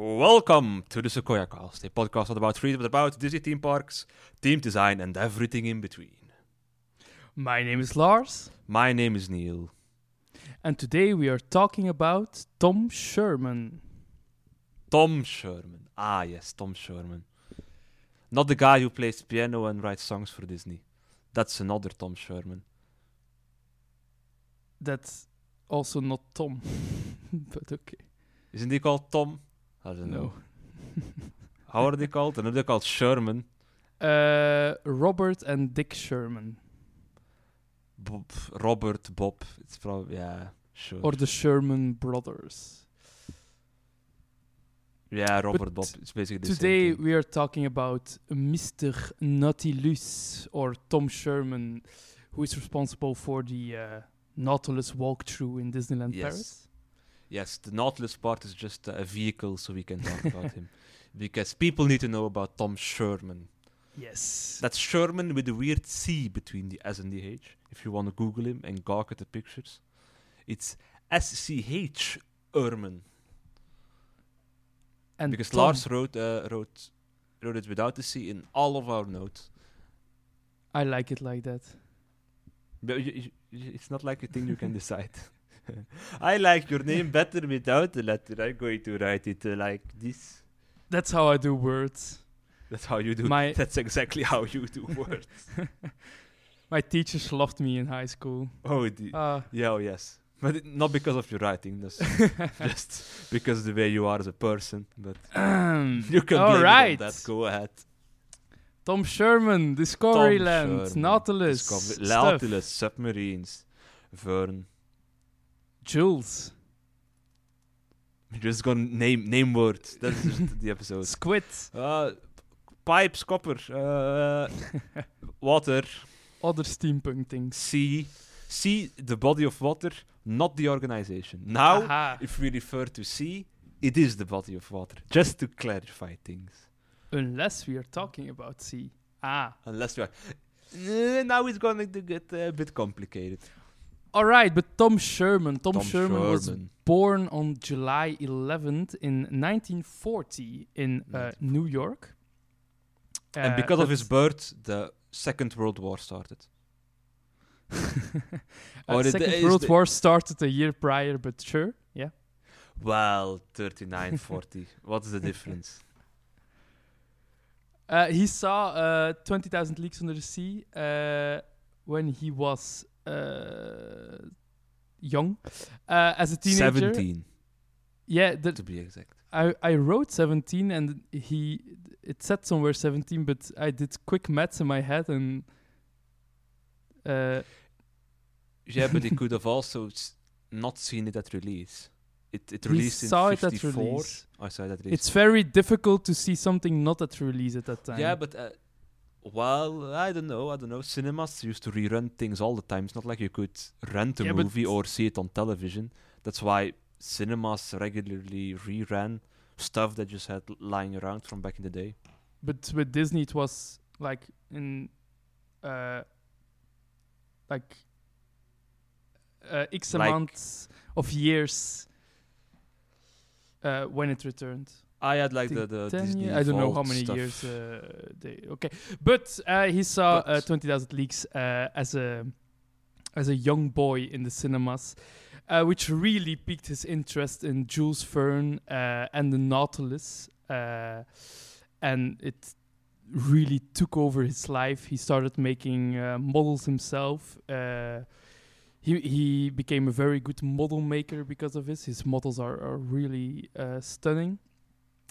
Welcome to the Sequoia Cast, a podcast not about freedom, about Disney theme parks, theme design, and everything in between. My name is Lars, My name is Neil. and today we are talking about Tom Scherman. Tom Scherman. Ah, yes, Tom Scherman. Not the guy who plays piano and writes songs for Disney. That's another Tom Sherman. That's also not Tom, but okay. Isn't he called Tom? I don't know. No. How are they called? I know they're called Sherman. Uh, Robert and Dick Sherman, Bob, Robert, Bob. It's probably, yeah, sure. or the Sherman brothers. yeah, Robert, But Bob. It's basically the Today same thing. we are talking about Mr. Nautilus, or Tom Scherman, who is responsible for the uh, Nautilus walkthrough in Disneyland Yes. Paris. Yes, the Nautilus part is just a vehicle so we can talk about him. Because people need to know about Tom Scherman. Yes. That's Sherman with a weird C between the S and the H. If you want to Google him and gawk at the pictures, it's S C H Erman. and Because Tom- Lars wrote, uh, wrote, wrote it without the C in all of our notes. I like it like that. But it's not like a thing you can decide. I like your name better without the letter. I'm going to write it uh, like this. That's how I do words. That's how you do. My That's exactly how you do words. my teachers loved me in high school. oh, the, Uh, yeah, oh, yes. But it, not because of your writing. Just because the way you are as a person. But you can All blame right. that. Go ahead. Tom Scherman, Discovery Tom Land, Scherman, Nautilus, Discover- stuff. Nautilus, submarines, Verne. Jules, We're just gonna name name words. That's just the episode. Squid, Uh, pipes, copper, uh, water, other steampunk things. sea. Sea, the body of water, not the organization. Now, Aha. if we refer to sea, it is the body of water. Just to clarify things. Unless we are talking about sea. Ah. Unless we are. Uh, now it's going to get a bit complicated. All right, but Tom Scherman. Tom, Tom Scherman, was born on July 11th in 1940 in uh, New York. and Uh, because of his birth, the Second World War started. or it Second World War started a year prior, but sure, yeah. Well, 39, 40. What's the difference? Uh, he saw uh, 20,000 Leagues Under the Sea uh, when he was young. Uh, as a teenager. 17, Yeah, the, to be exact. I, I wrote 17 and he it said somewhere 17, but I did quick maths in my head and. Uh, Yeah, but he could have also not seen it at release. It, it released saw in it 54. release. I saw it at release. It's very difficult to see something not at release at that time. Yeah, but uh, well, I don't know. I don't know. Cinemas used to rerun things all the time. It's not like you could rent a Yeah, movie or see it on television. That's why cinemas regularly reran stuff that just had lying around from back in the day. But with Disney, it was like in, uh, like, uh, x Like- amount of years uh, when it returned. I had like the, the 10 Disney year- I don't know how many stuff. years uh, they. Okay, but uh, he saw uh, Twenty Thousand Leagues uh, as a as a young boy in the cinemas, uh, which really piqued his interest in Jules Verne uh, and the Nautilus, uh, and it really took over his life. He started making uh, models himself. Uh, he he became a very good model maker because of this. His models are, are really uh, stunning.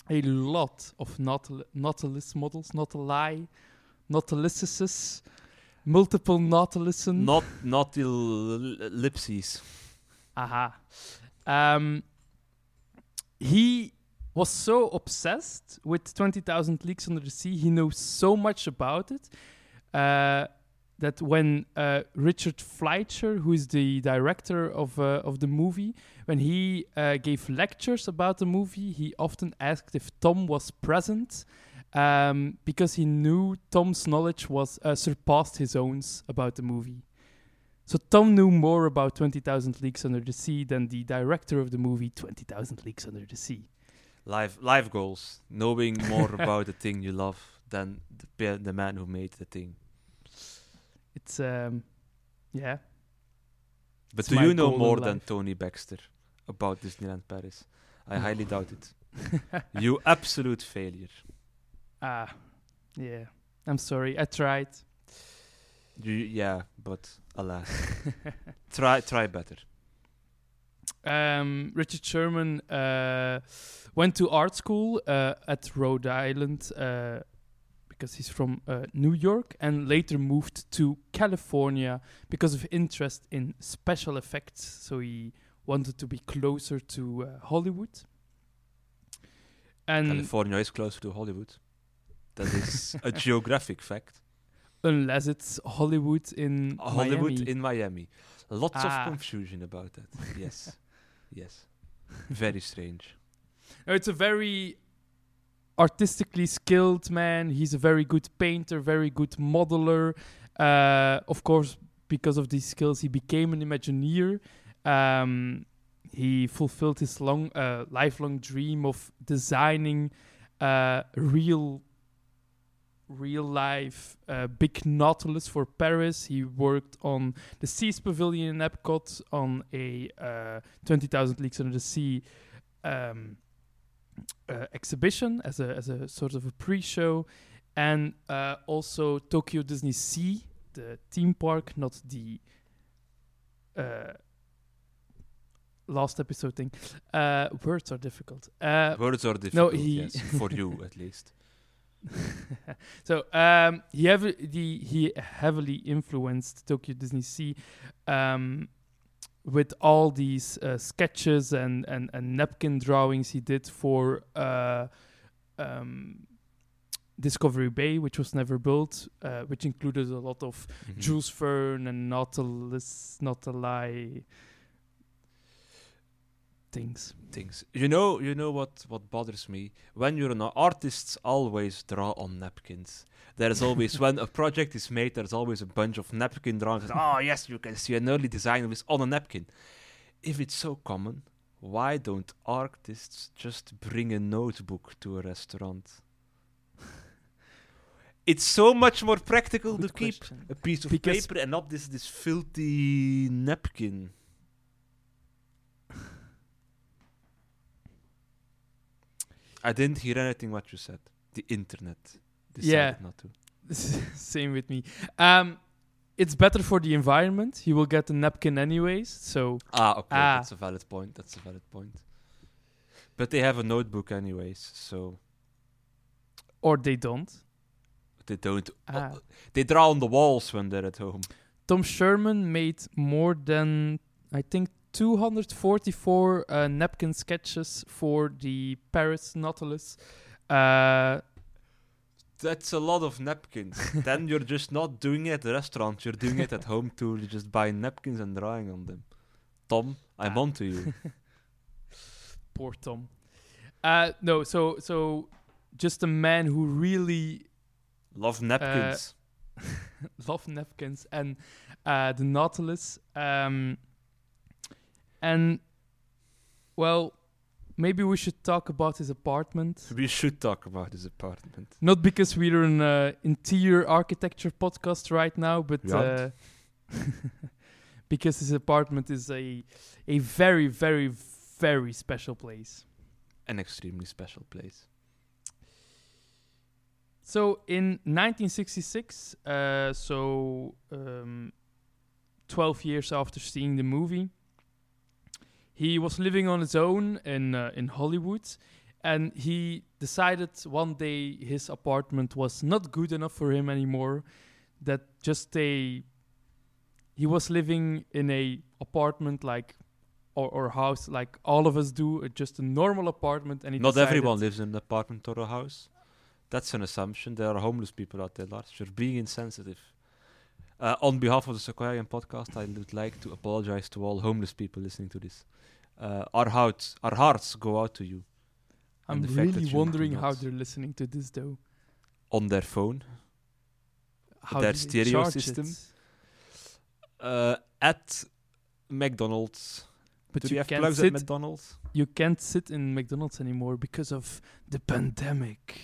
A lot of nautil- Nautilus models, not a lie, Nautiluses, multiple Nautilusen. Not ellipses. Aha. Um, he was so obsessed with 20,000 Leagues Under the Sea. He knows so much about it uh, that when uh, Richard Fleischer, who is the director of, uh, of the movie, when he uh, gave lectures about the movie, he often asked if Tom was present um, because he knew Tom's knowledge was uh, surpassed his own about the movie. So Tom knew more about 20,000 Leagues Under the Sea than the director of the movie 20,000 Leagues Under the Sea. Life, life goals. Knowing more about the thing you love than the, the man who made the thing. It's um, yeah. But It's do you know more than. Tony Baxter about Disneyland Paris? I highly doubt it. you absolute failure. Ah, yeah. I'm sorry. I tried. You, yeah, but alas, try try better. um, Richard Sherman uh, went to art school uh, at Rhode Island uh, because he's from uh, New York and later moved to California because of interest in special effects. So he wanted to be closer to uh, Hollywood. And California is closer to Hollywood. That is a geographic fact. unless it's Hollywood in Hollywood Miami. in Miami. Lots Ah. of confusion about that. Yes. yes. Very strange. No, it's a very artistically skilled man. He's a very good painter, very good modeler. Uh, of course, because of these skills, he became an Imagineer. Um, he fulfilled his long, uh, lifelong dream of designing uh, real, real life uh, big Nautilus for Paris. He worked on the Seas Pavilion in Epcot, on a uh, Twenty Thousand Leagues Under the Sea. Um, uh, exhibition as a as a sort of a pre-show, and uh, also Tokyo Disney Sea, the theme park, not the last episode thing. Uh, words are difficult. Uh, Words are difficult, he- yes, for you at least. so um, he heavily he heavily influenced Tokyo Disney Sea um, with all these uh, sketches and, and and napkin drawings he did for uh, um, Discovery Bay, which was never built, uh, which included a lot of Mhm. Jules Verne and Nautilus, Nautili things. things. You know, you know what what bothers me when you're an artist. always draw on napkins. There's always when a project is made, there's always a bunch of napkin drawings. oh yes, you can see an early design of this on a napkin. If it's so common, why don't artists just bring a notebook to a restaurant? it's so much more practical Good to keep a piece of Because- paper and not this this filthy napkin. I didn't hear anything what you said. The internet decided Yeah. not to. Same with me. Um, it's better for the environment. You will get a napkin anyways. So Ah, okay, Ah. that's a valid point. That's a valid point. But they have a notebook anyways, so or they don't. they don't. Ah. They draw on the walls when they're at home. Tom Sherman made more than I think 244 uh, napkin sketches for the Paris Nautilus. Uh, That's a lot of napkins. then you're just not doing it at the restaurant. You're doing it at home too. You're just buying napkins and drawing on them. Tom, I'm Ah. on to you. poor Tom. Uh, no, so so just a man who really Love napkins. love napkins and uh, the Nautilus. Um, and well, maybe we should talk about his apartment. we should talk about his apartment. Not because we're an uh, interior architecture podcast right now, but uh, because his apartment is a a very, very, very special place. An extremely special place. So in 1966, uh, so um, 12 years after seeing the movie, he was living on his own in uh, in Hollywood, and he decided one day his apartment was not good enough for him anymore. That just a he was living in a apartment like or, or house like all of us do, uh, just a normal apartment, and Not everyone lives in an apartment or a house. That's an assumption. There are homeless people out there, Lars. You're being insensitive. Uh, on behalf of the Sequoian podcast, I would like to apologize to all homeless people listening to this. Uh, our hearts, our hearts go out to you. I'm and the fact that really wondering how they're listening to this though. on their phone. How Their stereo system? Uh, at McDonald's, But Do you you have can't plugs sit. at McDonald's? you can't sit in McDonald's anymore because of the pandemic.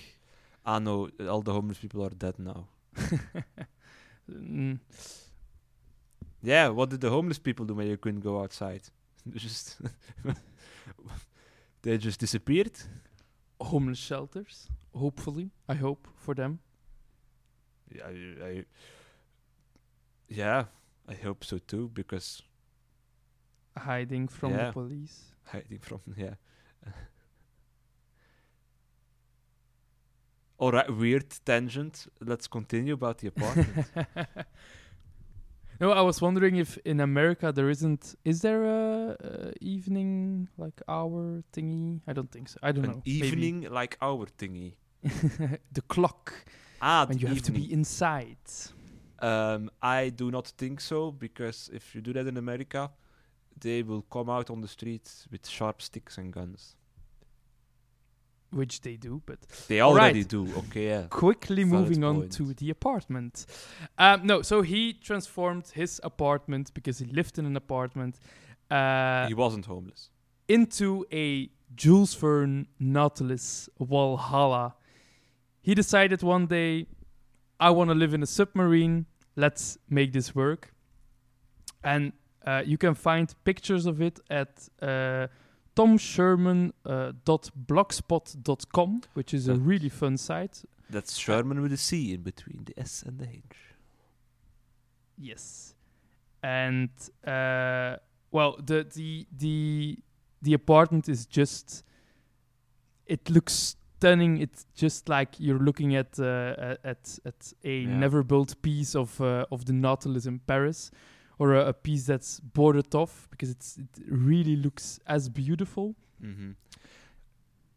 Ah, no, all the homeless people are dead now. Mm, Yeah, what did the homeless people do when you couldn't go outside? Just they just disappeared. homeless shelters, hopefully. I hope for them. Yeah, I, I, yeah, I hope so too because Hiding from Yeah. the police. hiding from yeah. All right, weird tangent. Let's continue about the apartment. no, I was wondering if in America there isn't. Is there a, a evening like hour thingy? I don't think so. I don't An know. Maybe. evening like hour thingy. the clock Ah, the you have to be inside. Um, I do not think so because if you do that in America, they will come out on the streets with sharp sticks and guns. Which they do, but They already right. do. Okay, yeah. quickly moving on to the apartment. Um, no, so he transformed his apartment because he lived in an apartment uh, he wasn't homeless. into a Jules Verne Nautilus Valhalla. He decided one day, I want to live in a submarine. Let's make this work. And uh, you can find pictures of it at uh, tomscherman.blogspot.com, which is a really fun site. That's Sherman with a C in between the S and the H. Yes, and uh, well, the the the the apartment is just. It looks stunning. It's just like you're looking at uh, at at a Yeah. never built piece of uh, of the Nautilus in Paris, or a, a piece that's boarded off because it's it really looks as beautiful. Mm-hmm.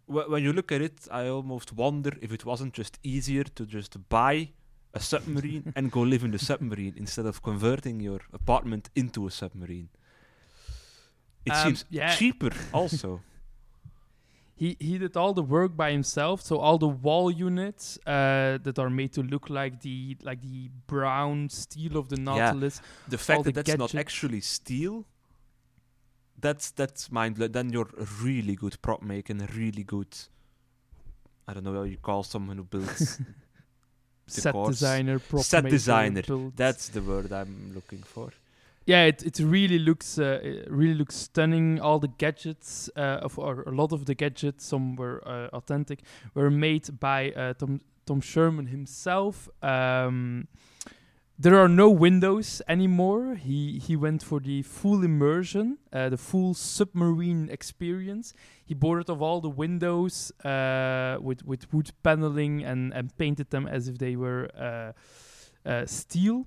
When you look at it, I almost wonder if it wasn't just easier to just buy a submarine and go live in the submarine instead of converting your apartment into a submarine. It Um, seems yeah. cheaper, also. He he did all the work by himself. So all the wall units uh, that are made to look like the like the brown steel of the Nautilus. Yeah. The fact All the that that's not actually steel, that's that's mind. Then you're a really good prop making, really good. I don't know how you call someone who builds. set decors. designer, prop Set maker, designer. build- that's the word I'm looking for. Yeah. It it really looks uh, it really looks stunning. All the gadgets uh, of or a lot of the gadgets, some were uh, authentic, were made by uh, Tom Tom Scherman himself. Um, there are no windows anymore. He he went for the full immersion, uh, the full submarine experience. He boarded off all the windows uh, with with wood paneling and and painted them as if they were uh, uh, steel.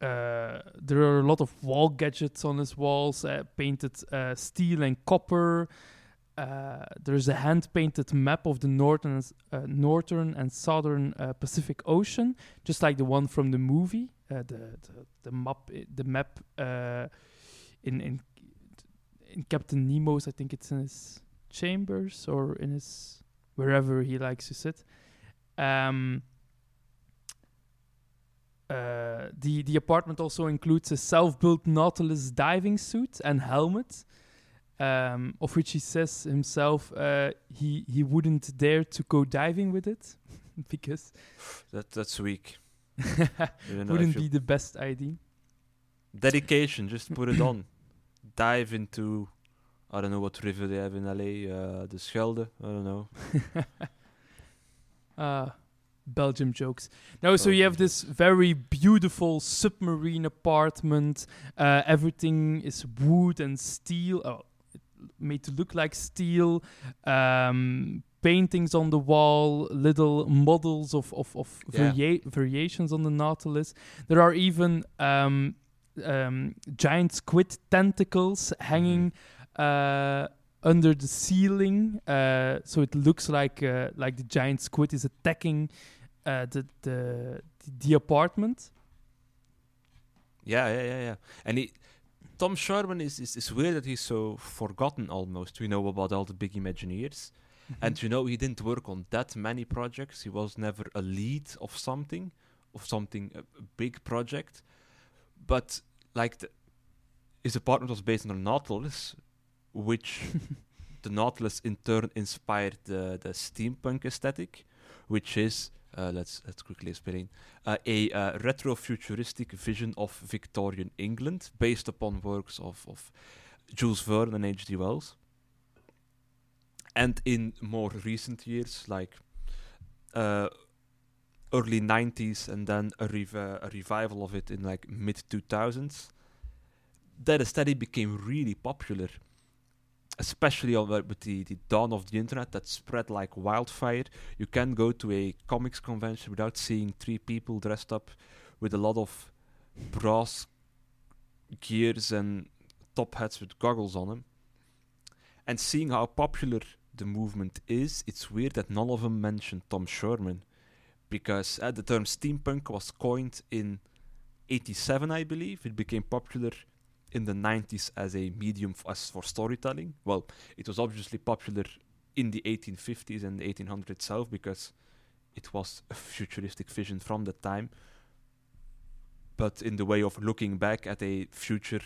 Uh, there are a lot of wall gadgets on his walls, uh, painted uh, steel and copper. Uh, there's a hand-painted map of the northern, uh, northern and southern uh, Pacific Ocean, just like the one from the movie. The, the the map, the map in in in Captain Nemo's, I think it's in his chambers or in his wherever he likes to sit. Um, uh, the the apartment also includes a self-built Nautilus diving suit and helmet, um, of which he says himself uh, he he wouldn't dare to go diving with it because That that's weak. it You know, if wouldn't be the best idea. dedication. Just put it on. Dive into. I don't know what river they have in LA. Uh, the Schelde. I don't know. uh, Belgium jokes. No, so you have this very beautiful submarine apartment. Uh, everything is wood and steel, oh, made to look like steel. Um, paintings on the wall, little models of of, of Yeah. varia- variations on the Nautilus. There are even um, um, giant squid tentacles hanging uh, under the ceiling, uh, so it looks like uh, like the giant squid is attacking uh, the, the the apartment. Yeah, yeah, yeah, yeah. And he, Tom Scherman is, is is weird that he's so forgotten almost. We know about all the big Imagineers, and you know he didn't work on that many projects. He was never a lead of something, of something a, a big project. But like the, his apartment was based on a Nautilus, which the Nautilus in turn inspired the, the steampunk aesthetic, which is uh, let's let's quickly explain uh, a uh, retro-futuristic vision of Victorian England based upon works of, of Jules Verne and H.G. Wells. And in more recent years, like uh, early 90s and then a, rev- a revival of it in like mid 2000s, that study became really popular especially on, uh, with the, the dawn of the internet that spread like wildfire. You can go to a comics convention without seeing three people dressed up with a lot of brass gears and top hats with goggles on them. And seeing how popular the movement is, it's weird that none of them mentioned Tom Scherman. Because uh, the term steampunk was coined in 87, I believe. It became popular in the 90s as a medium f- as for storytelling. Well, it was obviously popular in the 1850s and the 1800s itself because it was a futuristic vision from that time. But in the way of looking back at a future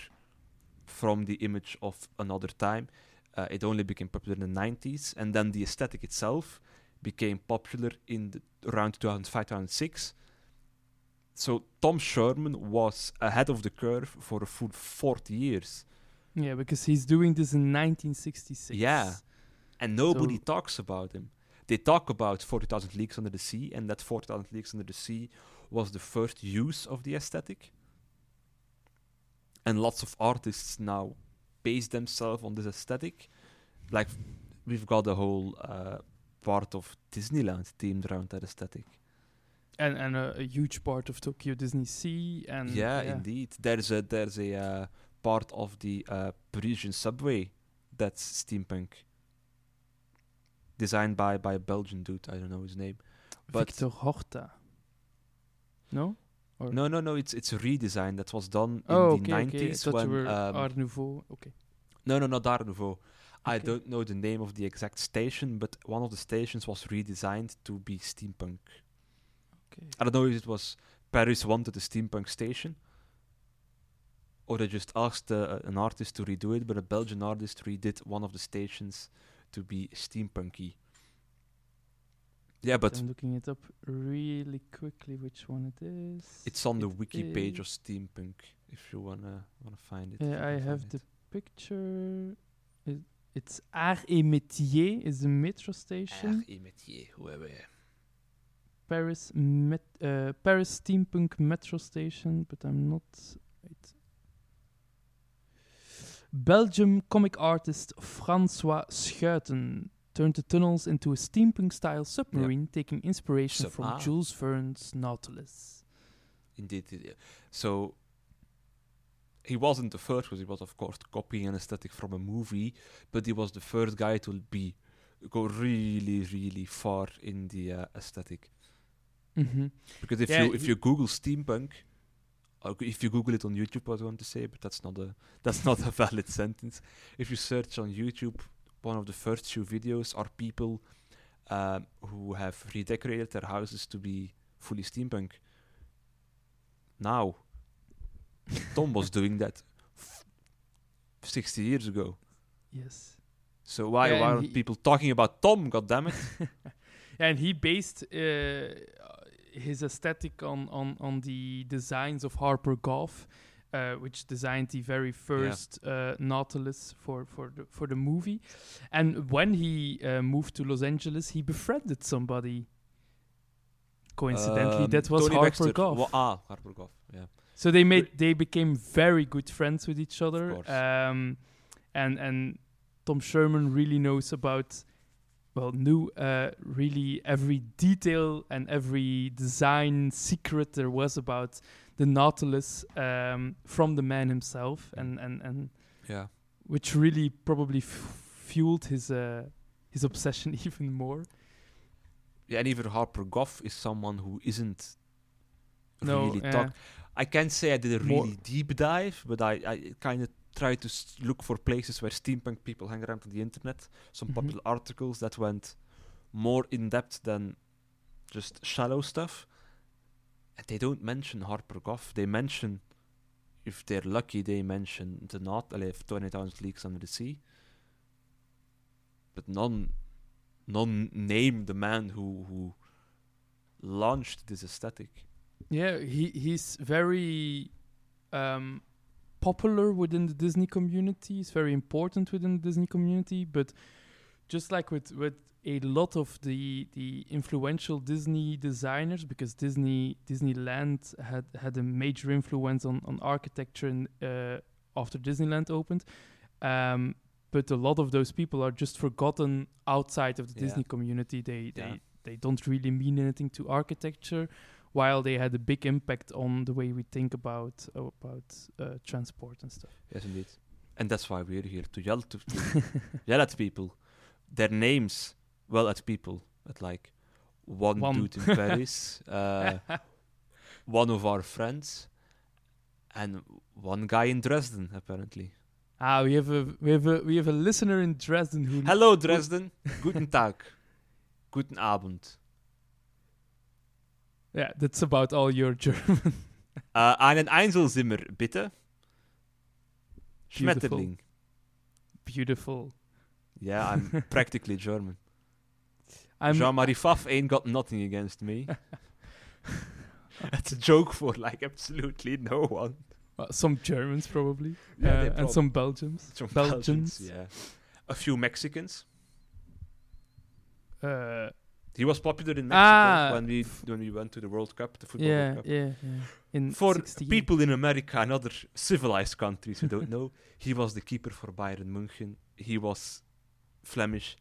from the image of another time, uh, it only became popular in the 90s. And then the aesthetic itself became popular in the, around 2005 2006 so Tom Scherman was ahead of the curve for a full 40 years. Yeah, because he's doing this in 1966. Yeah. And nobody So- talks about him. They talk about 40,000 Leagues Under the Sea, and that 40,000 Leagues Under the Sea was the first use of the aesthetic. And lots of artists now base themselves on this aesthetic. Like, we've got a whole uh, part of Disneyland themed around that aesthetic. And and a, a huge part of Tokyo Disney Sea and yeah, indeed. There's a there's a uh, part of the uh, Parisian subway that's steampunk, designed by by a Belgian dude. I don't know his name. But Victor Horta. No? Or no, no, no. It's it's a redesign that was done in oh, the okay, okay. 90s thought you when um, Art Nouveau. Okay. no, no, not Art Nouveau. I don't know the name of the exact station, but one of the stations was redesigned to be steampunk. Okay. I don't know if it was Paris wanted a steampunk station, or they just asked uh, an artist to redo it, but a Belgian artist redid one of the stations to be steampunky. Yeah, but I'm looking it up really quickly which one it is. it's on the It wiki page of steampunk if you wanna wanna find it. if Yeah, I have the it. picture. It, it's Arts et Métiers is the metro station. Art et métier, ouais, ouais. Paris met, uh, Paris Steampunk Metro Station, but I'm not. Wait. Belgium comic artist Francois Schuiten turned the tunnels into a steampunk-style submarine, taking inspiration from ah. Jules Verne's Nautilus. Indeed. So he wasn't the first because he was, of course, copying an aesthetic from a movie, but he was the first guy to be go really, really far in the uh, aesthetic. Mm-hmm. Because if Yeah, you if you Google steampunk, or if you Google it on YouTube, I was going to say, but that's not a that's not a valid sentence. If you search on YouTube, one of the first few videos are people um, who have redecorated their houses to be fully steampunk. Now, Tom was doing that f- 60 years ago. Yes. So why, Yeah, why aren't people talking about Tom? God damn it! and he based uh, his aesthetic on, on, on the designs of Harper Goff, uh, which designed the very first uh, Nautilus for, for, the, for the movie. And when he uh, moved to Los Angeles, he befriended somebody. Coincidentally, Um, that was Tony Harper Baxter. Goff. Wa- ah, Harper Goff. Yeah. So they made they became very good friends with each other. Um, and and Tom Scherman really knows about well knew uh, really every detail and every design secret there was about the Nautilus um, from the man himself and and and Yeah. which really probably f- fueled his uh, his obsession even more. Yeah, and even Harper Goff is someone who isn't No, really yeah. talk. I can't say I did a More- really deep dive, but I, I kind of tried to look for places where steampunk people hang around on the internet. Some Mhm. popular articles that went more in depth than just shallow stuff. And they don't mention Harper Goff. They mention if they're lucky, they mention the not, uh, if 20,000 Leagues Under the Sea. But none, none name the man who who launched this aesthetic. Yeah, he he's very um, popular within the Disney community. It's very important within the Disney community. But just like with with a lot of the the influential Disney designers, because Disney Disneyland had had a major influence on on architecture in, uh, after Disneyland opened. Um, but a lot of those people are just forgotten outside of the Yeah. Disney community. They they Yeah. they don't really mean anything to architecture while they had a big impact on the way we think about about uh, transport and stuff. Yes, indeed. And that's why we're here to yell to, to yell at people. Their names, well, at people, at like one, One. dude in Paris, uh, one of our friends, and one guy in Dresden, apparently. ah, we have a we have a we have a listener in Dresden who Hello, Dresden. Guten Tag. Guten Abend. Yeah, that's about all your German. Äh, einen Einzelzimmer, bitte. Schmetterling. Beautiful. Yeah, I'm practically German. I'm Jean-Marie Pfaff ain't got nothing against me. That's a joke for like absolutely no one. uh, some Germans probably, Yeah, uh, they and prob- some Belgians. Some Belgians. yeah. A few Mexicans. Uh, He was popular in Mexico Ah, when we when we went to the World Cup, the football yeah, World Cup. yeah, yeah. In For 68. people in America and other civilized countries who don't know, he was the keeper for Bayern München. He was Flemish.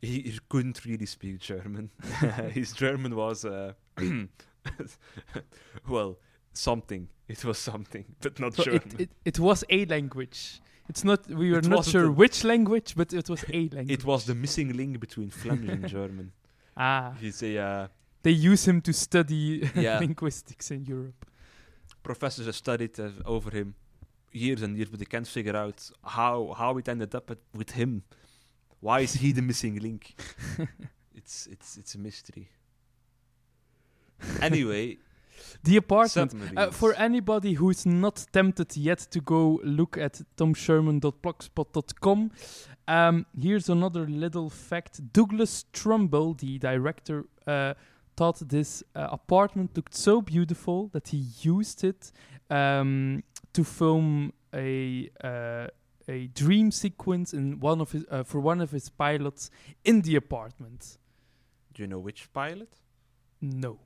He, he couldn't really speak German. His German was, uh, well, something. It was something, but not So German. it, it it was a language. It's not. We were It not sure which language, but it was a language. it was the missing link between Flemish and German. Ah. He's a uh, They use him to study Yeah. linguistics in Europe. professors have studied uh, over him years and years, but they can't figure out how how it ended up at, with him. Why is he the missing link? it's it's it's a mystery. Anyway, The apartment. Uh, for anybody who's not tempted yet to go look at tomscherman.blogspot.com, um, here's another little fact. Douglas Trumbull, the director, uh, thought this uh, apartment looked so beautiful that he used it um, to film a uh, a dream sequence in one of his uh, for one of his pilots in the apartment. Do you know which pilot? No.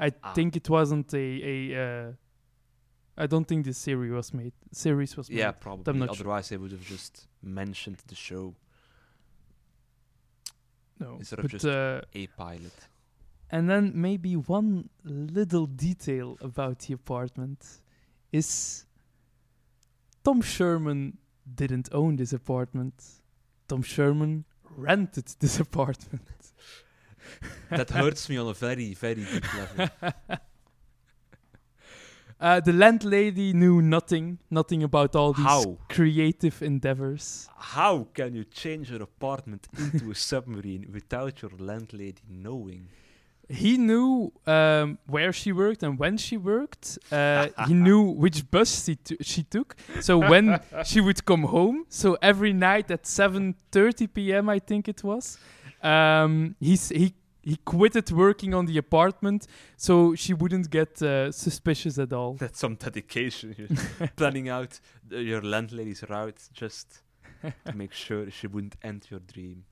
I Ah. think it wasn't a a. Uh, I don't think the series was made. Series was made. Yeah, probably. not sure. Otherwise, they would have just mentioned the show. No. Instead of but just- uh, A pilot. and then maybe one little detail about the apartment is Tom Scherman didn't own this apartment. Tom Scherman rented this apartment. That hurts me on a very very deep level. Uh, the landlady knew nothing, nothing about all these How? creative endeavors. How can you change your apartment into a submarine without your landlady knowing? He knew um, where she worked and when she worked. Uh, he knew which bus she, she took. So when she would come home, so every night at 7:30 p.m. I think it was, um, he's, he he quitted working on the apartment so she wouldn't get uh, suspicious at all. That's some dedication. Planning out uh, your landlady's route just to make sure she wouldn't end your dream.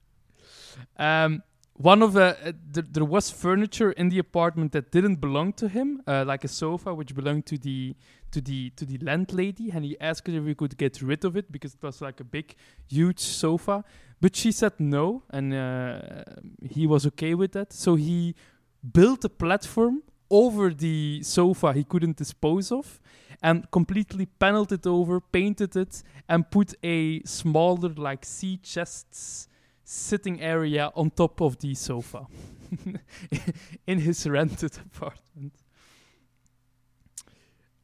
Um, one of the uh, th- there was furniture in the apartment that didn't belong to him, uh, like a sofa which belonged to the to the to the landlady, and he asked her if we could get rid of it because it was like a big, huge sofa. But she said no, and uh, he was okay with that. So he built a platform over the sofa he couldn't dispose of, and completely paneled it over, painted it, and put a smaller like sea chests sitting area on top of the sofa in his rented apartment.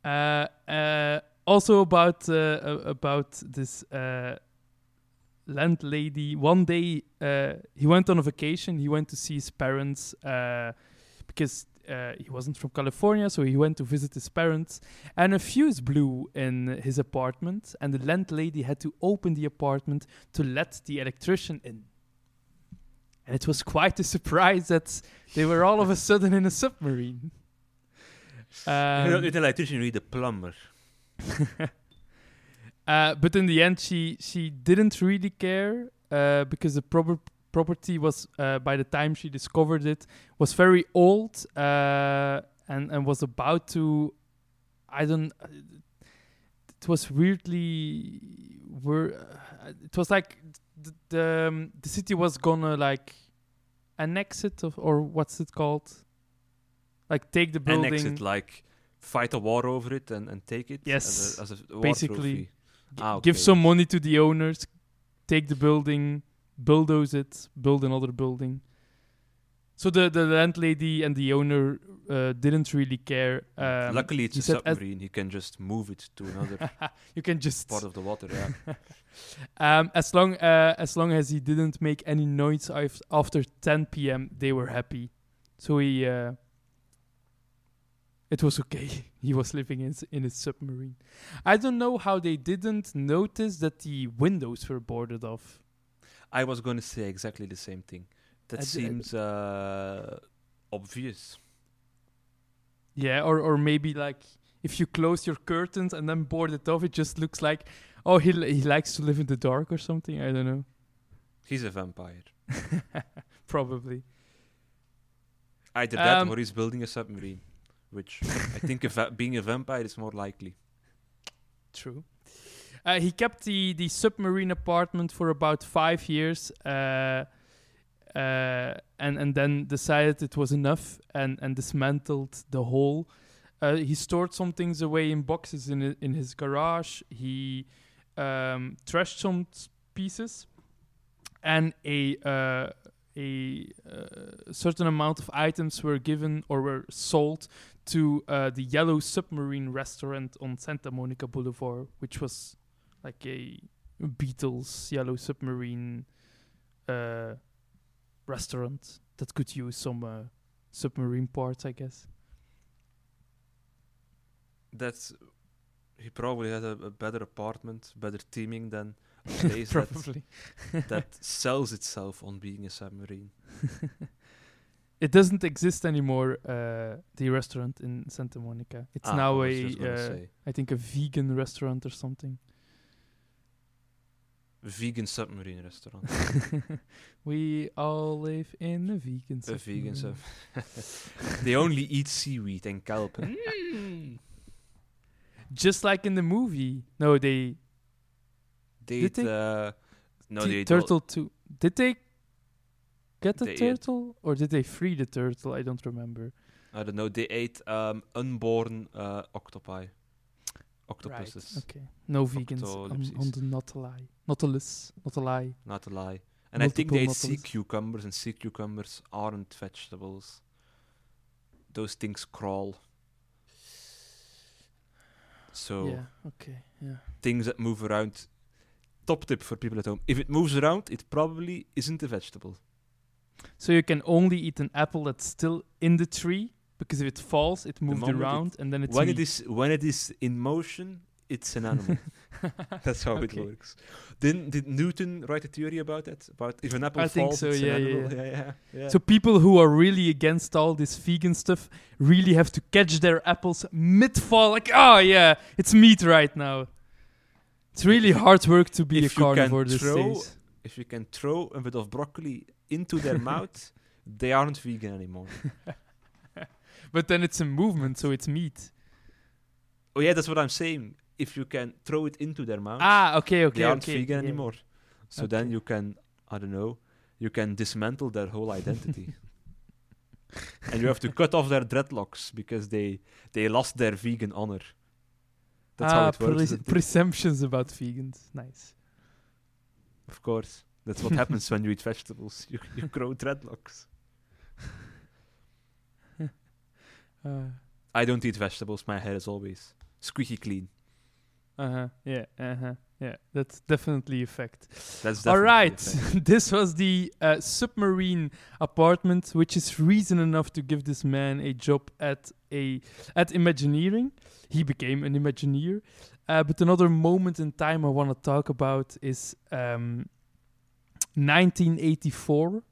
Uh, uh, also about uh, about this uh, landlady. One day uh, he went on a vacation. He went to see his parents uh, because uh, he wasn't from California, so he went to visit his parents, and a fuse blew in his apartment, and the landlady had to open the apartment to let the electrician in. And it was quite a surprise that they were all of a sudden in a submarine. You're not Um, an electrician, you need a plumber. uh, but in the end, she she didn't really care uh, because the proper property was uh, by the time she discovered it was very old uh, and and was about to I don't it was weirdly were uh, it was like the the, um, the city was gonna like annex it of, or what's it called like take the building Annex it, like fight a war over it and, and take it Yes, as a, as a war basically. trophy. Ah, give some money to the owners, take the building, bulldoze it, build another building. So the the landlady and the owner uh, didn't really care. Um, Luckily, it's a submarine. He can just move it to another you can just part of the water. Yeah. um, as long uh, as long as he didn't make any noise after 10 p.m. they were happy. So he uh, it was okay. he was living in in a submarine. I don't know how they didn't notice that the windows were boarded off. I was going to say exactly the same thing. That I seems uh, obvious. Yeah, or or maybe like if you close your curtains and then board it off, it just looks like oh he li- he likes to live in the dark or something. I don't know. He's a vampire. Probably. Either that Um, or he's building a submarine, which I think being a vampire is more likely. True. Uh, he kept the, the submarine apartment for about five years, uh, uh, and and then decided it was enough and and dismantled the whole. Uh, he stored some things away in boxes in in his garage. He um, trashed some pieces, and a uh, a uh, certain amount of items were given or were sold to uh, the Yellow Submarine restaurant on Santa Monica Boulevard, which was like a Beatles Yellow Submarine uh, restaurant that could use some uh, submarine parts, I guess. That's he probably had a, a better apartment, better teaming than a place that, that sells itself on being a submarine. It doesn't exist anymore. Uh, the restaurant in Santa Monica. It's Ah, now I a, uh. I think, a vegan restaurant or something. vegan submarine restaurant. we all live in a vegan. a vegan sub. they only eat seaweed and kelp. Just like in the movie. No, they They Did they? uh, no, they turtle too. Did they get the They ate- turtle or did they free the turtle? I don't remember. I don't know. They ate um, unborn uh, octopi, octopuses. Okay. No vegans on, on Octolipses. the Nautilus. Nautilus. Nautilus. Not a lie. And I think they ate sea cucumbers, and sea cucumbers aren't vegetables. Those things crawl. So Yeah. Okay. Yeah. things that move around. Top tip for people at home: if it moves around, it probably isn't a vegetable. So you can only eat an apple that's still in the tree because if it falls, it moved moment it- around and then it's when meat. it is when it is in motion, it's an animal. That's how it works. Didn't did Newton write a theory about that? About if an apple I think falls, so, it's yeah, an yeah, animal. Yeah, yeah, yeah. So people who are really against all this vegan stuff really have to catch their apples mid-fall. Like, oh yeah, it's meat right now. It's really hard work to be If a carnivore these throw- days. if you can throw a bit of broccoli into their mouth, they aren't vegan anymore. But then it's a movement, so it's meat. Oh yeah, that's what I'm saying. If you can throw it into their mouth, Ah, okay, okay, they aren't okay. vegan yeah. anymore. So then you can, I don't know, you can dismantle their whole identity. and you have to cut off their dreadlocks because they they lost their vegan honor. That's ah, how it works. pre- presumptions about vegans. Nice. Of course. That's what happens when you eat vegetables. You, you grow dreadlocks. Uh, I don't eat vegetables. My hair is always squeaky clean. Uh-huh. Yeah, uh-huh. Yeah, that's definitely a fact. That's definitely a right, this was the uh, submarine apartment, which is reason enough to give this man a job at a at Imagineering. He became an Imagineer. Uh, but another moment in time I want to talk about is um, 1984,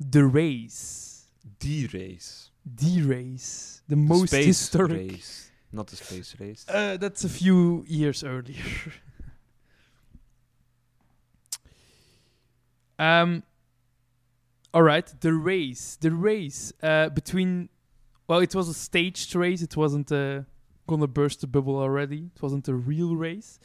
the race, The race. the race, the The most historic. race. Not the space race. Uh, that's a few years earlier. um. All right, the race, the race uh, between. Well, it was a staged race. It wasn't uh, gonna burst the bubble already. It wasn't a real race,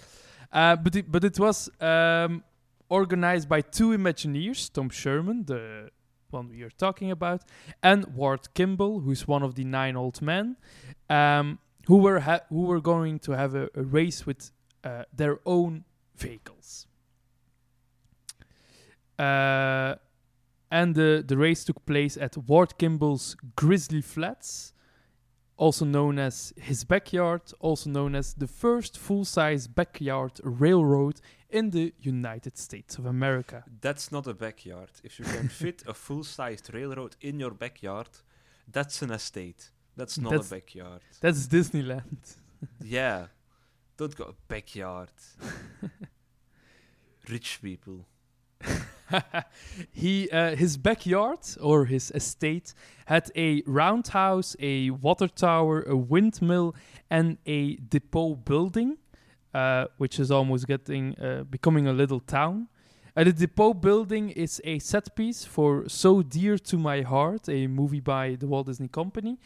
uh, but it, but it was um, organized by two Imagineers, Tom Scherman, the one we are talking about, and Ward Kimball, who's one of the nine old men. Um, who were ha- who were going to have a, a race with uh, their own vehicles. Uh, and the, the race took place at Ward Kimball's Grizzly Flats, also known as his backyard, also known as the first full size backyard railroad in the United States of America. That's not a backyard. If you can fit a full-sized railroad in your backyard, that's an estate. That's not That's- a backyard. That's Disneyland. yeah. Don't go backyard. Rich people. he uh, his backyard or his estate had a roundhouse, a water tower, a windmill, and a depot building, uh, which is almost getting uh, becoming a little town. Uh, the depot building is a set piece for "So Dear to My Heart," a movie by the Walt Disney Company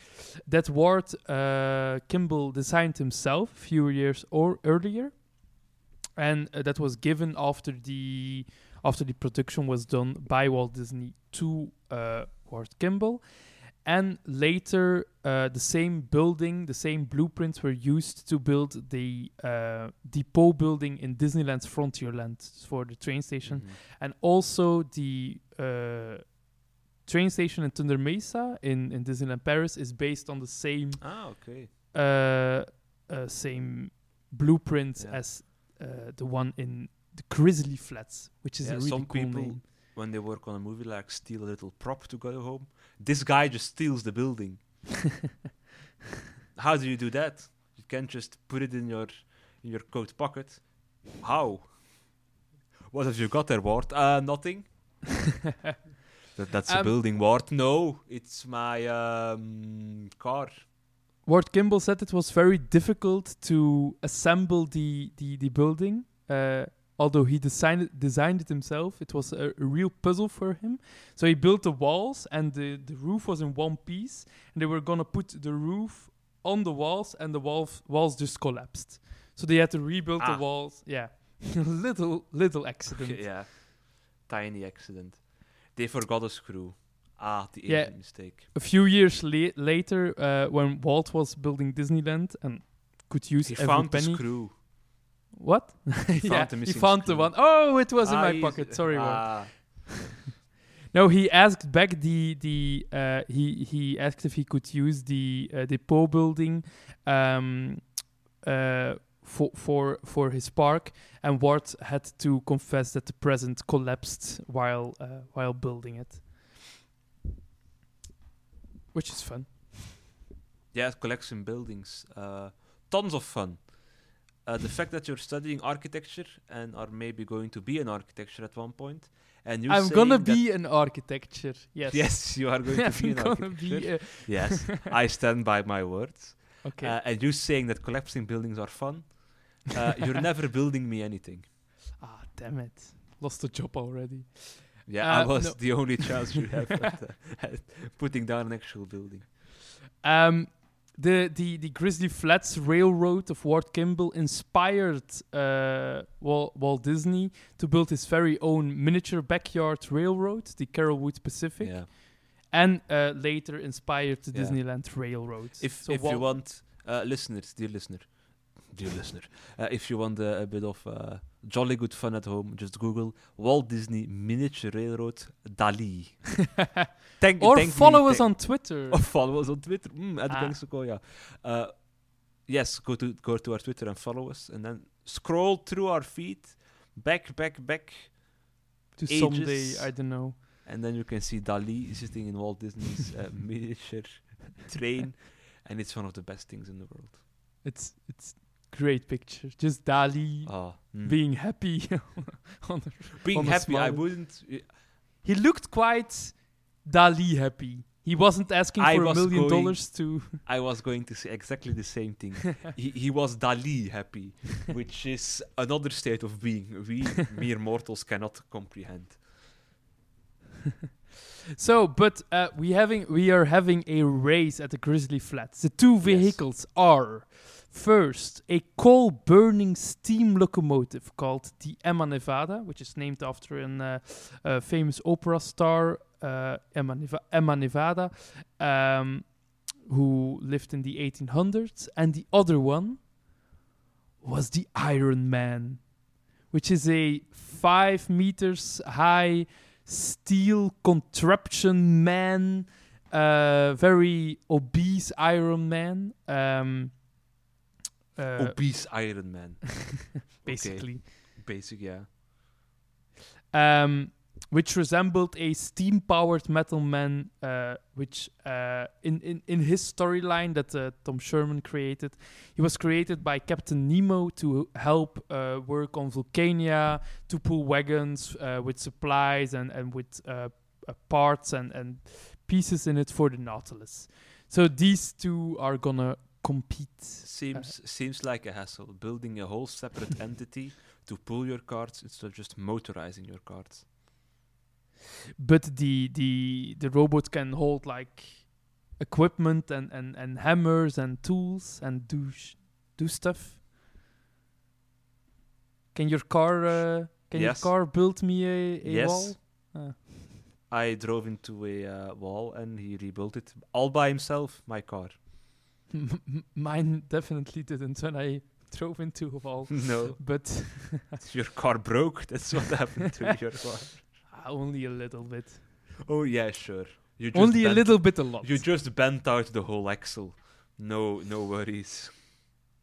that Ward uh, Kimball designed himself a few years or earlier, and uh, that was given after the after the production was done by Walt Disney to uh, Ward Kimball. And later, uh, the same building, the same blueprints were used to build the uh, depot building in Disneyland's Frontierland for the train station. Mhm. And also the uh, train station in Thunder Mesa in, in Disneyland Paris is based on the same Ah, okay. uh, uh, same blueprint Yeah. as uh, the one in the Grizzly Flats, which is Yeah, a really some cool people name. When they work on a movie, like steal a little prop to go home. This guy just steals the building. How do you do that? You can't just put it in your in your coat pocket. How? What have you got there, Ward? Uh, nothing. That, that's a Um, building, Ward. No, it's my um, car. Ward Kimball said it was very difficult to assemble the the, the building. Uh, although he designed it, designed it himself, it was a, a real puzzle for him. So he built the walls, and the, the roof was in one piece, and they were gonna put the roof on the walls, and the walls walls just collapsed. So they had to rebuild Ah. the walls. Yeah, little little accident. Yeah, tiny accident. They forgot a screw. Ah, the Yeah. Mistake. A few years la- later, uh, when Walt was building Disneyland and could use He every found the screw. What? found yeah, the he found the one. Oh, it was in Ah, my pocket. Sorry, ah, No, he asked back the the uh, he he asked if he could use the uh, depot building um, uh, for for for his park, and Ward had to confess that the present collapsed while uh, while building it, which is fun. Yeah, collection buildings. Uh, tons of fun. Uh, the fact that you're studying architecture and are maybe going to be an architecture at one point, and you I'm gonna be an architecture. Yes. Yes, you are going to be an architecture. be. Yes, I stand by my words. okay. Uh, and you saying that collapsing buildings are fun, uh, you're never building me anything. ah, damn it! Lost the job already. Yeah, I Uh, was no. the only chance you have at, uh, at putting down an actual building. Um, the, the, the Grizzly Flats Railroad of Ward Kimball inspired uh, Walt, Walt Disney to build his very own miniature backyard railroad, the Carolwood Pacific, Yeah. and uh, later inspired the Yeah. Disneyland Railroad. If So if you want, uh, listeners, dear listener, dear listener, uh, if you want a bit of uh, jolly good fun at home, just Google Walt Disney Miniature Railroad Dali. Thank, or thank me, follow us thank- on Twitter. Or follow us on Twitter. Mm, at Ah. Bang Sequoia. Uh, yes, go to go to our Twitter and follow us, and then scroll through our feed, back, back, back, To Ages. someday, I don't know. and then you can see Dali sitting in Walt Disney's uh, miniature train, and it's one of the best things in the world. It's it's great picture. Just Dali Ah, mm. being happy. on the- being on happy. I wouldn't. he looked quite Dali happy. He wasn't asking I for a million going- dollars to. I was going to say exactly the same thing. he, he was Dali happy, which is another state of being we mere mortals cannot comprehend. So, but uh, we having we are having a race at the Grizzly Flats. The two vehicles are first a coal-burning steam locomotive called the Emma Nevada, which is named after uh, uh, famous opera star, uh, Emma, Neva- Emma Nevada, um, who lived in the 1800s, and the other one was the Iron Man, which is a five meters high steel contraption man, uh, very obese Iron Man. Um, uh, Obese Iron Man, basically, basic, yeah. um, which resembled a steam-powered metal man, uh, which uh, in, in in his storyline that uh, Tom Scherman created, he was created by Captain Nemo to help uh, work on Vulcania, to pull wagons uh, with supplies and and with uh, uh, parts and and pieces in it for the Nautilus. So these two are gonna compete. Seems seems like a hassle. Building a whole separate entity to pull your cards instead of just motorizing your cards. but the the the robot can hold like equipment and and and hammers and tools and do sh- do stuff can your car uh, can Yes. your car build me a, a Yes. wall Ah. I drove into a uh, wall and he rebuilt it all by himself. My car. M- mine definitely didn't when i drove into a wall no, but your car broke. That's what happened to your car. only a little bit Oh yeah, sure. You just only a bent- little bit a lot You just bent out the whole axle. No, no worries.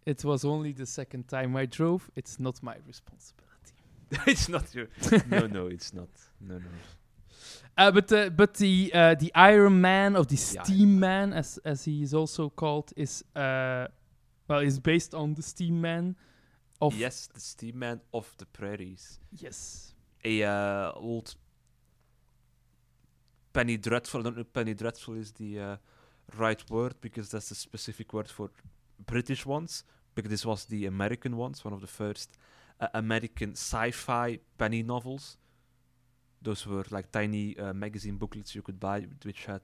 it was only the second time i drove it's not my responsibility it's not your. no, no, it's not. No, no. Uh, but uh, but the uh, the Iron Man of the Steam Man, as as he is also called, is uh, well is based on the Steam Man of yes, the Steam Man of the Prairies. yes A uh, old Penny Dreadful. I don't know if Penny Dreadful is the uh, right word because that's the specific word for British ones. Because this was the American ones, one of the first uh, American sci-fi penny novels. Those were like tiny uh, magazine booklets you could buy, which had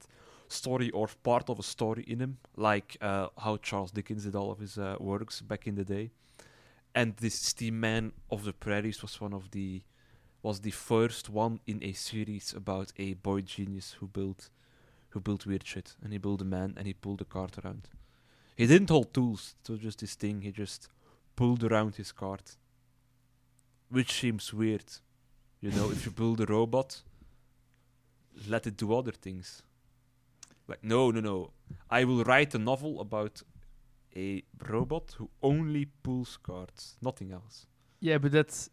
story or part of a story in them, like uh, how Charles Dickens did all of his uh, works back in the day. And this Steam Man of the Prairies was one of the was the first one in a series about a boy genius who built who built weird shit. And he built a man and he pulled a cart around. He didn't hold tools, it was just this thing, he just pulled around his cart. Which seems weird. You know, if you build a robot, let it do other things. Like, no, no, no. I will write a novel about a robot who only pulls carts, nothing else. yeah, but that's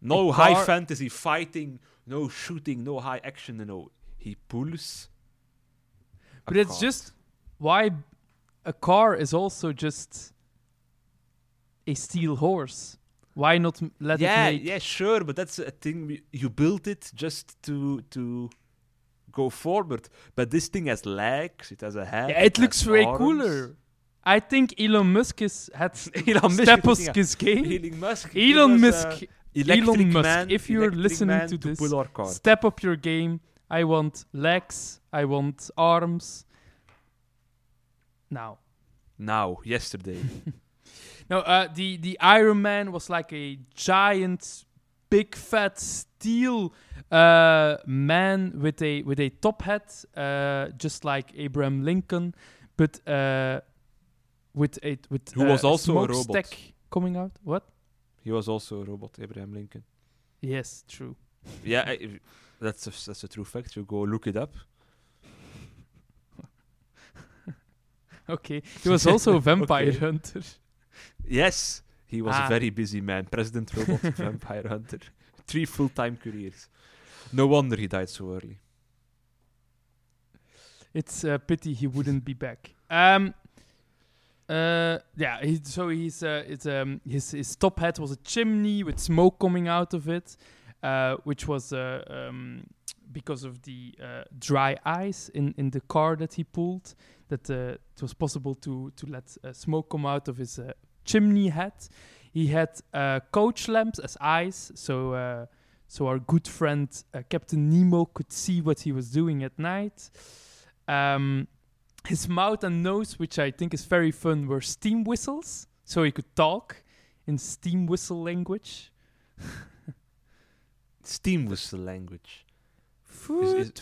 No high fantasy fighting, no shooting, no high action, no. He pulls. but it's cart. just why a car is also just a steel horse. Why not let yeah, it make yeah, sure, but that's a thing. You built it just to to go forward, but this thing has legs. It has a head. Yeah, it looks way arms. cooler. I think Elon Musk is had Elon Musk step is- up his game. Elon Musk. Elon Musk, Elon Musk, if you're listening man to this, pull our cart. step up your game. I want legs. I want arms. Now, now, yesterday. no, uh, the the Iron Man was like a giant, big fat steel uh, man with a with a top hat, uh, just like Abraham Lincoln, but uh, with a with Who was also a robot. smokestack coming out. What? he was also a robot, Abraham Lincoln. Yes, true. Yeah, I, that's a, that's a true fact. You go look it up. Okay, he was also a vampire Okay. hunter. Yes, He was Ah. a very busy man. President Robot, Vampire Hunter. Three full-time careers. No wonder he died so early. It's a pity he wouldn't be back. Um, uh, yeah. He, so he's uh, it's um his his top hat was a chimney with smoke coming out of it, uh, which was uh, um because of the uh, dry ice in in the car that he pulled. That uh, it was possible to to let uh, smoke come out of his uh, chimney hat. He had uh, coach lamps as eyes, so uh, so our good friend uh, Captain Nemo could see what he was doing at night. Um, his mouth and nose, which I think is very fun, were steam whistles, so he could talk in steam whistle language. Steam whistle language. is-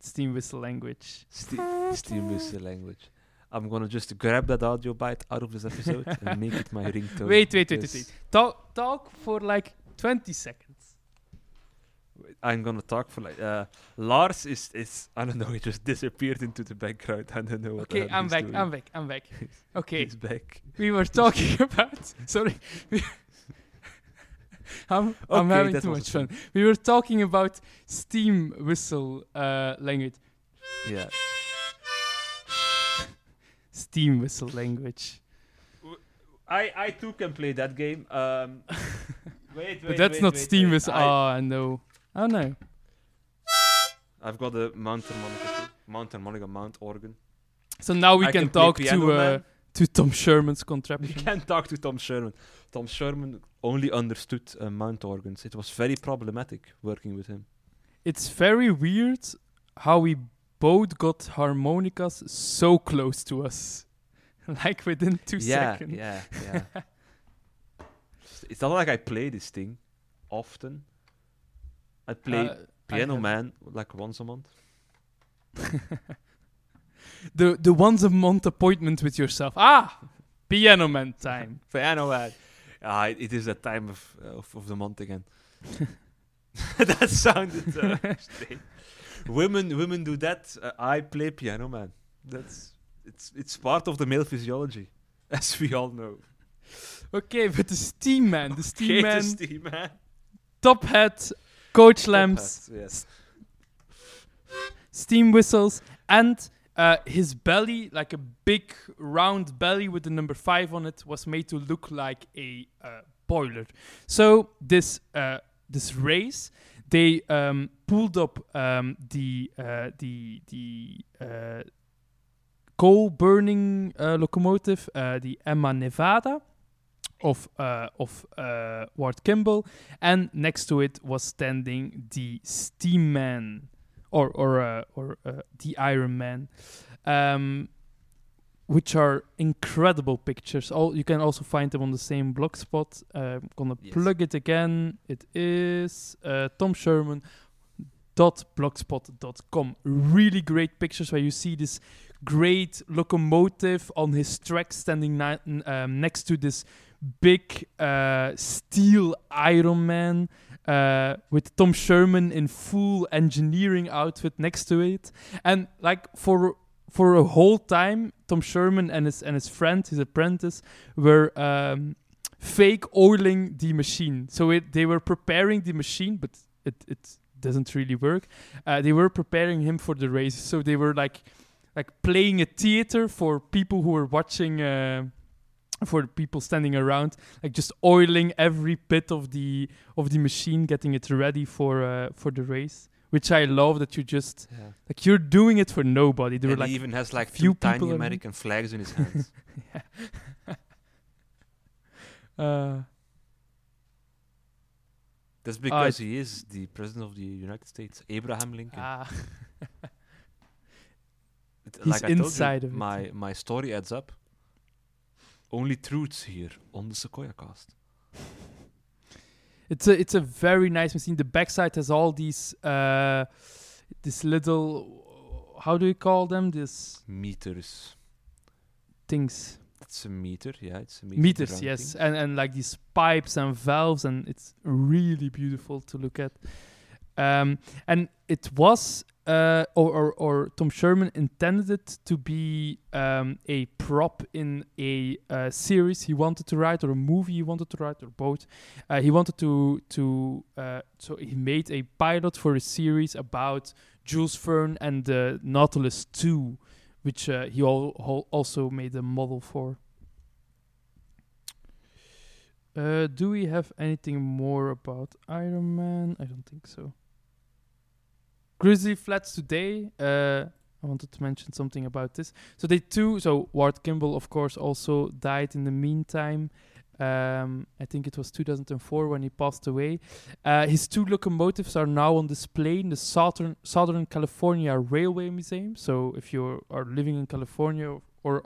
steam whistle language. Ste- steam whistle language. I'm gonna just grab that audio bite out of this episode and make it my ringtone. Wait, wait, wait, wait, wait. Talk, talk for like 20 seconds. I'm gonna talk for like uh, Lars is is I don't know. He just disappeared into the background. I don't know what. Okay, I'm back, doing. I'm back, I'm back. Okay, He's back. we were talking about. Sorry. I'm, I'm having too much fun. We were talking about steam whistle uh, language. Yeah. Steam whistle language. I I too can play that game. Um, wait, wait, But that's wait, not wait, steam wait. whistle. I, Oh, no. Oh, no. I've got a Mount Harmonica, too. Mount Harmonica, Mount organ. So now we I can, play talk to uh, Man. to Tom Scherman's We contraption. can't talk to Tom Scherman. Tom Scherman only understood uh, Mount organs. It was very problematic working with him. it's very weird how we both got harmonicas so close to us. like within two yeah, seconds. yeah, yeah. it's not like I play this thing often. I play Uh, Piano have- Man like once a month. The the once a month appointment with yourself. Ah, Piano Man time. Piano Man. Ah, it, it is that time of, uh, of of the month again. that sounded uh, strange. Women, women do that. Uh, I play Piano Man. That's it's it's part of the male physiology, as we all know. Okay, but the Steam Man, the Steam Okay, Man, the Steam Man. top hat, coach lamps, hat, Yes. steam whistles, and uh, his belly, like a big round belly with the number five on it, was made to look like a uh, boiler. So this uh, this race, they um, pulled up um, the uh, the the uh, coal burning uh, locomotive, uh, the Emma Nevada. Of uh, of uh, Ward Kimball, and next to it was standing the Steam Man, or or or the Iron Man, um, which are incredible pictures. All you can also find them on the same blogspot. Uh, I'm gonna Yes. plug it again. It is uh, Tom Scherman blogspot.com really great pictures where you see this great locomotive on his track standing ni- n- um, next to this big uh, steel Iron Man uh, with Tom Scherman in full engineering outfit next to it, and like for for a whole time, Tom Scherman and his and his friend, his apprentice, were um, fake oiling the machine. So it, they were preparing the machine, but it it doesn't really work. Uh, they were preparing him for the race, so they were like like playing a theater for people who were watching. Uh, for people standing around, like just oiling every bit of the of the machine, getting it ready for uh, for the race. Which I love that you just Yeah. like you're doing it for nobody. They were like, he even has like few tiny. American flags in his hands. uh, That's because he is the president of the United States, Abraham Lincoln. ah, It- he's like I told you, inside of it. my my story adds up. Only truths here on the Sequoia Cast. It's a it's a very nice machine. The backside has all these uh, this little how do you call them? This Meters. things It's a meter, yeah. It's a meter. meters, yes, thing. and and like these pipes and valves, and it's really beautiful to look at. Um, and it was uh, or, or or Tom Scherman intended it to be um, a prop in a uh, series he wanted to write or a movie he wanted to write or both. Uh, he wanted to to uh, so he made a pilot for a series about Jules Verne and the Nautilus 2, which uh, he al- al- also made a model for. Uh, do we have anything more about Iron Man? I don't think so. Grizzly Flats today. Uh, I wanted to mention something about this. So they too. So Ward Kimball, of course, also died in the meantime. Um, I think it was 2004 when he passed away. Uh, his two locomotives are now on display in the Southern Southern California Railway Museum. So if you are living in California or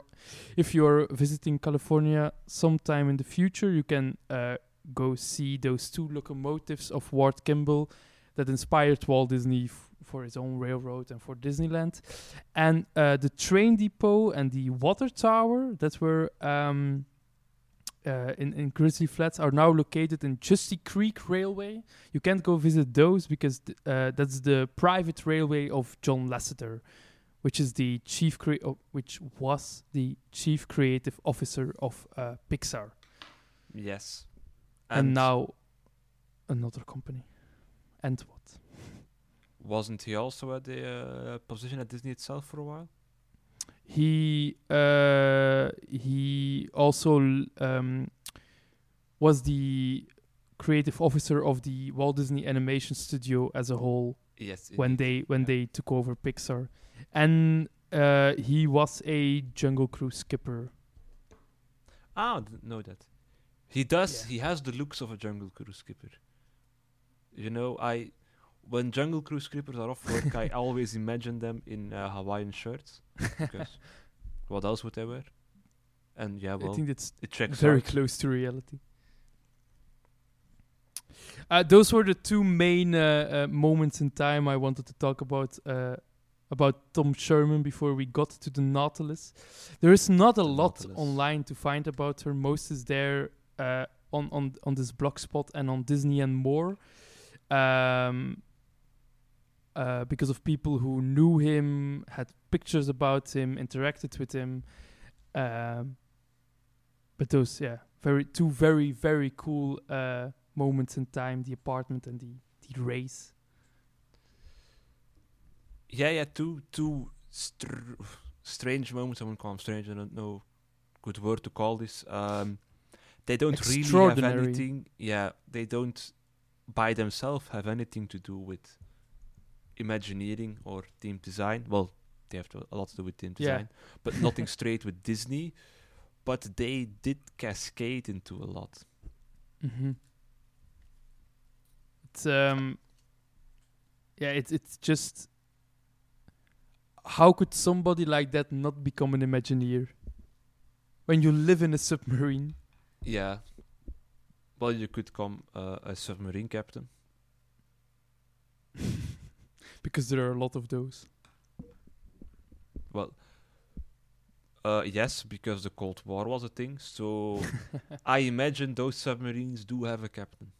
if you're visiting California sometime in the future, you can uh, go see those two locomotives of Ward Kimball that inspired Walt Disney for his own railroad and for Disneyland. And uh, the train depot and the water tower that were um, uh, in, in Grizzly Flats are now located in Justi Creek Railway. You can't go visit those because th- uh, that's the private railway of John Lasseter, which is the chief crea- oh, which was the chief creative officer of uh, Pixar, Yes. and, now another company. And what? Wasn't he also at the uh, position at Disney itself for a while? He uh, he also um, was the creative officer of the Walt Disney Animation Studio as a whole Yes. when indeed. they when Yeah. they took over Pixar, and uh, he was a Jungle Cruise skipper. Ah, I didn't know that. He does. Yeah. He has the looks of a Jungle Cruise skipper. You know, I when Jungle Cruise skippers are off work, I always imagine them in uh, Hawaiian shirts. Because what else would they wear? And yeah, I think that's it checks very out. close to reality. Uh, those were the two main uh, uh, moments in time I wanted to talk about uh, about Tom Scherman before we got to the Nautilus. There is not a The lot Nautilus. online to find about her. Most is there uh, on on on this blogspot and on Disney and more. Um, uh, because of people who knew him, had pictures about him, interacted with him. Um, but those, yeah, very two very very cool uh, moments in time: the apartment and the the race. Yeah, yeah, two two str- strange moments. I wouldn't call them strange. I don't know good word to call this. Um, they don't really have anything. Yeah, they don't by themselves have anything to do with Imagineering or team design. Well, they have to, a lot to do with Yeah. design, but nothing straight with Disney. But they did cascade into a lot. Mm-hmm. It's um, yeah, it's it's just how could somebody like that not become an Imagineer when you live in a submarine? Yeah. Well, you could come uh, a submarine captain. because there are a lot of those. Well, uh, yes, because the Cold War was a thing. So I imagine those submarines do have a captain.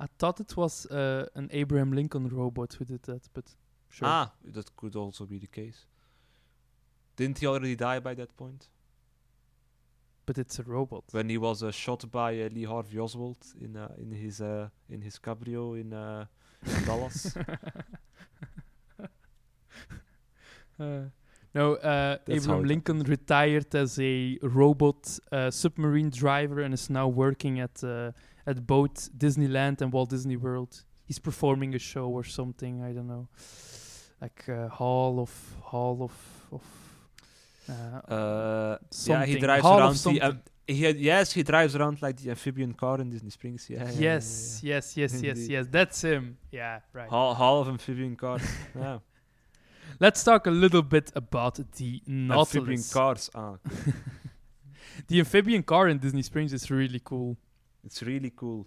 I thought it was uh, an Abraham Lincoln robot who did that, but sure. Ah, that could also be the case. Didn't he already die by that point? But it's a robot. When he was uh, shot by uh, Lee Harvey Oswald in uh, in his uh, in his cabrio in uh, Dallas. Uh, no, uh, Abraham Lincoln retired as a robot uh, submarine driver and is now working at uh, at both Disneyland and Walt Disney World. He's performing a show or something. I don't know, like uh, Hall of Hall of of. Uh, Uh, yeah, he drives Hall around the. Um, he had, yes, he drives around like the amphibian car in Disney Springs. Yeah. yeah, yeah, yeah, yes, yes, yes, yes, yes. That's him. Yeah, right. Hall, Hall of amphibian cars. yeah. Let's talk a little bit about the Amphibian cars. Ah. The amphibian car in Disney Springs is really cool. it's really cool.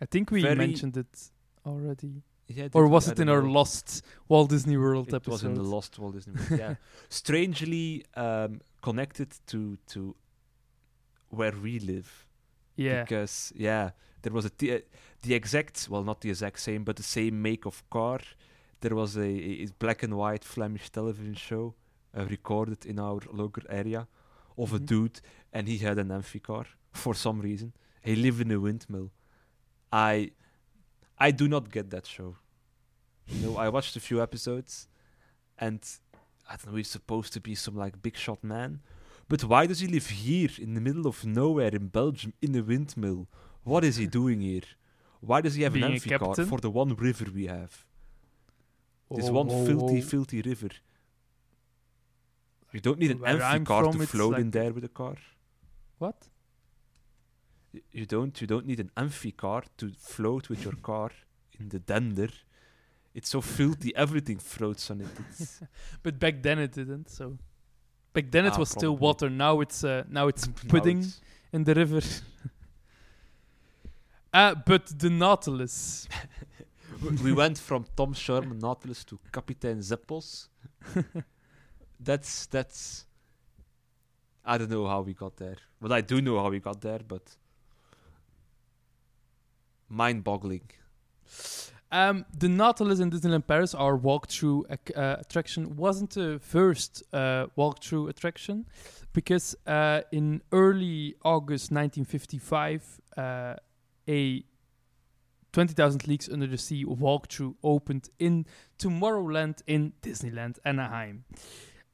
I think we Very- mentioned it already. Yeah, Or we? was it in don't our lost Walt Disney World It was in the Lost Walt Disney World. Yeah, strangely um, connected to to where we live. yeah. Because yeah, there was a t- uh, the exact well, not the exact same, but the same make of car there was a, a, black and white Flemish television show uh, recorded in our local area of a Mhm. dude, and he had an amphicar for some reason. He lived in a windmill. I, I do not get that show. You know, I watched a few episodes, and I don't know. He's supposed to be some like big shot man, but why does he live here in the middle of nowhere in Belgium in a windmill? What is he doing here? Why does he have Being an amphicar for the one river we have? This Oh, one oh, filthy, oh. filthy river. You don't need an Where I'm amphicar from, to float in there with a car. What? You don't. You don't need an amphicar to float with your car in the Dender. It's so filthy. Everything floats on it. But back then it didn't. So back then it Ah, was still water. Now it's uh, now it's now pudding it's- in the river. uh, but the Nautilus. We went from Tom Scherman Nautilus to Kapitein Zeppos. that's that's. I don't know how we got there, Well, I do know how we got there. But mind-boggling. Um, the Nautilus in Disneyland Paris, our walkthrough ac- uh, attraction, wasn't the first uh, walkthrough attraction because uh, in early August 1955, uh, a 20,000 Leagues Under the Sea walkthrough opened in Tomorrowland in Disneyland Anaheim.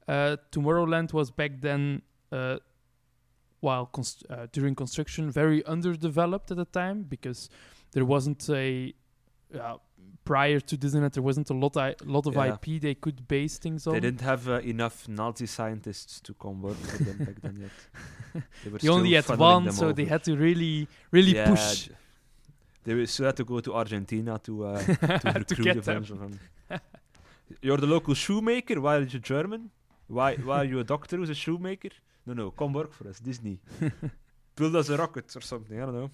Uh, Tomorrowland was back then, uh, while const- uh, during construction, very underdeveloped at the time because there wasn't a uh, prior to Disneyland, there wasn't a lot, I, lot of Yeah. IP they could base things on. They didn't have uh, enough Nazi scientists to come work for them back then yet. They, were They only had one, so they had to really, really Yeah, push d- They were- still had to go to Argentina to, uh, to to recruit them. of them. You're the local shoemaker. Why are you German? Why, why are you a doctor who's a shoemaker? No, no, come work for us, Disney. Build us a rocket or something. I don't know.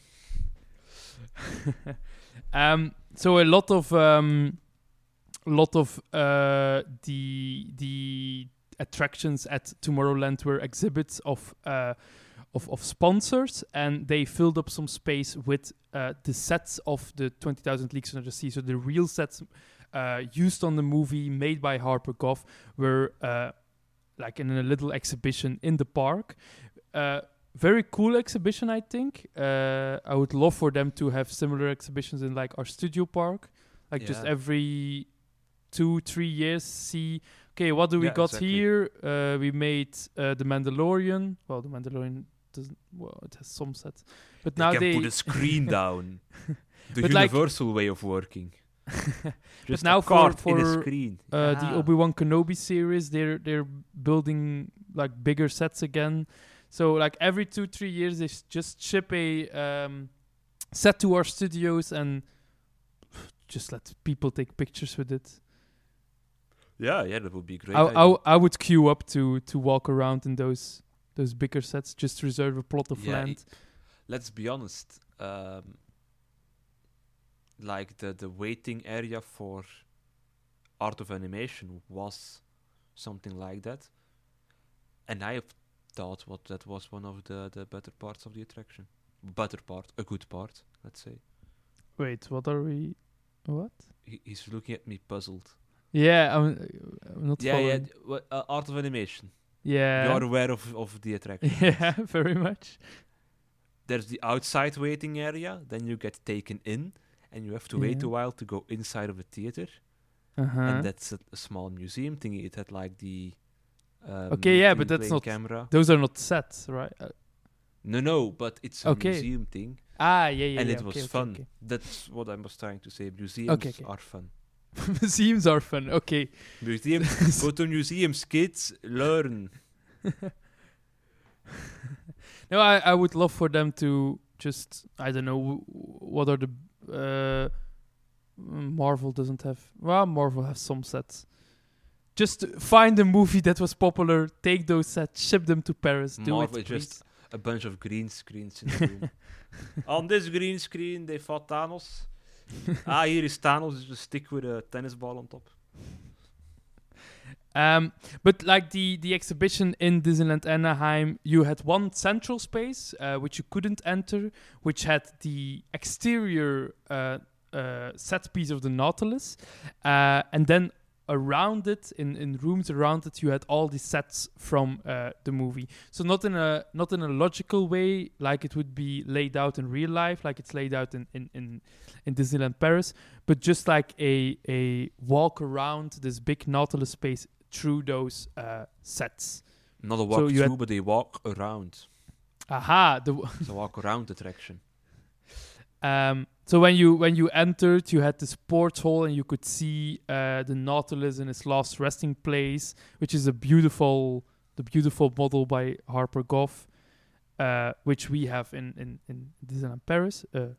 um, so a lot of um, lot of uh, the the attractions at Tomorrowland were exhibits of uh, of, of sponsors, and they filled up some space with uh, the sets of the Twenty Thousand Leagues Under the Sea. So the real sets uh, used on the movie, made by Harper Goff, were uh, like in a little exhibition in the park. Uh, very cool exhibition, I think. Uh, I would love for them to have similar exhibitions in like our studio park, like just every two, three years. See, okay, what do we Yeah, got exactly. here? Uh, we made uh, the Mandalorian. Well, the Mandalorian doesn't. Well, it has some sets, but now they can they. put a screen down. The But like- universal way of working. Just now a for- card in a for, screen. uh, the Obi Wan Kenobi series. They're they're building like bigger sets again. So like every two three years they just ship a um, set to our studios and just let people take pictures with it. Yeah, yeah, that would be great. I. I, I would queue up to to walk around in those those bigger sets. Just reserve a plot of Yeah, land. let's be honest. Um, like the the waiting area for art of animation was something like that, and I have thought what that was one of the the better parts of the attraction. Better part, a good part, let's say. Wait, what are we? What? He, he's looking at me puzzled. Yeah, I'm, I'm not Yeah, yeah. following. wha- uh, art of animation. Yeah. You're aware of of the attraction. yeah, very much. There's the outside waiting area. Then you get taken in, and you have to wait a while to go inside of a theater. Uh-huh. and that's a, a small museum thingy. It had like the um, Okay, yeah, but that's not- camera. Those are not sets, right? Uh, No, no, but it's a Okay. museum thing, ah, yeah, yeah, and yeah. it was okay, okay, fun. okay. That's what I was trying to say. Museums okay. are fun. Museums are fun. Okay. Museums, go to museums, kids, learn. No, I, I would love for them to just I don't know w- what are the uh, Marvel doesn't have well Marvel has some sets. Just find a movie that was popular, take those sets, ship them to Paris. Do Marvel it, is just a bunch of green screens in the room. On this green screen, they fought Thanos. ah, here is Thanos, just a stick with a tennis ball on top. Um, but like the the exhibition in Disneyland Anaheim, you had one central space uh, which you couldn't enter, which had the exterior uh, set piece of the Nautilus, and then around it, in, in rooms around it, you had all the sets from uh, the movie. So not in a not in a logical way, like it would be laid out in real life, like it's laid out in in, in, in Disneyland Paris, but just like a a walk around this big Nautilus space through those uh, sets. Not a walk you through, but they walk around. Aha, the It's a walk around attraction. Um, so when you when you entered, you had this porthole, and you could see uh, the Nautilus in its last resting place, which is a beautiful the beautiful model by Harper Goff, uh, which we have in in in Disneyland Paris, uh,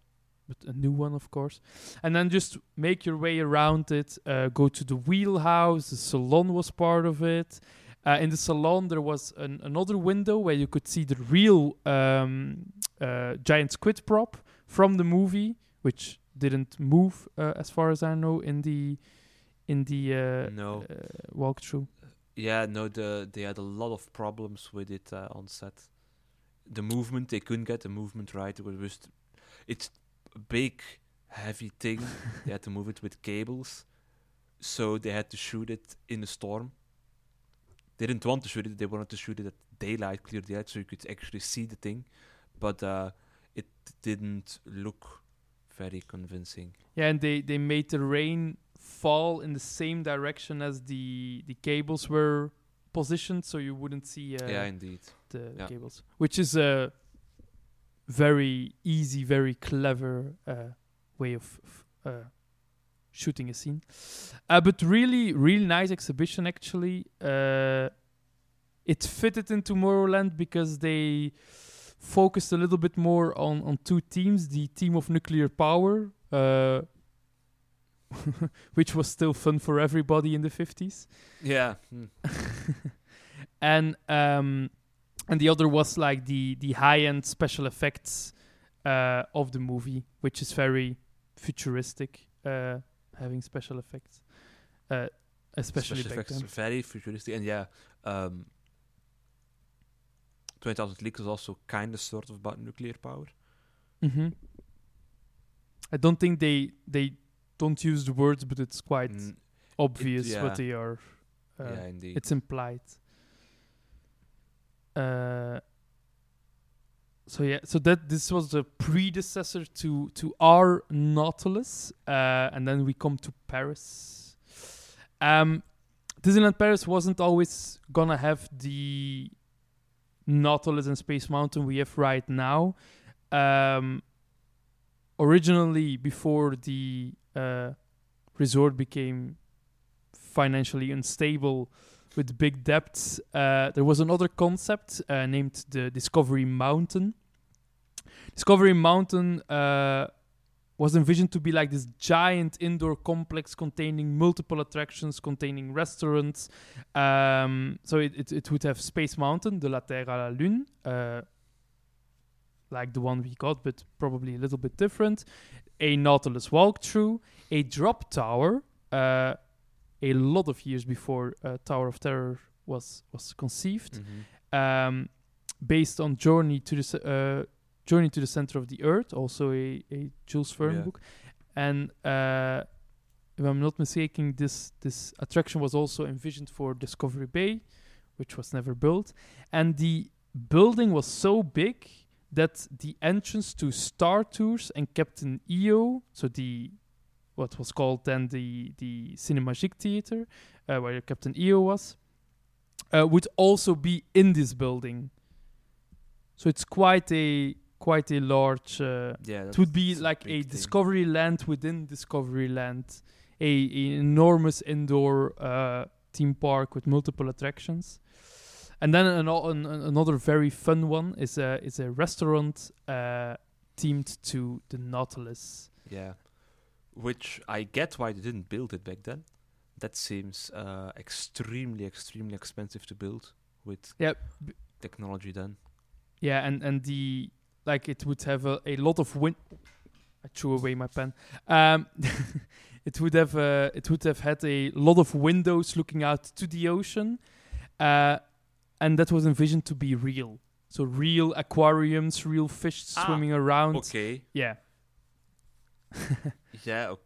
but a new one, of course. And then just make your way around it. Uh, go to the wheelhouse. The salon was part of it. Uh, in the salon, there was an, another window where you could see the real um, uh, giant squid prop from the movie, which didn't move uh, as far as I know in the in the uh, No. uh, walkthrough. Yeah, no, the they had a lot of problems with it uh, on set. The movement they couldn't get the movement right. It was just, it's a big, heavy thing. they had to move it with cables, so they had to shoot it in a storm. They didn't want to shoot it; they wanted to shoot it at daylight, clear daylight, so you could actually see the thing. But uh, it didn't look very convincing. Yeah, and they they made the rain fall in the same direction as the the cables were positioned, so you wouldn't see uh, yeah, indeed. the yeah. cables, which is a very easy, very clever uh, way of uh, shooting a scene. Uh, but really, really nice exhibition actually. Uh, it fitted in Tomorrowland because they focused a little bit more on on two teams: the team of nuclear power. Uh, which was still fun for everybody in the 50s Yeah. hmm. and um, and the other was like the the high end special effects uh, of the movie, which is very futuristic, uh, having special effects, uh, especially Special effects, then. very futuristic, and yeah, um, 20,000 Leagues is also kind of sort of about nuclear power. hmm I don't think they they don't use the words, but it's quite Mm, obvious yeah. what they are. Uh, yeah, indeed. It's implied. Uh, so yeah, so that this was the predecessor to to our Nautilus, uh, and then we come to Paris. Um, Disneyland Paris wasn't always gonna have the Nautilus and Space Mountain we have right now. Um, originally, before the uh, resort became financially unstable with big debts, uh, there was another concept uh, named the Discovery Mountain. Discovery Mountain uh, was envisioned to be like this giant indoor complex containing multiple attractions, containing restaurants. Um, so it, it, it would have Space Mountain, de la Terre à la Lune, uh, like the one we got, but probably a little bit different. A Nautilus walkthrough, a drop tower, uh, a lot of years before uh, Tower of Terror was was conceived, Mhm. um, based on Journey to the uh, Journey to the Center of the Earth, also a, a Jules Verne Yeah. book, and uh, if I'm not mistaken, this this attraction was also envisioned for Discovery Bay, which was never built, and the building was so big that the entrance to Star Tours and Captain EO, so the what was called then the the Cinemagique Theater, uh, where Captain EO was, uh, would also be in this building. So it's quite a quite a large. Uh, Yeah, it would be like a thing. Discovery Land within Discovery Land, a, a enormous indoor uh, theme park with multiple attractions. And then an, an, an- another very fun one is a is a restaurant uh, themed to the Nautilus. Yeah, which I get why they didn't build it back then. That seems uh, extremely, extremely expensive to build with Yeah, b- technology then. Yeah, and and the like it would have a, a lot of wind. I threw away my pen. Um, it would have uh, it would have had a lot of windows looking out to the ocean, uh, and that was envisioned to be real. So real aquariums, real fish Ah, swimming around. Okay, Yeah. Yeah, ok-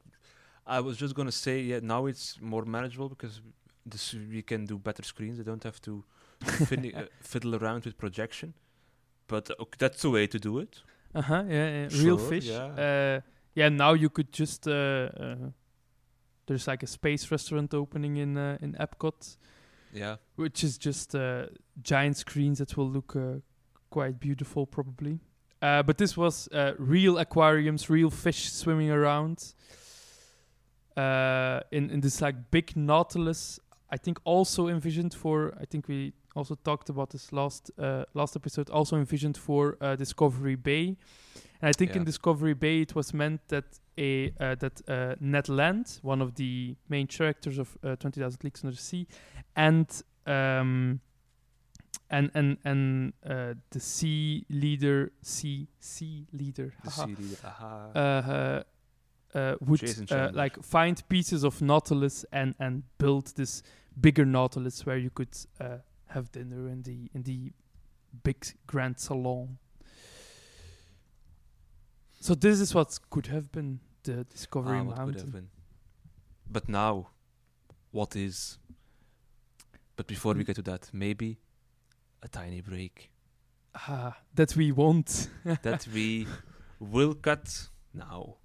I was just gonna say, yeah, now it's more manageable because this we can do better screens. I don't have to fin- uh, fiddle around with projection. But uh, ok, that's the way to do it. Uh huh. Yeah, yeah. real Sure, fish. yeah. Uh, yeah. Now you could just. Uh, uh, there's like a space restaurant opening in uh, in Epcot, Yeah, which is just uh, giant screens that will look uh, quite beautiful, probably. Uh, but this was uh, real aquariums, real fish swimming around. Uh, in in this like big nautilus, I think also envisioned for. I think we also talked about this last uh, last episode. Also envisioned for uh, Discovery Bay, and I think in Discovery Bay it was meant that a uh, that uh, Ned Land, one of the main characters of uh, Twenty Thousand Leagues Under the Sea, and um, and and and uh, the sea leader, sea sea leader, the haha, series. Aha. uh, uh, uh, would Jason uh, Chandler. like find pieces of Nautilus and and build this bigger Nautilus where you could uh, have dinner in the in the big grand salon. So this is what could have been the Discovery Ah, Mountain. But now, what is? But before we get to that, maybe a tiny break Ah, that we won't. that we will cut now.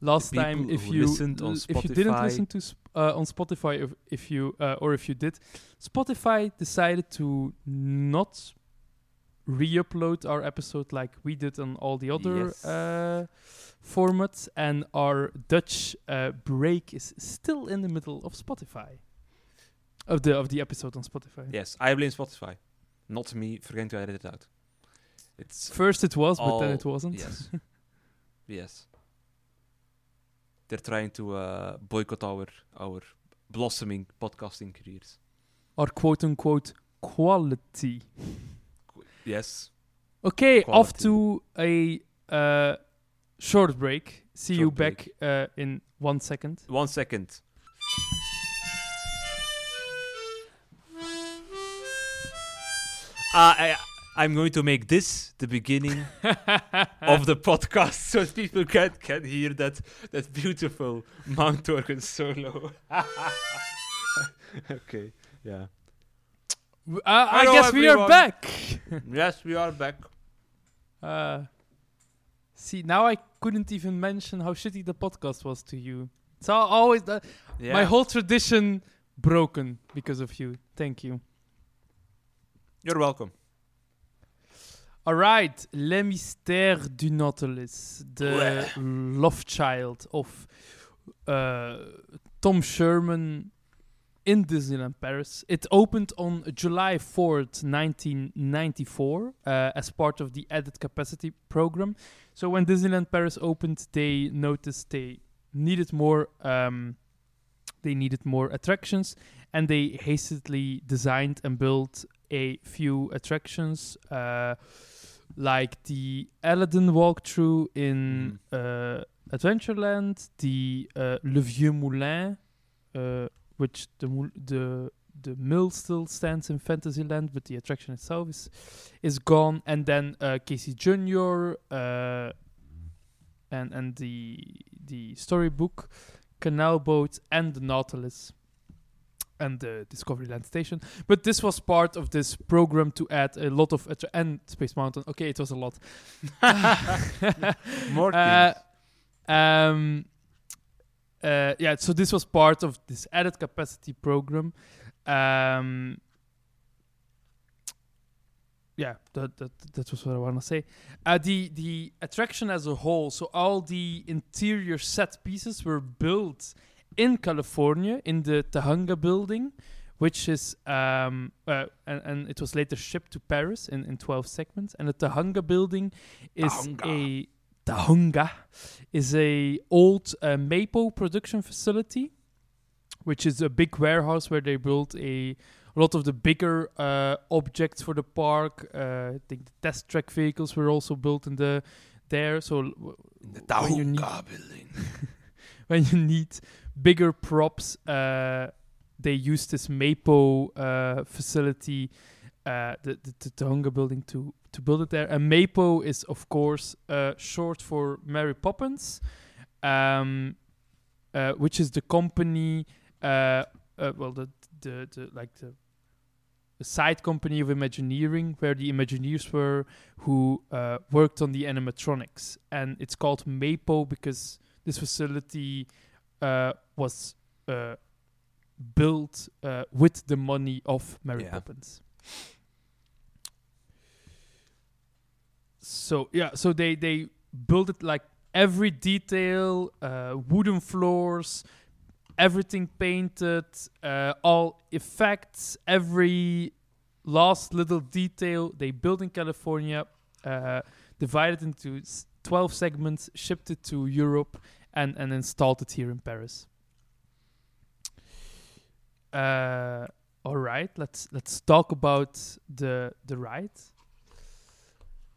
Last time, if you listened on l- if you didn't listen to sp- uh, on Spotify, if, if you uh, or if you did, Spotify decided to not re-upload our episode like we did on all the other Yes. uh, formats, and our Dutch uh, break is still in the middle of Spotify of the of the episode on Spotify. Yes, I blame Spotify, not me forgetting to edit it out. It's First it was, but then it wasn't. Yes. yes. They're trying to uh, boycott our our blossoming podcasting careers. Our quote unquote quality. Yes. Okay, off to a uh, short break. See you back uh, in one second. One second. Uh, I, I'm going to make this the beginning of the podcast so people can, can hear that that beautiful Mount Organ solo. okay, yeah. Uh, I Hello, guess we are back. Yes, we are back. Uh, see, now I couldn't even mention how shitty the podcast was to you. It's al- always that Yeah. my whole tradition broken because of you. Thank you. You're welcome. All right, Le Mystère du Nautilus, the love child of uh, Tom Scherman in Disneyland Paris. It opened on July 4th, 1994, uh, as part of the added capacity program. So when Disneyland Paris opened, they noticed they needed more. Um, they needed more attractions, and they hastily designed and built a few attractions, uh, like the Aladdin walkthrough in uh, Adventureland, the uh, Le Vieux Moulin, uh, which the the the mill still stands in Fantasyland, but the attraction itself is is gone. And then uh, Casey Junior, uh, and and the the storybook, Canal Boat, and the Nautilus, and the Discovery Land station. But this was part of this program to add a lot of attra- and Space Mountain. Okay, it was a lot. More Uh, um, uh, yeah, so this was part of this added capacity program. Um, yeah, that, that that was what I want to say. Uh, the the attraction as a whole, so all the interior set pieces were built in California in the Tujunga building, which is um uh, and, and it was later shipped to Paris in, in 12 segments. And the Tujunga building is Tujunga. a Tujunga is a old uh, Mapo production facility, which is a big warehouse where they built a lot of the bigger uh, objects for the park. Uh, I think the test track vehicles were also built in the there. So w- The Tujunga building. when you need bigger props, uh, they used this Mapo uh, facility, uh, the, the, the Tujunga building, to, to build it there. And Mapo is, of course, uh, short for Mary Poppins. um, uh, which is the company, well, the, the the like the a side company of Imagineering, where the Imagineers were who uh, worked on the animatronics, and it's called Mapo because this facility was uh, built uh, with the money of Mary Yeah. Poppins. So yeah, so they they built it like every detail, uh, wooden floors, everything painted, uh, all effects, every last little detail they built in California, uh, divided into 12 segments, shipped it to Europe, and, and installed it here in Paris. Uh, all right, let's let's talk about the the ride.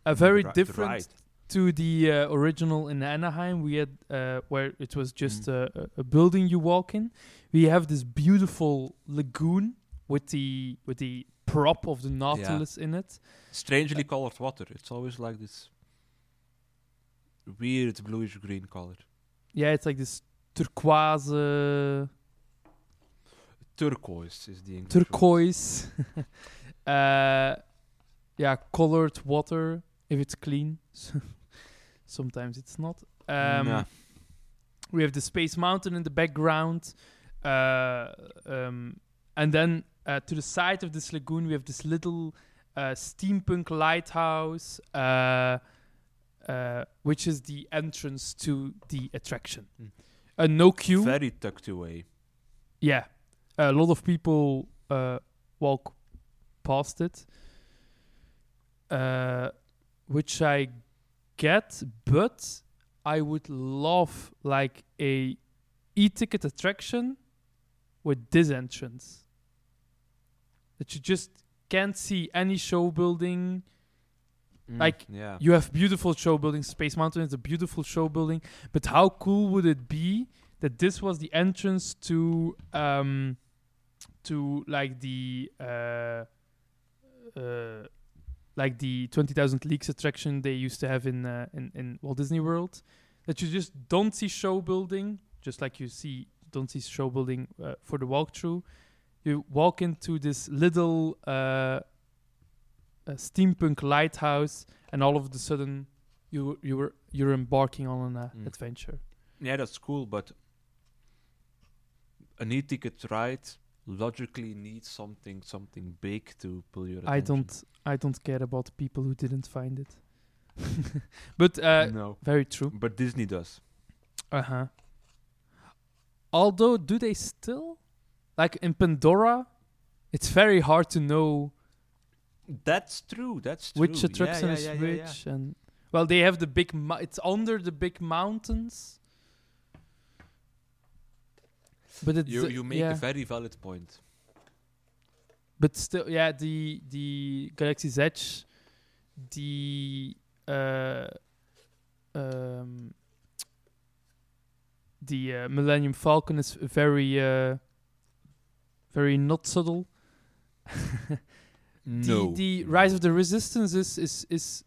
A very the different ride. to the uh, original in Anaheim. We had uh, where it was just a, a- a building you walk in. We have this beautiful lagoon with the with the prop of the Nautilus in it. Strangely colored water. It's always like this weird bluish green color. Yeah, it's like this turquoise, uh, Turquoise is the English turquoise. uh, yeah, colored water if it's clean. Sometimes it's not. Um, Nah. We have the Space Mountain in the background. Uh, um, and then uh, to the side of this lagoon, we have this little uh, steampunk lighthouse, uh, which is the entrance to the attraction. Mm. Uh, no queue. Very tucked away. yeah. A lot of people uh, walk past it, uh, which I get, but I would love like a e-ticket attraction with this entrance that you just can't see any show building. Mm, Like, yeah. You have beautiful show buildings. Space Mountain is a beautiful show building, but how cool would it be that this was the entrance to um to like the uh uh like the 20,000 Leagues attraction they used to have in, uh, in in Walt Disney World that you just don't see show building just like you see don't see show building uh, for the walkthrough you walk into this little uh, uh steampunk lighthouse and all of a sudden you you were you're embarking on an uh, Mm. adventure Yeah, that's cool, but an e-ticket ride logically needs something something big to pull your attention. I don't I don't care about people who didn't find it. but uh, no, very true. but Disney does. Uh huh. Although, do they still like in Pandora? It's very hard to know That's true. That's true. which Yeah, attraction yeah, is yeah, yeah. which, and well, they have the big. It's under the big mountains. But it's You you make a very valid point. but still, yeah, the the Galaxy's Edge, the uh, um, the uh, Millennium Falcon is very uh, very not subtle. no. The the Rise of the Resistance is is is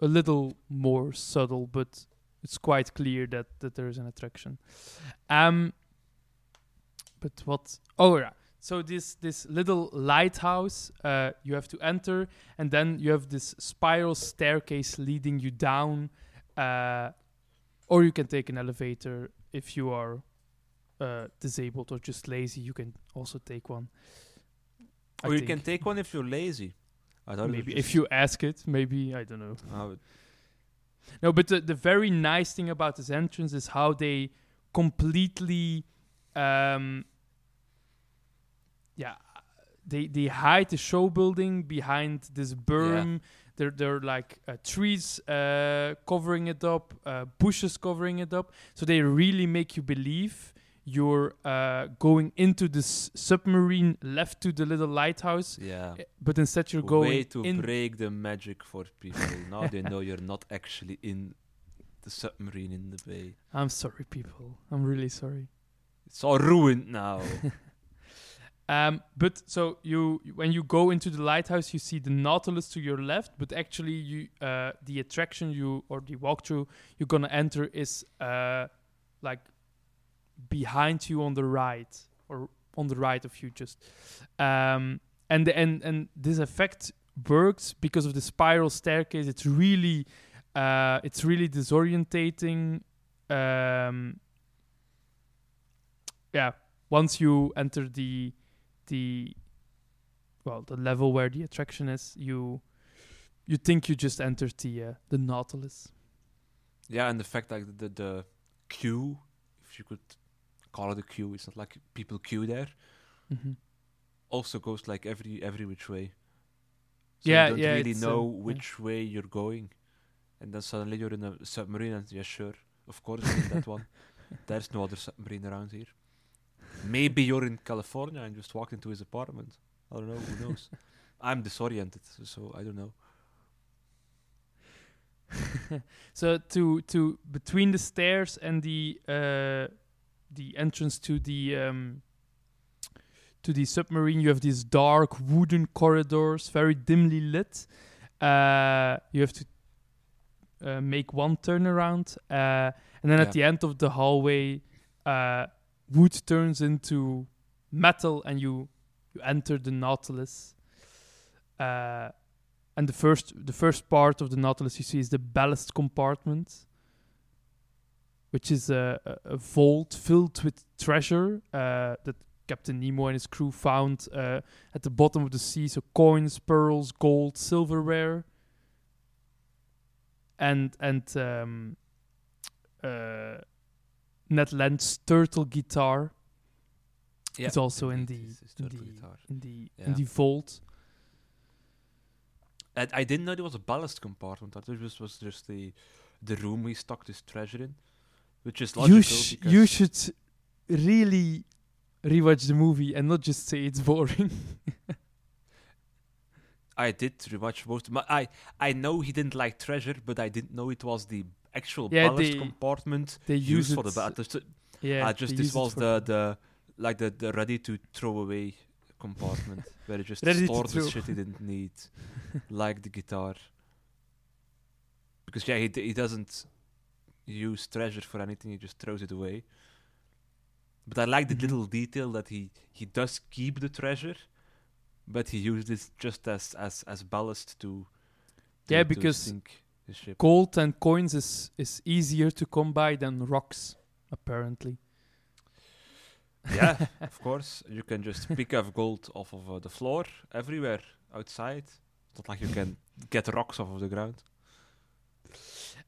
a little more subtle, but it's quite clear that that there is an attraction. Um, but what? Oh, yeah. So this this little lighthouse, uh, you have to enter, and then you have this spiral staircase leading you down, uh, or you can take an elevator if you are uh, disabled or just lazy. You can also take one. I or you think. can take one if you're lazy. I was maybe if you ask it, maybe I don't know. Oh, No, but the, the very nice thing about this entrance is how they completely, um, yeah, they they hide the show building behind this berm. There there are like uh, trees uh, covering it up, uh, bushes covering it up. So they really make you believe you're uh, going into this submarine left to the little lighthouse, yeah. eh, but instead you're going. Way to break the magic for people. now they know you're not actually in the submarine in the bay. I'm sorry, people. I'm really sorry. It's all ruined now. Um, but so you when you go into the lighthouse, you see the Nautilus to your left, but actually you uh, the attraction you or the walkthrough you're gonna enter is uh, like behind you on the right or on the right of you just um, and the, and and this effect works because of the spiral staircase. It's really uh, it's really disorientating um, yeah once you enter the the well the level where the attraction is you you think you just entered the uh, the nautilus. Yeah, and the fact that the, the queue, if you could call it a queue, it's not like people queue there. mm-hmm. Also goes like every every which way. So Yeah, you don't yeah, really uh, know yeah. which way you're going, and then suddenly you're in a submarine, and yeah, sure, of course, that one. There's no other submarine around here. Maybe you're in California and just walked into his apartment. I don't know. Who knows? I'm disoriented, so- so I don't know. so to to between the stairs and the uh, the entrance to the um, to the submarine, you have these dark wooden corridors, very dimly lit. Uh, you have to uh, make one turnaround, uh, and then Yeah. at the end of the hallway, uh, wood turns into metal, and you you enter the Nautilus. Uh, and the first the first part of the Nautilus you see is the ballast compartment, which is a, a, vault filled with treasure uh, that Captain Nemo and his crew found uh, at the bottom of the sea. So coins, pearls, gold, silverware, and and um, uh, Ned Land's turtle guitar Yeah, It's also in the- in the- in the Yeah. in the vault. And I didn't know there was a ballast compartment. I thought this was just the the room we stuck this treasure in, which is logical You sh- you should really rewatch the movie and not just say it's boring. I did rewatch most. My, I I know he didn't like treasure, but I didn't know it was the actual Yeah, ballast they- compartment they used use for the ballast. Yeah, uh, just this was the the like the, the ready to throw away compartment where he just Ready stored the shit he didn't need, like the guitar. Because yeah, he he doesn't use treasure for anything; he just throws it away. But I like the Mhm. little detail that he he does keep the treasure, but he uses it just as as as ballast to. to Yeah, to because sink the ship. gold and coins is is easier to come by than rocks, apparently. yeah, of course. You can just pick up gold off of uh, the floor everywhere outside. It's not like you can get rocks off of the ground.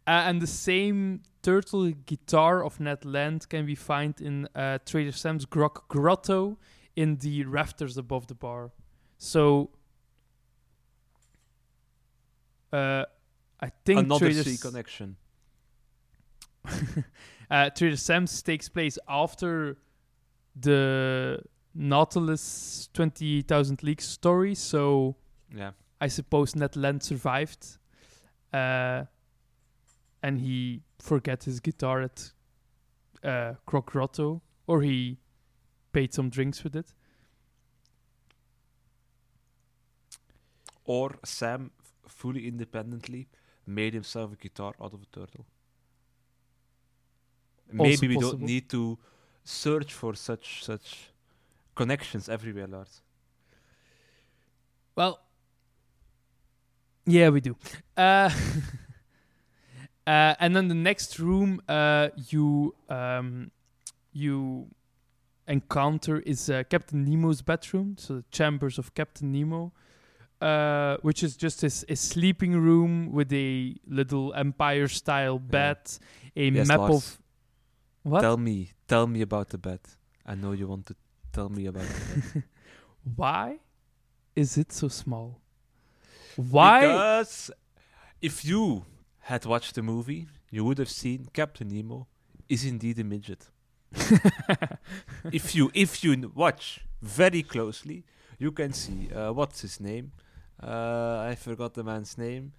Uh, and the same turtle guitar of Ned Land can be found in uh, Trader Sam's Grog Grotto in the rafters above the bar. So, uh, I think Another Trader sea S- connection. uh, Trader Sam's takes place after the Nautilus 20,000 Leagues story. So, Yeah. I suppose Ned Land survived, uh, and he forgot his guitar at uh, Grog Grotto, or he paid some drinks with it. Or Sam, fully independently, made himself a guitar out of a turtle. Maybe we possible. don't need to search for such such connections everywhere, Lars. Well, yeah, we do. Uh, uh, and then the next room uh, you um, you encounter is uh, Captain Nemo's bedroom, so the chambers of Captain Nemo, uh, which is just his, his sleeping room with a little Empire-style bed, a Yes, map Lars. of what? Tell me, tell me about the bed. I know you want to tell me about the bed. Why is it so small? Why? Because if you had watched the movie, you would have seen Captain Nemo is indeed a midget. if you if you watch very closely, you can see uh, what's his name. Uh, I forgot the man's name.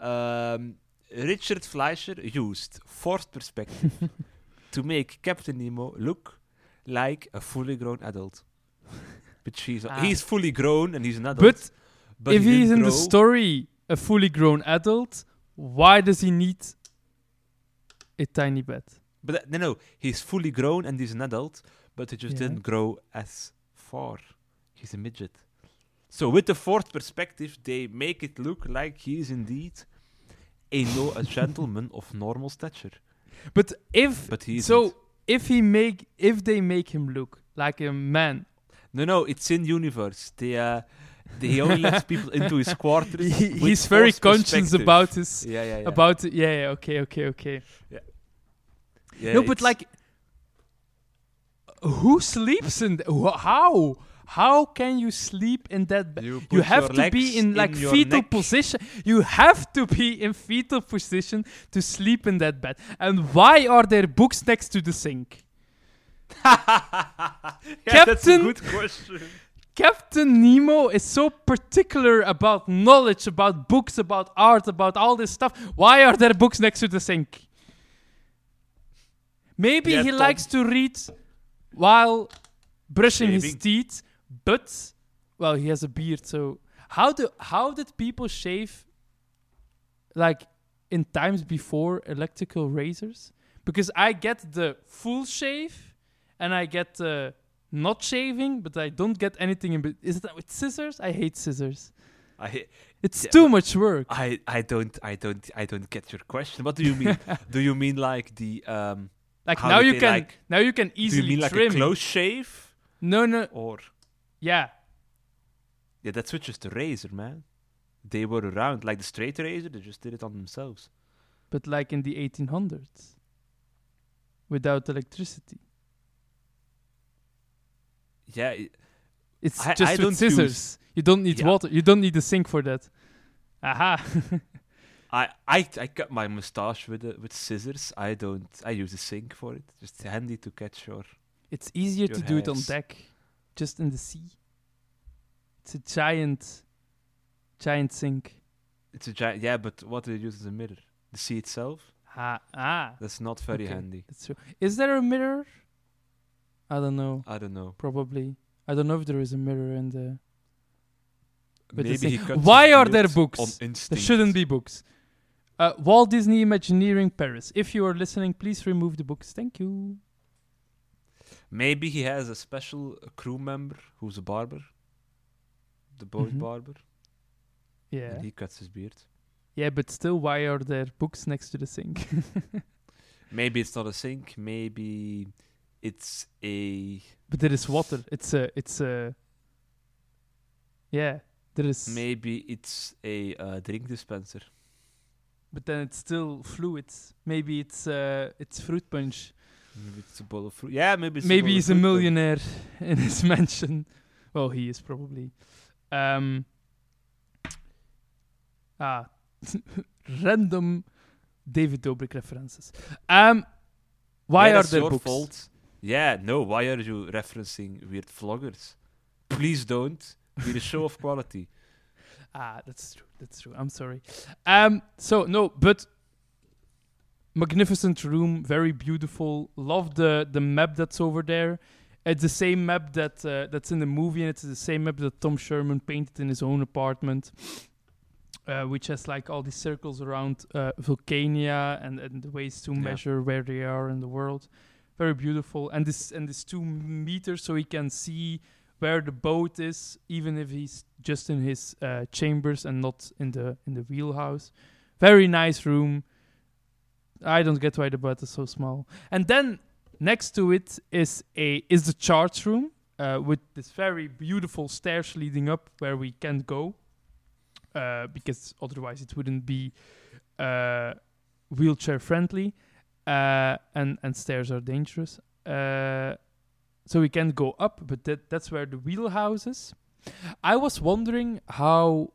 Um, Richard Fleischer used forced perspective to make Captain Nemo look like a fully grown adult. But she's Ah. he's fully grown and he's an adult. But, but if he he's in the story a fully grown adult, why does he need a tiny bed? But that- no, no, he's fully grown and he's an adult, but he just Yeah. didn't grow as far. He's a midget. So with the forced perspective, they make it look like he is indeed a no a gentleman of normal stature. But if But he so, if he make if they make him look like a man, No, no, it's in universe. They, uh, he only lets people into his quarters. he, he's very conscious about his Yeah, yeah, yeah. about it. Yeah, yeah, okay, okay, okay. Yeah, no, but like, who sleeps in? Th- how? How can you sleep in that bed? you, You have to be in like your fetal neck. position. You have to be in fetal position to sleep in that bed. And why are there books next to the sink? yeah, that's a Captain- good question. Captain Nemo is so particular about knowledge, about books, about art, about all this stuff. Why are there books next to the sink? Maybe Yeah, he Tom. likes to read while brushing his teeth, but well, he has a beard. So how do how did people shave like in times before electrical razors? Because I get the full shave and I get the not shaving, but I don't get anything in. bet- Is it with scissors? I hate scissors. I, It's Yeah, too much work. I, I don't, I don't, I don't get your question. What do you mean? do you mean like the, um, Like now you can like- now you can do you easily mean like trim. a close shave, no, no, or yeah. yeah, that's with just razor, man. They were around like the straight razor. They just did it on themselves. But like in the 1800s, without electricity, Yeah, it's I- just I with scissors. You don't need Yeah. water. You don't need a sink for that. Aha. I, I, I cut my mustache with a, with scissors. I don't. I use a sink for it. Just handy to catch your. it's easier Your to do it on deck, just in the sea. It's a giant, giant sink. It's a giant. Yeah, but what do you use as a mirror? The sea itself. Ah, ah. That's not very Okay. handy. That's true. Is there a mirror? I don't know. I don't know. Probably. I don't know if there is a mirror in the. With the Maybe he cut Why his are there books? There instinct. shouldn't be books. Uh, Walt Disney Imagineering Paris. If you are listening, please remove the books. Thank you. Maybe he has a special crew member who's a barber. The boy Mhm. barber. Yeah. And he cuts his beard. Yeah, but still, why are there books next to the sink? Maybe it's not a sink. Maybe it's a. but there is water. It's a. It's a. Yeah, there is. Maybe it's a uh, drink dispenser. But then it's still fluids. Maybe it's uh, it's fruit punch. Maybe it's a bowl of fruit. Yeah, maybe. It's Maybe of he's a fruit punch. millionaire in his mansion. Well, he is probably. Um, ah, random David Dobrik references. Um, why Yeah, are there books? fault. Yeah, no. Why are you referencing weird vloggers? Please don't. We're a show of quality. Ah, that's true. That's true. I'm sorry. Um, so no, but magnificent room, very beautiful. Love the the map that's over there. It's the same map that uh, that's in the movie, and it's the same map that Tom Scherman painted in his own apartment, uh, which has like all these circles around uh, Vulcania and, and the ways to Yeah. measure where they are in the world. Very beautiful, and this and this two meters, so he can see where the boat is, even if he's just in his uh, chambers and not in the in the wheelhouse. Very nice room. I don't get why the boat is so small. And then next to it is a is the charts room uh, with this very beautiful stairs leading up where we can't go uh, because otherwise it wouldn't be uh, wheelchair friendly uh, and and stairs are dangerous. Uh, so we can't go up, but that that's where the wheelhouse is. I was wondering how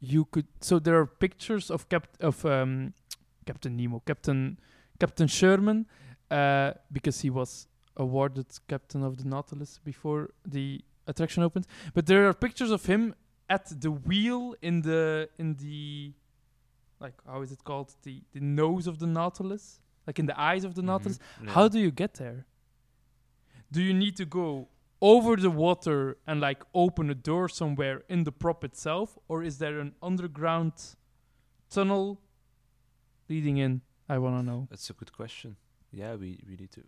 you could. So there are pictures of Cap of um, Captain Nemo, Captain Captain Scherman, uh, because he was awarded Captain of the Nautilus before the attraction opened. But there are pictures of him at the wheel in the in the like how is it called the the nose of the Nautilus, like in the eyes of the Nautilus. Mhm. Yeah. How do you get there? Do you need to go over the water and like open a door somewhere in the prop itself, or is there an underground tunnel leading in? I want to know. That's a good question. Yeah, we, we need to.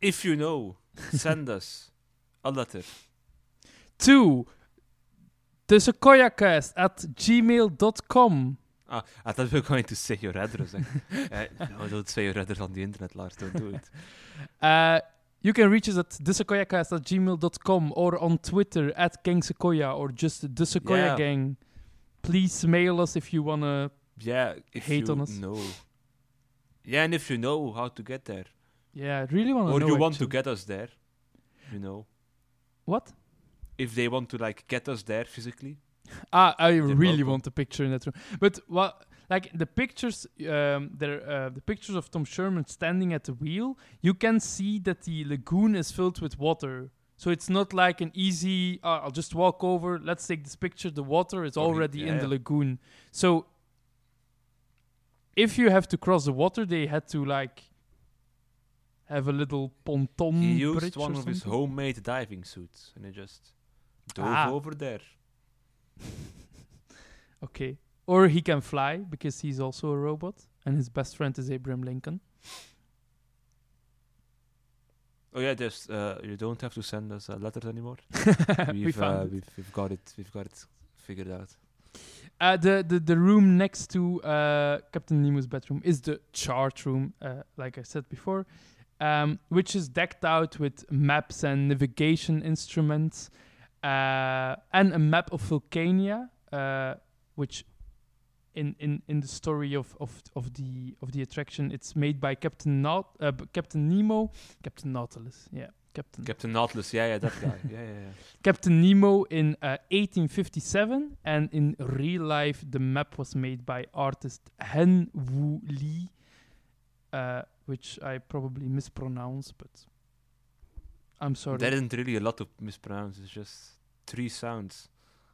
If you know, send us a letter. Two, the sequoiacast at gmail.com. Ah, I thought we were going to say your address. eh. uh, no, don't say your address on the internet, Lars. Don't do it. Uh, you can reach us at thesequoiacast at gmail.com or on Twitter at Gang Sequoia or just the Sequoia Yeah. Gang. Please mail us if you want to. Yeah, Hate on us. know. Yeah, and if you know how to get there, Yeah, I really want to or know. you want to actually. get us there, you know, What? if they want to like get us there physically. Ah, I really want a picture in that room. But what, like the pictures, um, there, uh, the pictures of Tom Scherman standing at the wheel. You can see that the lagoon is filled with water. So it's not like an easy. Uh, I'll just walk over. Let's take this picture. The water is already in yeah, the lagoon. So if you have to cross the water, they had to like have a little ponton. he used bridge one or of his homemade diving suits, and he just dove Ah. over there. Okay. Or he can fly because he's also a robot, and his best friend is Abraham Lincoln. Oh yeah, there's. Uh, you don't have to send us uh, letters anymore. we We've, found uh, we've we've got it. We've got it figured out. Uh, the, the the room next to uh, Captain Nemo's bedroom is the chart room, uh, like I said before, um, which is decked out with maps and navigation instruments, uh, and a map of Vulcania, uh, which in, in, in the story of, of, of the of the attraction, it's made by Captain Naut- uh, Captain Nemo, Captain Nautilus, yeah, Captain. Captain Nautilus, yeah, yeah, that guy, yeah, yeah, yeah. Captain Nemo in uh, 1857, and in real life, the map was made by artist Hen Wu Lee, uh, which I probably mispronounce, but I'm sorry. There isn't really a lot to mispronounce. It's just three sounds.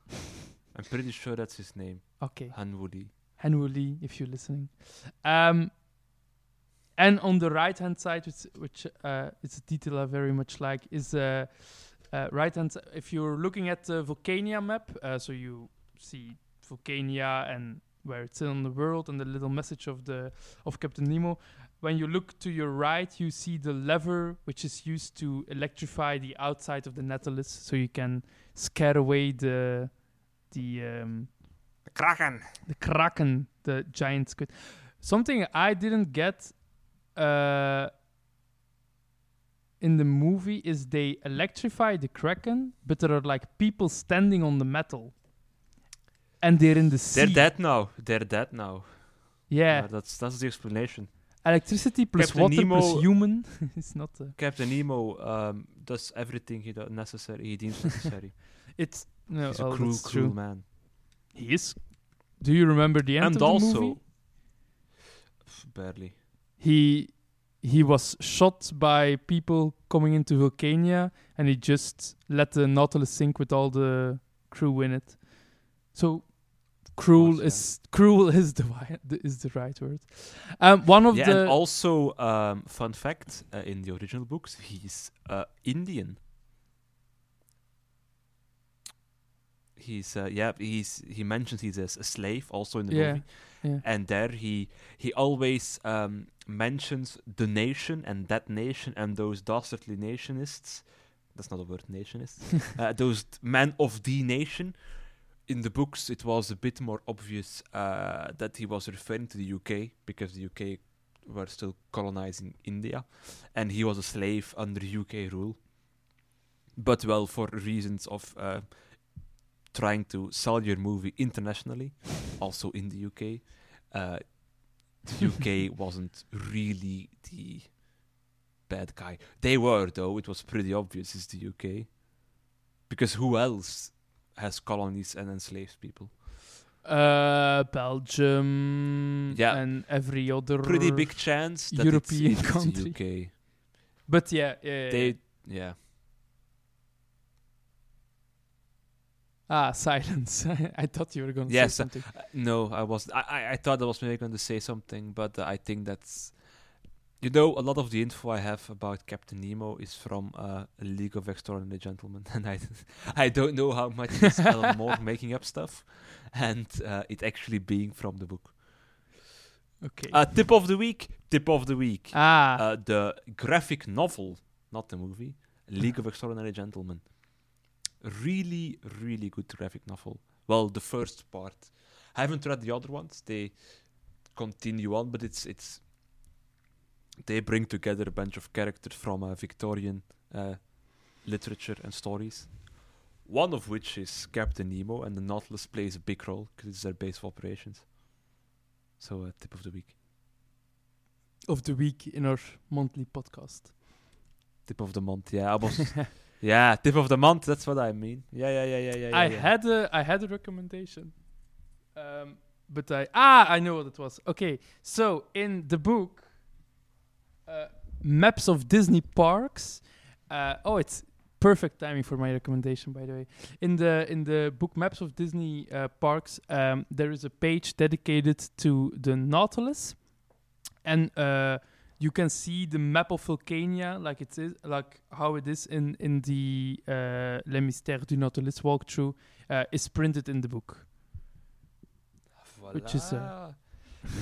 I'm pretty sure that's his name, okay, Han Wuli. Hen Wu Lee, if you're listening. Um, and on the right hand side, which, which uh, is a detail I very much like, is uh, uh, right hand. If you're looking at the Vulcania map, uh, so you see Vulcania and where it's in the world, and the little message of the of Captain Nemo. When you look to your right, you see the lever which is used to electrify the outside of the Nautilus, so you can scare away the the um, Kraken. the kraken, the giant squid. Something I didn't get uh, in the movie is they electrify the kraken, but there are like people standing on the metal, and they're in the sea. They're dead now. They're dead now. Yeah, Uh, that's that's the explanation. Electricity plus Captain water plus human is not. Uh, Captain Nemo um, does everything he does necessary. He deems necessary. it's no, He's a well, cruel, cruel true. man. He is. Do you remember the end and of the also, movie? Pff, barely. he he was shot by people coming into Vulcania, and he just let the Nautilus sink with all the crew in it. So cruel course, yeah. is cruel is the, is the right word. Um, one of yeah, the and also, um, fun fact: uh, in the original books, he's uh, Indian. He's uh, yeah, he's he mentions he's a slave also in the Yeah, movie, yeah. and there he he always um, mentions the nation and that nation and those dastardly nationists. That's not a word, nationists. uh, those men of the nation. In the books, it was a bit more obvious uh, that he was referring to the UK because the UK were still colonizing India, and he was a slave under UK rule. But well, for reasons of uh, trying to sell your movie internationally, also in the UK, uh, the UK wasn't really the bad guy. They were, though. It was pretty obvious it's the UK. Because who else has colonies and enslaved people? uh, Belgium Yeah. and every other Pretty big chance that European it's, country. UK. But yeah, yeah, yeah. They, yeah. ah silence. I thought you were gonna Yes, say something. Uh, no, I was. I, I, I thought I was maybe going to say something, but uh, I think that's You know, a lot of the info I have about Captain Nemo is from uh, League of Extraordinary Gentlemen, and I, I don't know how much is Alan Moore making up stuff, and uh, it actually being from the book. Okay. Uh, tip of the week. Tip of the week. ah. Uh, the graphic novel, not the movie. League of Extraordinary Gentlemen. Really, really good graphic novel. Well, the first part. I haven't read the other ones. They continue on, but it's it's. They bring together a bunch of characters from uh, Victorian uh, literature and stories. One of which is Captain Nemo, and the Nautilus plays a big role because it's their base of operations. So, uh, tip of the week. of the week in our monthly podcast. Tip of the month. Yeah, I was. yeah, tip of the month. That's what I mean. Yeah, yeah, yeah, yeah, yeah. I yeah. had a I had a recommendation, um, but I ah I know what it was. Okay, so in the book, maps of Disney parks. Uh, oh, it's perfect timing for my recommendation, by the way. In the in the book Maps of Disney uh, Parks, um, there is a page dedicated to the Nautilus, and uh, you can see the map of Vulcania, like it is, like how it is in in the uh, Les Mystères du Nautilus walkthrough, uh, is printed in the book. which is, uh,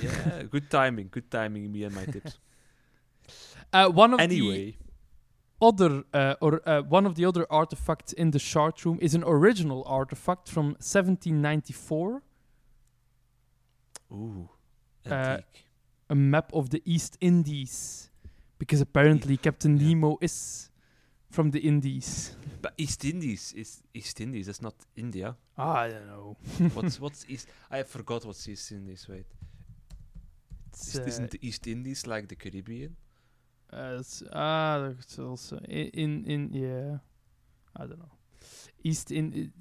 yeah, good timing. Good timing. Me and my tips. Uh, one of the other uh, or uh, one of the other artifacts in the chart room is an original artifact from 1794, ooh, uh, antique. a map of the East Indies, because apparently Captain yeah. Nemo is from the Indies. but East Indies is East Indies. That's not India. Ah, I don't know. What's what's East? I forgot what's East Indies. Wait, It's, is, uh, isn't the East Indies like the Caribbean? Uh, it's, ah, it's also in, in yeah, I don't know. East in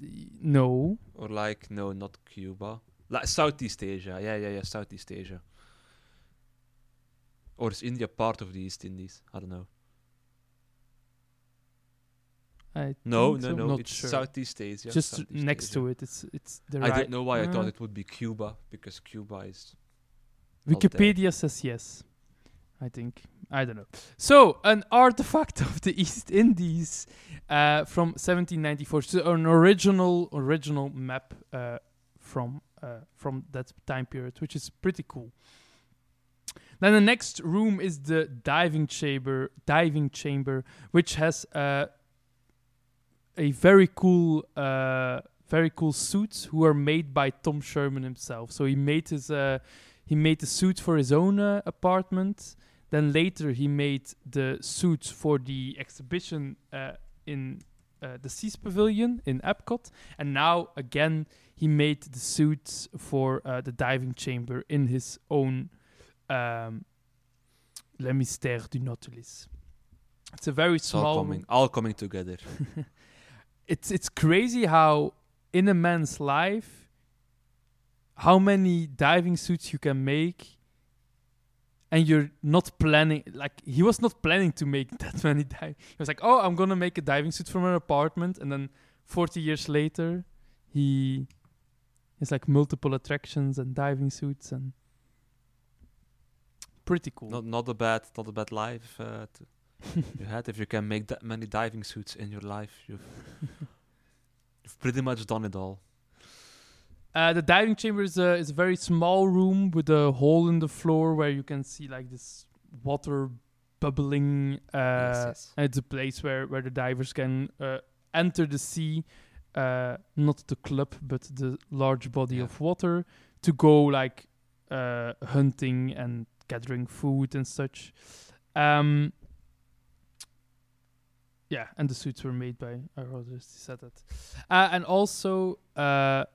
no. Or like no, not Cuba. Like Southeast Asia. Yeah, yeah, yeah. Southeast Asia. Or is India part of the East Indies? I don't know. I No, no, so. no. Not it's sure. Southeast Asia. Just Southeast next Asia. to it, it's it's the I right. don't know why I thought uh, it would be Cuba because Cuba is. Wikipedia says yes. I think. I don't know. So, an artifact of the East Indies uh, from 1794. So, an original original map uh, from uh, from that time period, which is pretty cool. Then the next room is the diving chamber, diving chamber, which has uh, a very cool, uh, very cool suits who are made by Tom Scherman himself. So he made his uh, he made the suit for his own apartment. Then later he made the suits for the exhibition uh, in uh, the Seas Pavilion in Epcot, and now again he made the suits for uh, the diving chamber in his own um, Les Mystères du Nautilus. It's a very It's all small. coming, all coming together. it's it's crazy how in a man's life how many diving suits you can make and you're not planning like he was not planning to make that many dive he was like oh i'm gonna make a diving suit from an apartment and then 40 years later he has like multiple attractions and diving suits and pretty cool Not not a bad, not a bad life uh, to you had. If you can make that many diving suits in your life, you've you've pretty much done it all. Uh, the diving chamber is a, is a very small room with a hole in the floor where you can see like this water bubbling. Uh, Yes, yes. and It's a place where, where the divers can uh, enter the sea, uh, not the club, but the large body Yeah. of water to go like uh, hunting and gathering food and such. Um, yeah, and the suits were made by I already said that. Uh, and also, uh,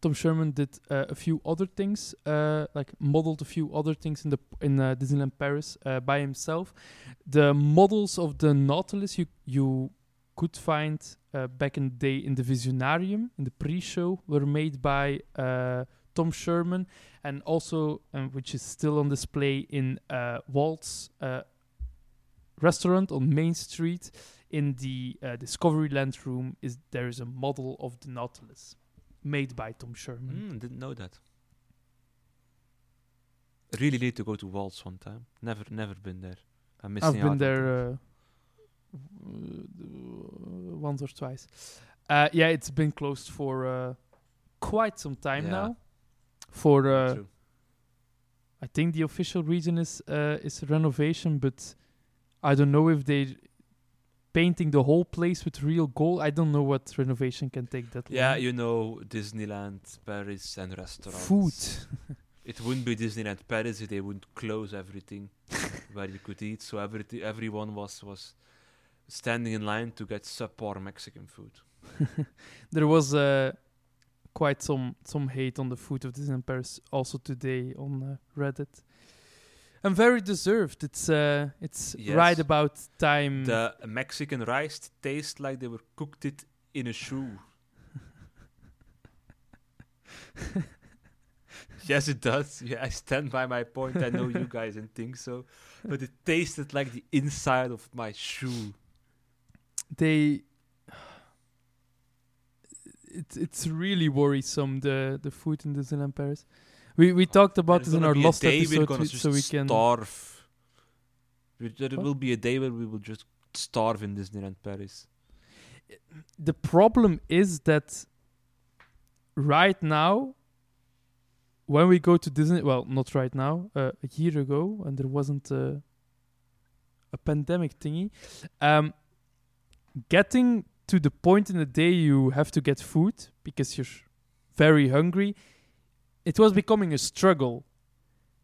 Tom Scherman did uh, a few other things, uh, like modeled a few other things in the in uh, Disneyland Paris uh, by himself. The models of the Nautilus you you could find uh, back in the day in the Visionarium in the pre-show were made by uh, Tom Scherman, and also um, which is still on display in Walt's restaurant on Main Street. In the Discoveryland room, is there is a model of the Nautilus made by Tom Scherman. Mm, didn't know that. Really need to go to Walt's one time. Never, never been there. I'm missing I've been on there uh, once or twice. Uh, yeah, it's been closed for uh, quite some time Yeah. now. For uh, True. I think the official reason is uh, is renovation, but I don't know if they painting the whole place with real gold. I don't know what renovation can take that Yeah, long. you know, Disneyland, Paris, and restaurants. Food. It wouldn't be Disneyland Paris if they wouldn't close everything where you could eat. So everything, everyone was was standing in line to get subpar Mexican food. there was uh, quite some some hate on the food of Disneyland Paris also today on uh, Reddit. And very deserved. It's uh, it's Yes. right about time. The Mexican rice tastes like they were cooked it in a shoe. yes, it does. Yeah, I stand by my point. I know you guys didn't think so, but it tasted like the inside of my shoe. they it's it's really worrisome the the food in Disneyland Paris. We we talked about this in our last episode, we- just so we can. starve. There What? will be a day where we will just starve in Disneyland Paris. The problem is that right now, when we go to Disney, well, not right now, uh, a year ago, and there wasn't a, a pandemic thingy, um, getting to the point in the day you have to get food because you're very hungry, it was becoming a struggle.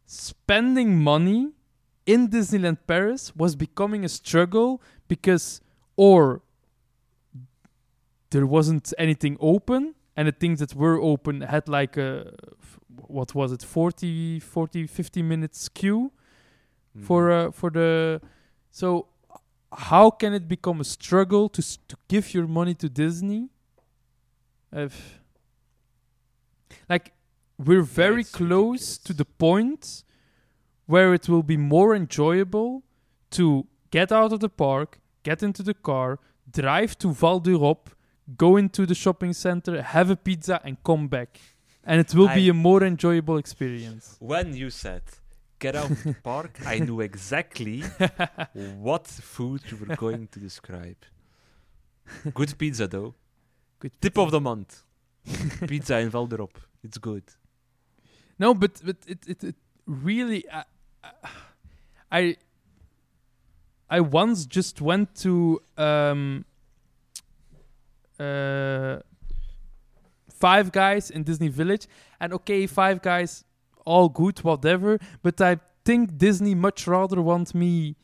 Spending money in Disneyland Paris was becoming a struggle because, or there wasn't anything open and the things that were open had like a what was it 40 40 50 minutes queue for Mhm. uh, for the so how can it become a struggle to to give your money to Disney if like we're very close to the point where it will be more enjoyable to get out of the park, get into the car, drive to Val d'Europe, go into the shopping center, have a pizza, and come back. And it will be a more enjoyable experience. When you said get out of the park, I knew exactly what food you were going to describe. Good pizza, though. Good Tip of the month. pizza in Val d'Europe. It's good. No, but but it it, it really I, I I once just went to um uh Five Guys in Disney Village and okay, Five Guys all good whatever, but I think Disney much rather want me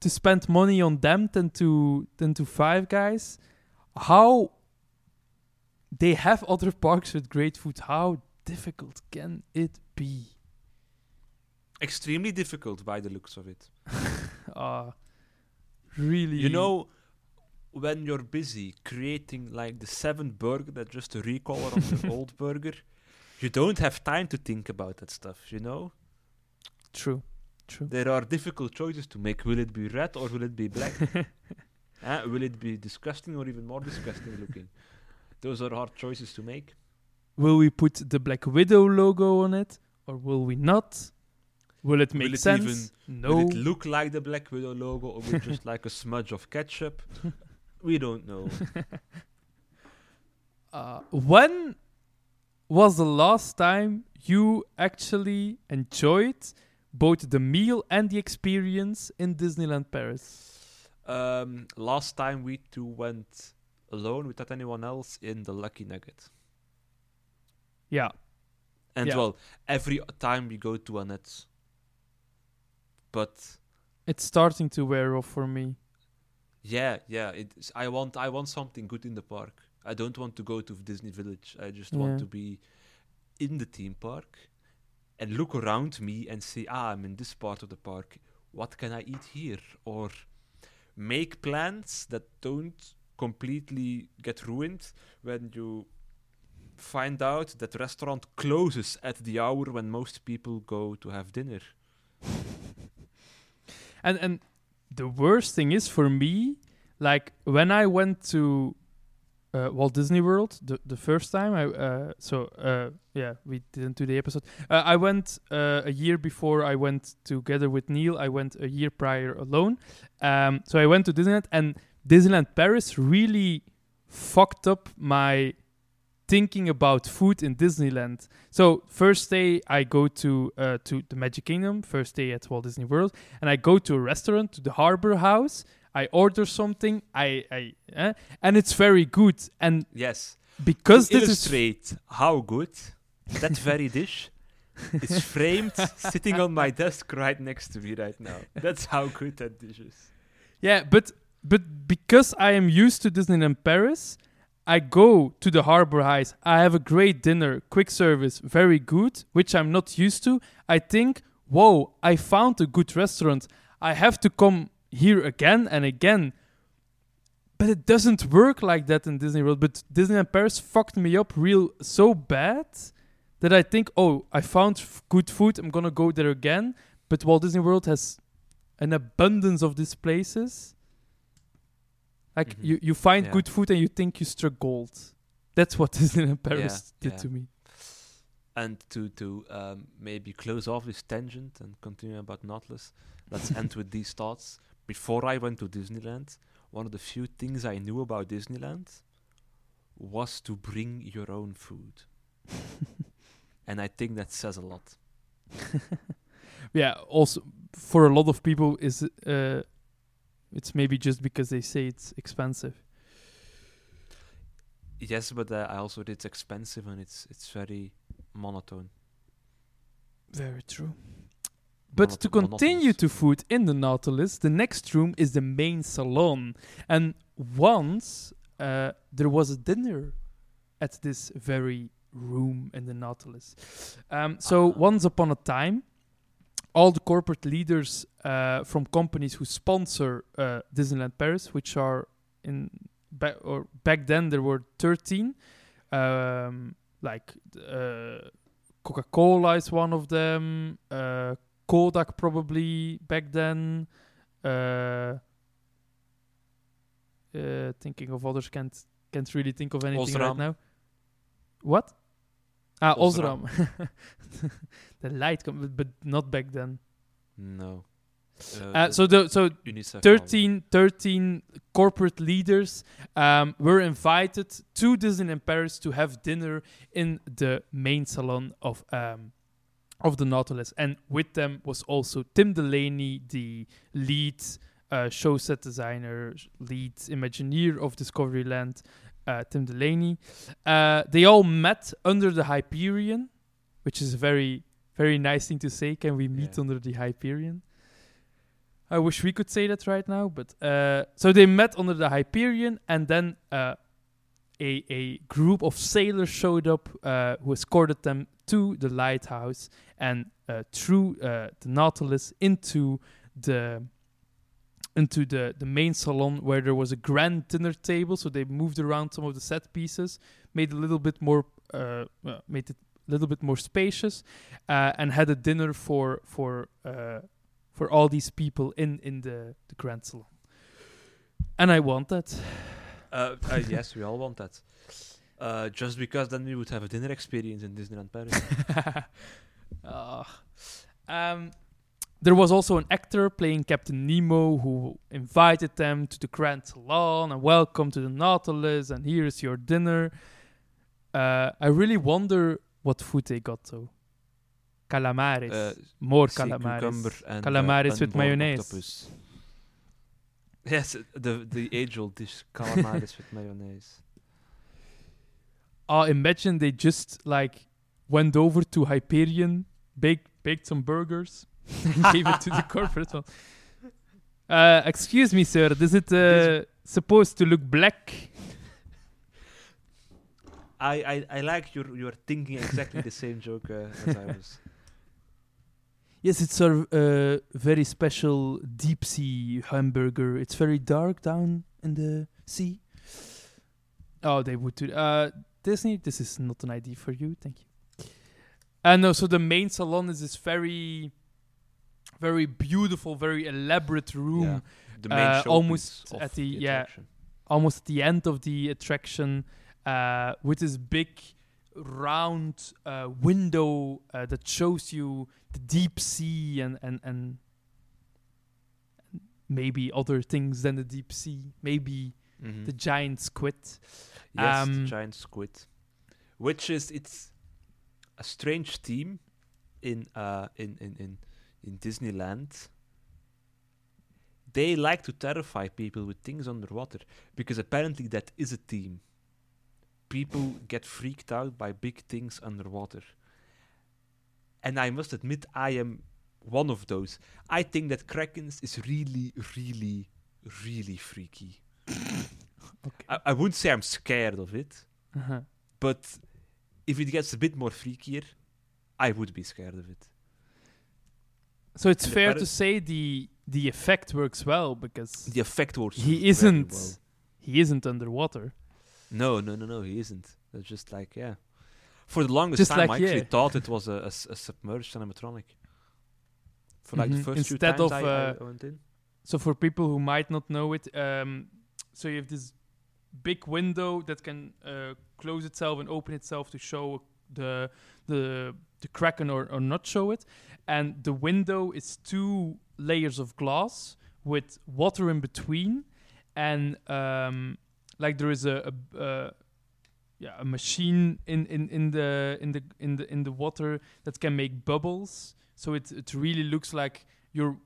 to spend money on them than to than to Five Guys. How they have other parks with great food. How difficult can it be? Extremely difficult by the looks of it. Uh, really. You know, when you're busy creating like the seventh burger that's just a recolor of the old burger, you don't have time to think about that stuff, you know? True. True. There are difficult choices to make. Will it be red or will it be black? Eh, will it be disgusting or even more disgusting looking? Those are hard choices to make. Will we put the Black Widow logo on it, or will we not? Will it make it sense? no. Will it look like the Black Widow logo or will it just like a smudge of ketchup? We don't know. uh, when was the last time you actually enjoyed both the meal and the experience in Disneyland Paris? Um, last time we two went alone without anyone else in the Lucky Nugget. Yeah. And Yeah. well, every time we go to Annette's. But It's starting to wear off for me. yeah, yeah, it's, I want I want something good in the park. I don't want to go to Disney Village. I just Yeah. want to be in the theme park and look around me and say, ah, I'm in this part of the park. What can I eat here? Or make plans that don't completely get ruined when you find out that restaurant closes at the hour when most people go to have dinner. And and the worst thing is for me, like when I went to uh, Walt Disney World the the first time. I uh, so uh, yeah, we didn't do the episode. Uh, I went uh, a year before. I went together with Neil. I went a year prior alone. Um, so I went to Disneyland, and Disneyland Paris really fucked up my thinking about food in Disneyland. So first day I go to uh, to the Magic Kingdom. First day at Walt Disney World, and I go to a restaurant to the Harbor House. I order something. I I eh, and it's very good. And Yes. because to this is illustrate how good that very dish is framed sitting on my desk right next to me right now. That's how good that dish is. Yeah, but but because I am used to Disneyland Paris, I go to the Harbor House. I have a great dinner, quick service, very good, which I'm not used to. I think, whoa, I found a good restaurant. I have to come here again and again. But it doesn't work like that in Disney World. But Disneyland Paris fucked me up real so bad that I think, oh, I found f- good food. I'm gonna go there again. But Walt Disney World has an abundance of these places. Like Mhm. you, you find Yeah. good food and you think you struck gold. That's what Disneyland Paris did yeah. to me. And to to um, maybe close off this tangent and continue about Nautilus, let's end with these thoughts. Before I went to Disneyland, one of the few things I knew about Disneyland was to bring your own food, and I think that says a lot. Yeah. Also, for a lot of people, is uh, it's maybe just because they say it's expensive. Yes, but uh, I also did it's expensive and it's it's very monotone. Very true. But to continue monotonous. to food in the Nautilus, the next room is the main salon. And once uh, there was a dinner at this very room in the Nautilus. Um, so Ah. once upon a time, all the corporate leaders uh, from companies who sponsor uh, Disneyland Paris, which are in back or back then there were 13, um, like uh, Coca Cola is one of them. Uh, Kodak probably back then. Uh, uh, thinking of others, can't can't really think of anything right now. What? Ah, Osram. The light, com- but- not back then. No. Uh, so the so UNICEF 13, 13 corporate leaders um, were invited to Disneyland Paris to have dinner in the main salon of um, of the Nautilus, and with them was also Tim Delaney, the lead uh, show set designer, lead Imagineer of Discoveryland, uh, Tim Delaney. Uh, they all met under the Hyperion, which is a very very nice thing to say. Can we meet Yeah. under the Hyperion? I wish we could say that right now, but uh, so they met under the Hyperion, and then uh, a a group of sailors showed up uh, who escorted them to the lighthouse and uh, through uh, the Nautilus into the into the the main salon where there was a grand dinner table. So they moved around some of the set pieces, made a little bit more uh, well, made it a little bit more spacious, uh, and had a dinner for for. Uh, for all these people in in the the grand salon. And I want that. Uh, uh, yes, we all want that. Uh, just because then we would have a dinner experience in Disneyland Paris. Ah. um, there was also an actor playing Captain Nemo who invited them to the Grand Salon and welcome to the Nautilus and here is your dinner. Uh, I really wonder what food they got though. Calamares. Uh, More cucumber and, uh, with mayonnaise. octopus. Yes, the the age old dish, calamares with mayonnaise. Oh, imagine they just like went over to Hyperion, baked baked some burgers, gave it to the corporate one. Uh, excuse me, sir. Is it uh, supposed to look black? I, I, I like you're you're thinking exactly the same joke uh, as I was. Yes, it's a uh, very special deep sea hamburger. It's very dark down in the sea. Oh, they would do. Uh, Disney, this is not an idea for you. Thank you. Uh, no, so the main salon is this very, very beautiful, very elaborate room. Yeah. The main Uh, almost at the- the yeah. almost at the end of the attraction uh, with this big round uh, window uh, that shows you the deep sea and, and, and maybe other things than the deep sea. Maybe Mhm. the giant squid. Yes, Um, the giant squid, which is it's a strange theme in uh in in in in Disneyland. They like to terrify people with things underwater because apparently that is a theme. People get freaked out by big things underwater. And I must admit, I am one of those. I think that Krakens is really, really, really freaky. Okay. I, I wouldn't say I'm scared of it, Uh-huh. but if it gets a bit more freakier, I would be scared of it. So it's fair to say the the effect works well because The effect works. he isn't well. he isn't underwater. No, no, no, no. He isn't. It's just like yeah. For the longest Just time, like, I actually yeah. thought it was a submerged animatronic. For like Mhm. the first few Instead times of, I, I uh, went in. So for people who might not know it, um, so you have this big window that can uh, close itself and open itself to show the the the kraken or, or not show it, and the window is two layers of glass with water in between, and um, like there is a, a, a yeah a machine in, in, in the in the in the in the water that can make bubbles. So it it really looks like you're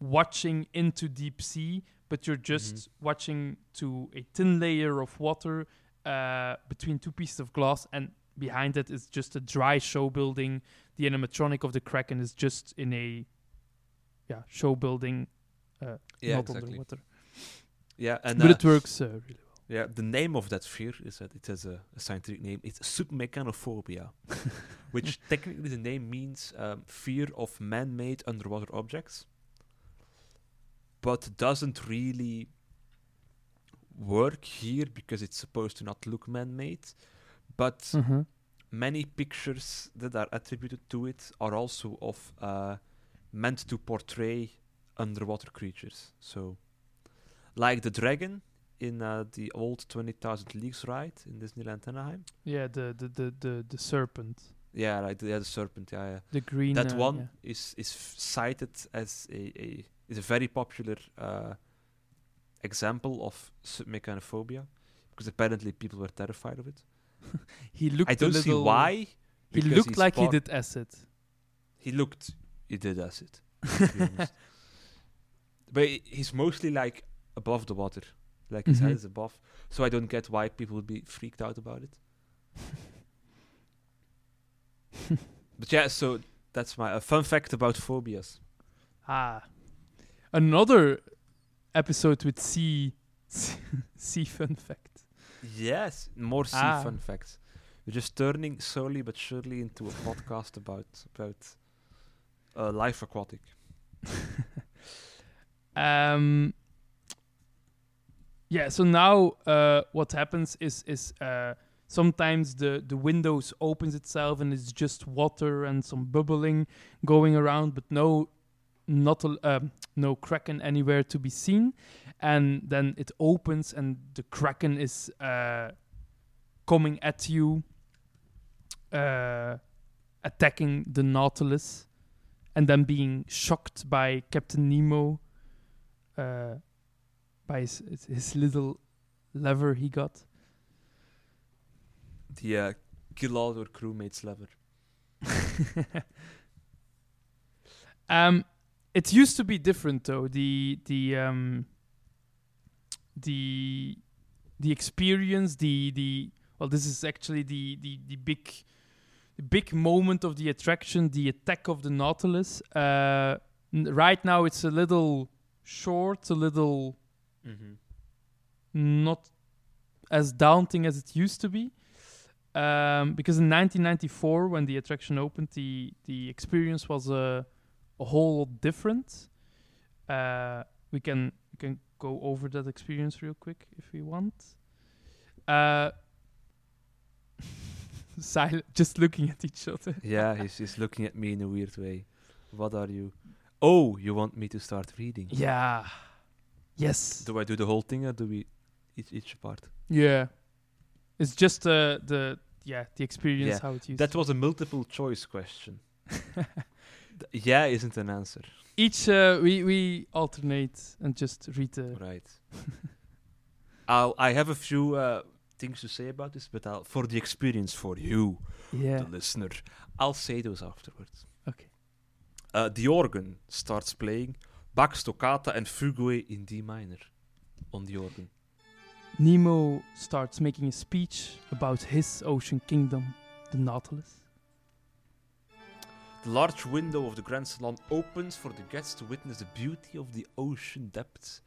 watching into deep sea, but you're just watching to a thin layer of water uh, between two pieces of glass, and behind it is just a dry show building. The animatronic of the kraken is just in a yeah show building, uh, Yeah, not exactly. underwater. Yeah, and but uh, it works uh, really well. yeah, the name of that fear is that it has a, a scientific name. It's submechanophobia, which technically the name means um, fear of man-made underwater objects, but doesn't really work here because it's supposed to not look man-made. But Mhm. many pictures that are attributed to it are also of uh, meant to portray underwater creatures. So, like the dragon in uh, the old 20,000 Leagues ride in Disneyland Anaheim. Yeah, the the, the the the serpent, Yeah, right. Yeah, the serpent. Yeah, yeah. the green. that uh, one yeah. is is f- cited as a, a is a very popular uh, example of submechanophobia because apparently people were terrified of it. He looked. I a don't see little- why. He looked like he did acid. He looked. He did acid. to be honest. but he's mostly like above the water, like his head Mhm. is above. So I don't get why people would be freaked out about it. but yeah, so that's my a fun fact about phobias. Ah, another episode with sea sea fun fact. Yes, more sea Ah. fun facts. We're just turning slowly but surely into a podcast about about uh, life aquatic. Um, yeah. So now, uh, what happens is is uh, sometimes the the windows opens itself and it's just water and some bubbling going around, but no, not a, um, no kraken anywhere to be seen. And then it opens and the kraken is uh, coming at you, uh, attacking the Nautilus, and then being shocked by Captain Nemo uh, by his, his- little lever he got. The uh, kill all your crewmates lever. um, it used to be different though. The the um, the the experience, the the well, this is actually the the the big the big moment of the attraction, the attack of the Nautilus. Uh, n- right now, it's a little short, a little Mm-hmm. not as daunting as it used to be. Um, because in 1994, when the attraction opened, the the experience was a a whole lot different. Uh, we can we can go over that experience real quick if we want. Uh, silent, just looking at each other. Yeah, he's, he's looking at me in a weird way. What are you? Oh, you want me to start reading? Yeah. Yes. Do I do the whole thing or do we each, each part. Yeah. It's just uh, the yeah the experience Yeah, how it used. That was a multiple choice question. Yeah isn't an answer. Each uh, we we alternate and just read the. Right. I'll, I have a few uh, things to say about this, but I'll, for the experience for you, Yeah. the listener, I'll say those afterwards. Okay. Uh, the organ starts playing Bach's Toccata and Fugue in D minor on the organ. Nemo starts making a speech about his ocean kingdom, the Nautilus. The large window of the Grand Salon opens for the guests to witness the beauty of the ocean depths,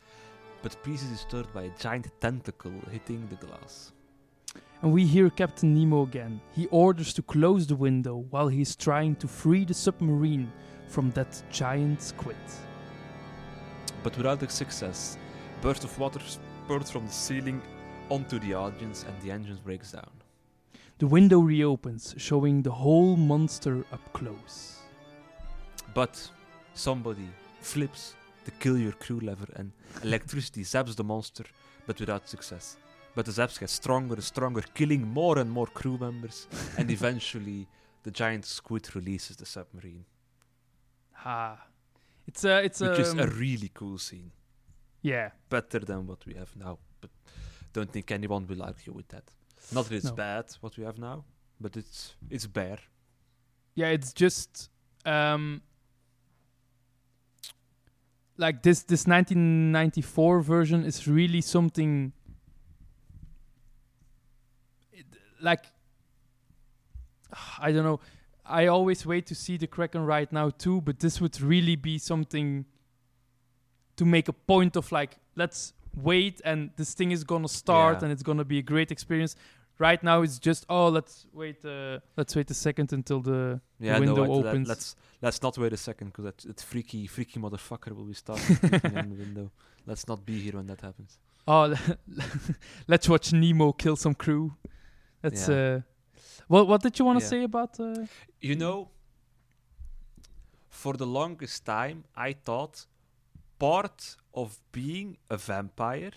but peace is disturbed by a giant tentacle hitting the glass. And we hear Captain Nemo again. He orders to close the window while he is trying to free the submarine from that giant squid. But without success, burst of water spurts from the ceiling onto the audience and the engine breaks down. The window reopens, showing the whole monster up close. But somebody flips the kill your crew lever and electricity zaps the monster, but without success. But the zaps get stronger and stronger, killing more and more crew members, and eventually the giant squid releases the submarine, Ha. It's a it's which a is a um, really cool scene. yeah. Better than what we have now, but don't think anyone will argue with that. Not that it's No. bad what we have now, but it's it's bare. Yeah, it's just um like this this 1994 version is really something it, like I don't know. I always wait to see the Kraken right now too, but this would really be something to make a point of like let's wait and this thing is gonna start Yeah. and it's gonna be a great experience. Right now it's just oh let's wait uh, let's wait a second until the Yeah, window no, let- opens. let's let's not wait a second because that, that freaky freaky motherfucker will be starting in the window. Let's not be here when that happens. Oh, let's watch Nemo kill some crew. That's Yeah. uh, what what did you want to Yeah. say about uh? You know, for the longest time, I thought part of being a vampire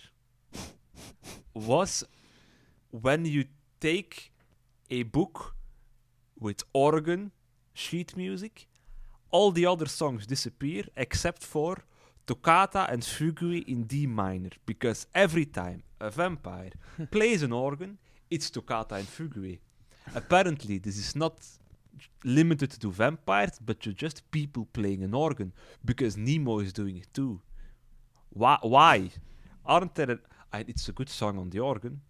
was when you take a book with organ, sheet music, all the other songs disappear except for Toccata and Fugue in D minor, because every time a vampire plays an organ, it's Toccata and Fugue. Apparently, this is not limited to vampires, but to just people playing an organ, because Nemo is doing it too. Why? Why? Aren't there? A, I, it's a good song on the organ.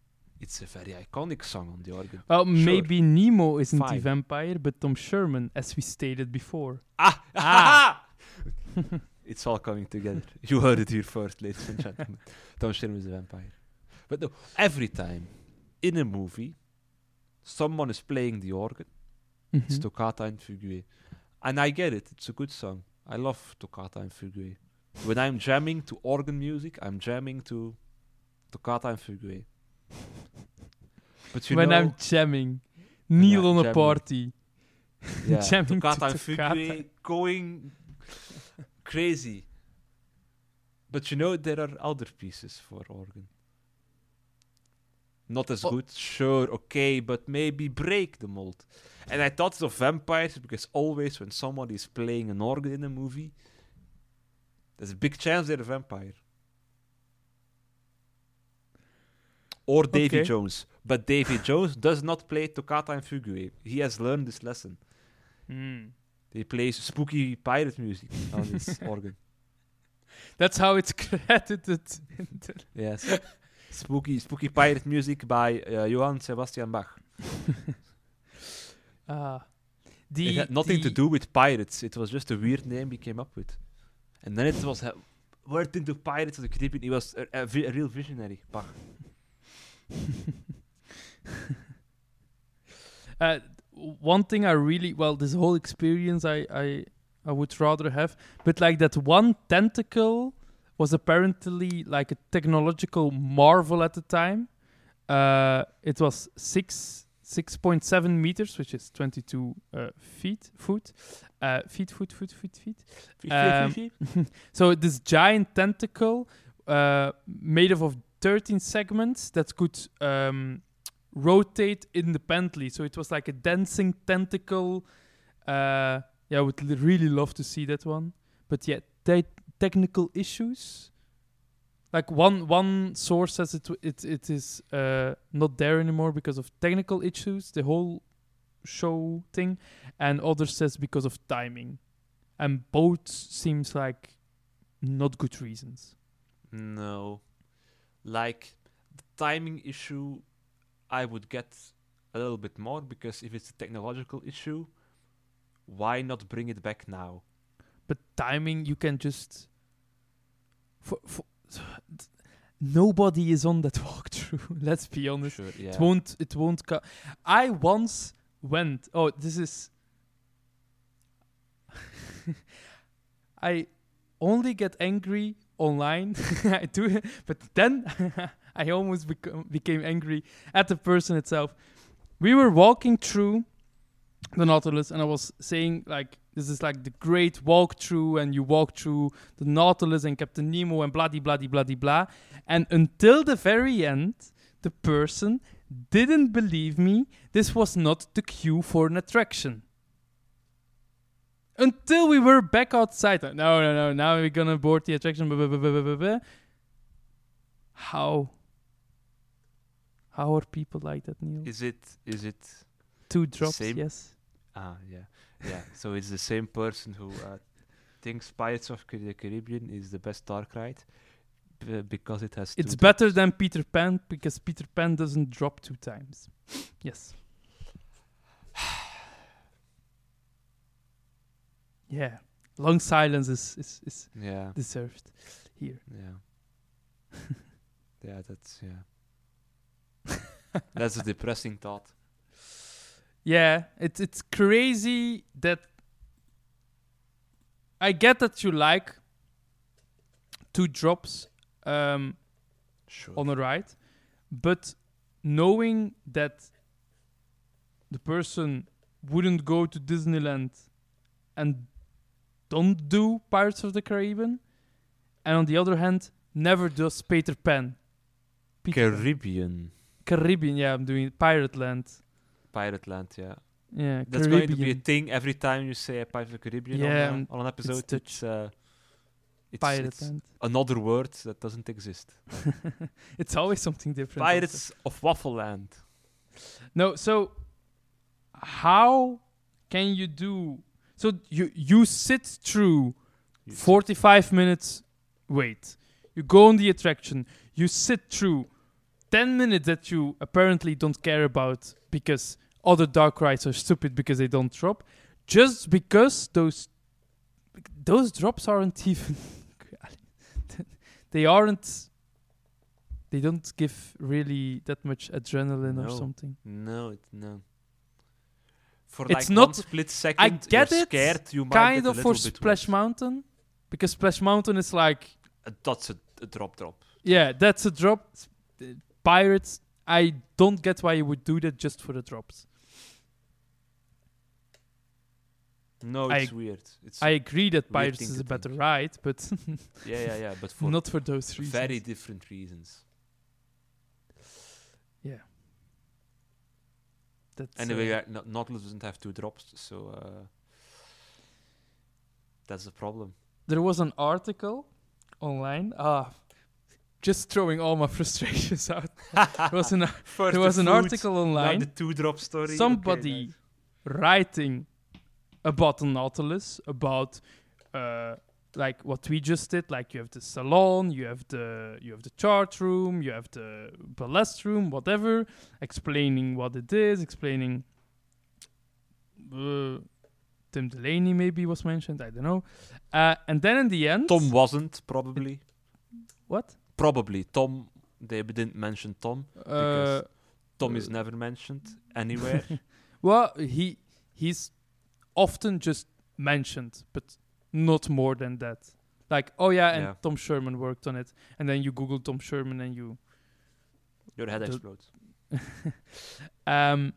It's a very iconic song on the organ. Well, Sure. maybe Nemo isn't the vampire, but Tom Scherman, as we stated before. Ah! Ah. it's all coming together. You heard it here first, ladies and gentlemen. Tom Scherman is a vampire. But no, every time in a movie, someone is playing the organ. It's Mhm. Toccata and Fugue. And I get it, it's a good song. I love Toccata and Fugue. When I'm jamming to organ music, I'm jamming to Toccata and Fugue. But you when know, I'm jamming, Neil Yeah, on a party. yeah, jamming to Toccata and Toccata. Going crazy. But you know, there are other pieces for organ. Not as Oh. good, sure, okay, but maybe break the mold. And I thought of vampires because always when somebody is playing an organ in a movie, there's a big chance they're a vampire. Or Davy Okay. Jones. But Davy Jones does not play Toccata and Fugue. He has learned this lesson. Hmm. He plays spooky pirate music on his organ. That's how it's credited. Yes. spooky spooky pirate music by uh, Johann Sebastian Bach. Ah. the, it had nothing to do with pirates. It was just a weird name he came up with. And then it was uh, word into pirates of the Caribbean. He was a, a, a real visionary. Bach. Uh, one thing I really well, this whole experience I I I would rather have, but like that one tentacle was apparently like a technological marvel at the time. Uh, it was six six point seven meters, which is twenty two uh, feet foot, uh, feet foot foot feet feet. Um, so this giant tentacle uh, made of, of 13 segments that could um, rotate independently. So it was like a dancing tentacle. Uh, yeah, I would li- really love to see that one. But yeah, te- technical issues. Like one one source says it w- it it is uh, not there anymore because of technical issues. The whole show thing, and others says because of timing, and both seems like not good reasons. No. Like, the timing issue, I would get a little bit more because if it's a technological issue, why not bring it back now? But timing, you can just. For, for, nobody is on that walkthrough. Let's be honest. Sure, yeah. It won't. It won't. Co- I once went. Oh, this is. I only get angry online. I do, but then I almost became angry at the person itself. We were walking through the Nautilus, and I was saying like, "This is like the great walkthrough," and you walk through the Nautilus and Captain Nemo and bloody bloody bloody blah blah. And until the very end, the person didn't believe me. This was not the queue for an attraction. Until we were back outside. No, no, no. Now we're gonna board the attraction. blah, blah, blah. How? How are people like that, Neil? Is it, is it, Two drops, same? yes. ah, yeah, yeah. so it's the same person who uh, thinks Pirates of the Caribbean is the best dark ride b- because it has It's better drops. than Peter Pan because Peter Pan doesn't drop two times. yes. Yeah. Long silence is, is, is Yeah, deserved here. yeah. yeah, that's, yeah. that's a depressing thought. Yeah, it's it's crazy that I get that you like two drops um, Sure. on the ride, but knowing that the person wouldn't go to Disneyland and don't do Pirates of the Caribbean, and on the other hand, never does Peter Pan. Peter. Caribbean. Caribbean, yeah, I'm doing Pirate Land. Pirate Land, yeah. Yeah, That's Caribbean. going to be a thing every time you say a Pirate of the Caribbean Yeah, on, uh, on an episode. Dutch. It's, uh, it's, Pirate it's Land. another word that doesn't exist. it's always something different. also. Pirates of Waffle Land. No, so how can you do? So you you sit through You see. 45 minutes wait. You go on the attraction. You sit through 10 minutes that you apparently don't care about because other dark rides are stupid because they don't drop. Just because those those drops aren't even they aren't they don't give really that much adrenaline or something. No, it, no. For It's like not- split second, I get it, scared. You might kind of for Splash. Mountain because Splash Mountain is like Uh, that's a, a drop, drop. Yeah, that's a drop. Uh, Pirates, I don't get why you would do that just for the drops. No, I- it's weird. It's I agree that Pirates is a better ride, but yeah, yeah, yeah. But for not for those reasons. very different reasons. That's, Anyway, uh, Nautilus doesn't have two drops, so uh, that's the problem. there was an article online. Ah, just throwing all my frustrations out. there was an, First there the was an food, article online. the two drop story. okay, somebody nice. writing about the Nautilus, about uh, like what we just did. Like you have the salon, you have the you have the chart room, you have the ballast room, whatever. Explaining what it is, explaining. Uh, Tim Delaney maybe was mentioned. I don't know. Uh, and then in the end, Tom wasn't probably. what? Probably Tom. They didn't mention Tom. Uh, Tom is never mentioned anywhere. well, he he's often just mentioned, but not more than that. Like, oh yeah, and Yeah. Tom Scherman worked on it, and then you Google Tom Scherman and you. Your head explodes. Um,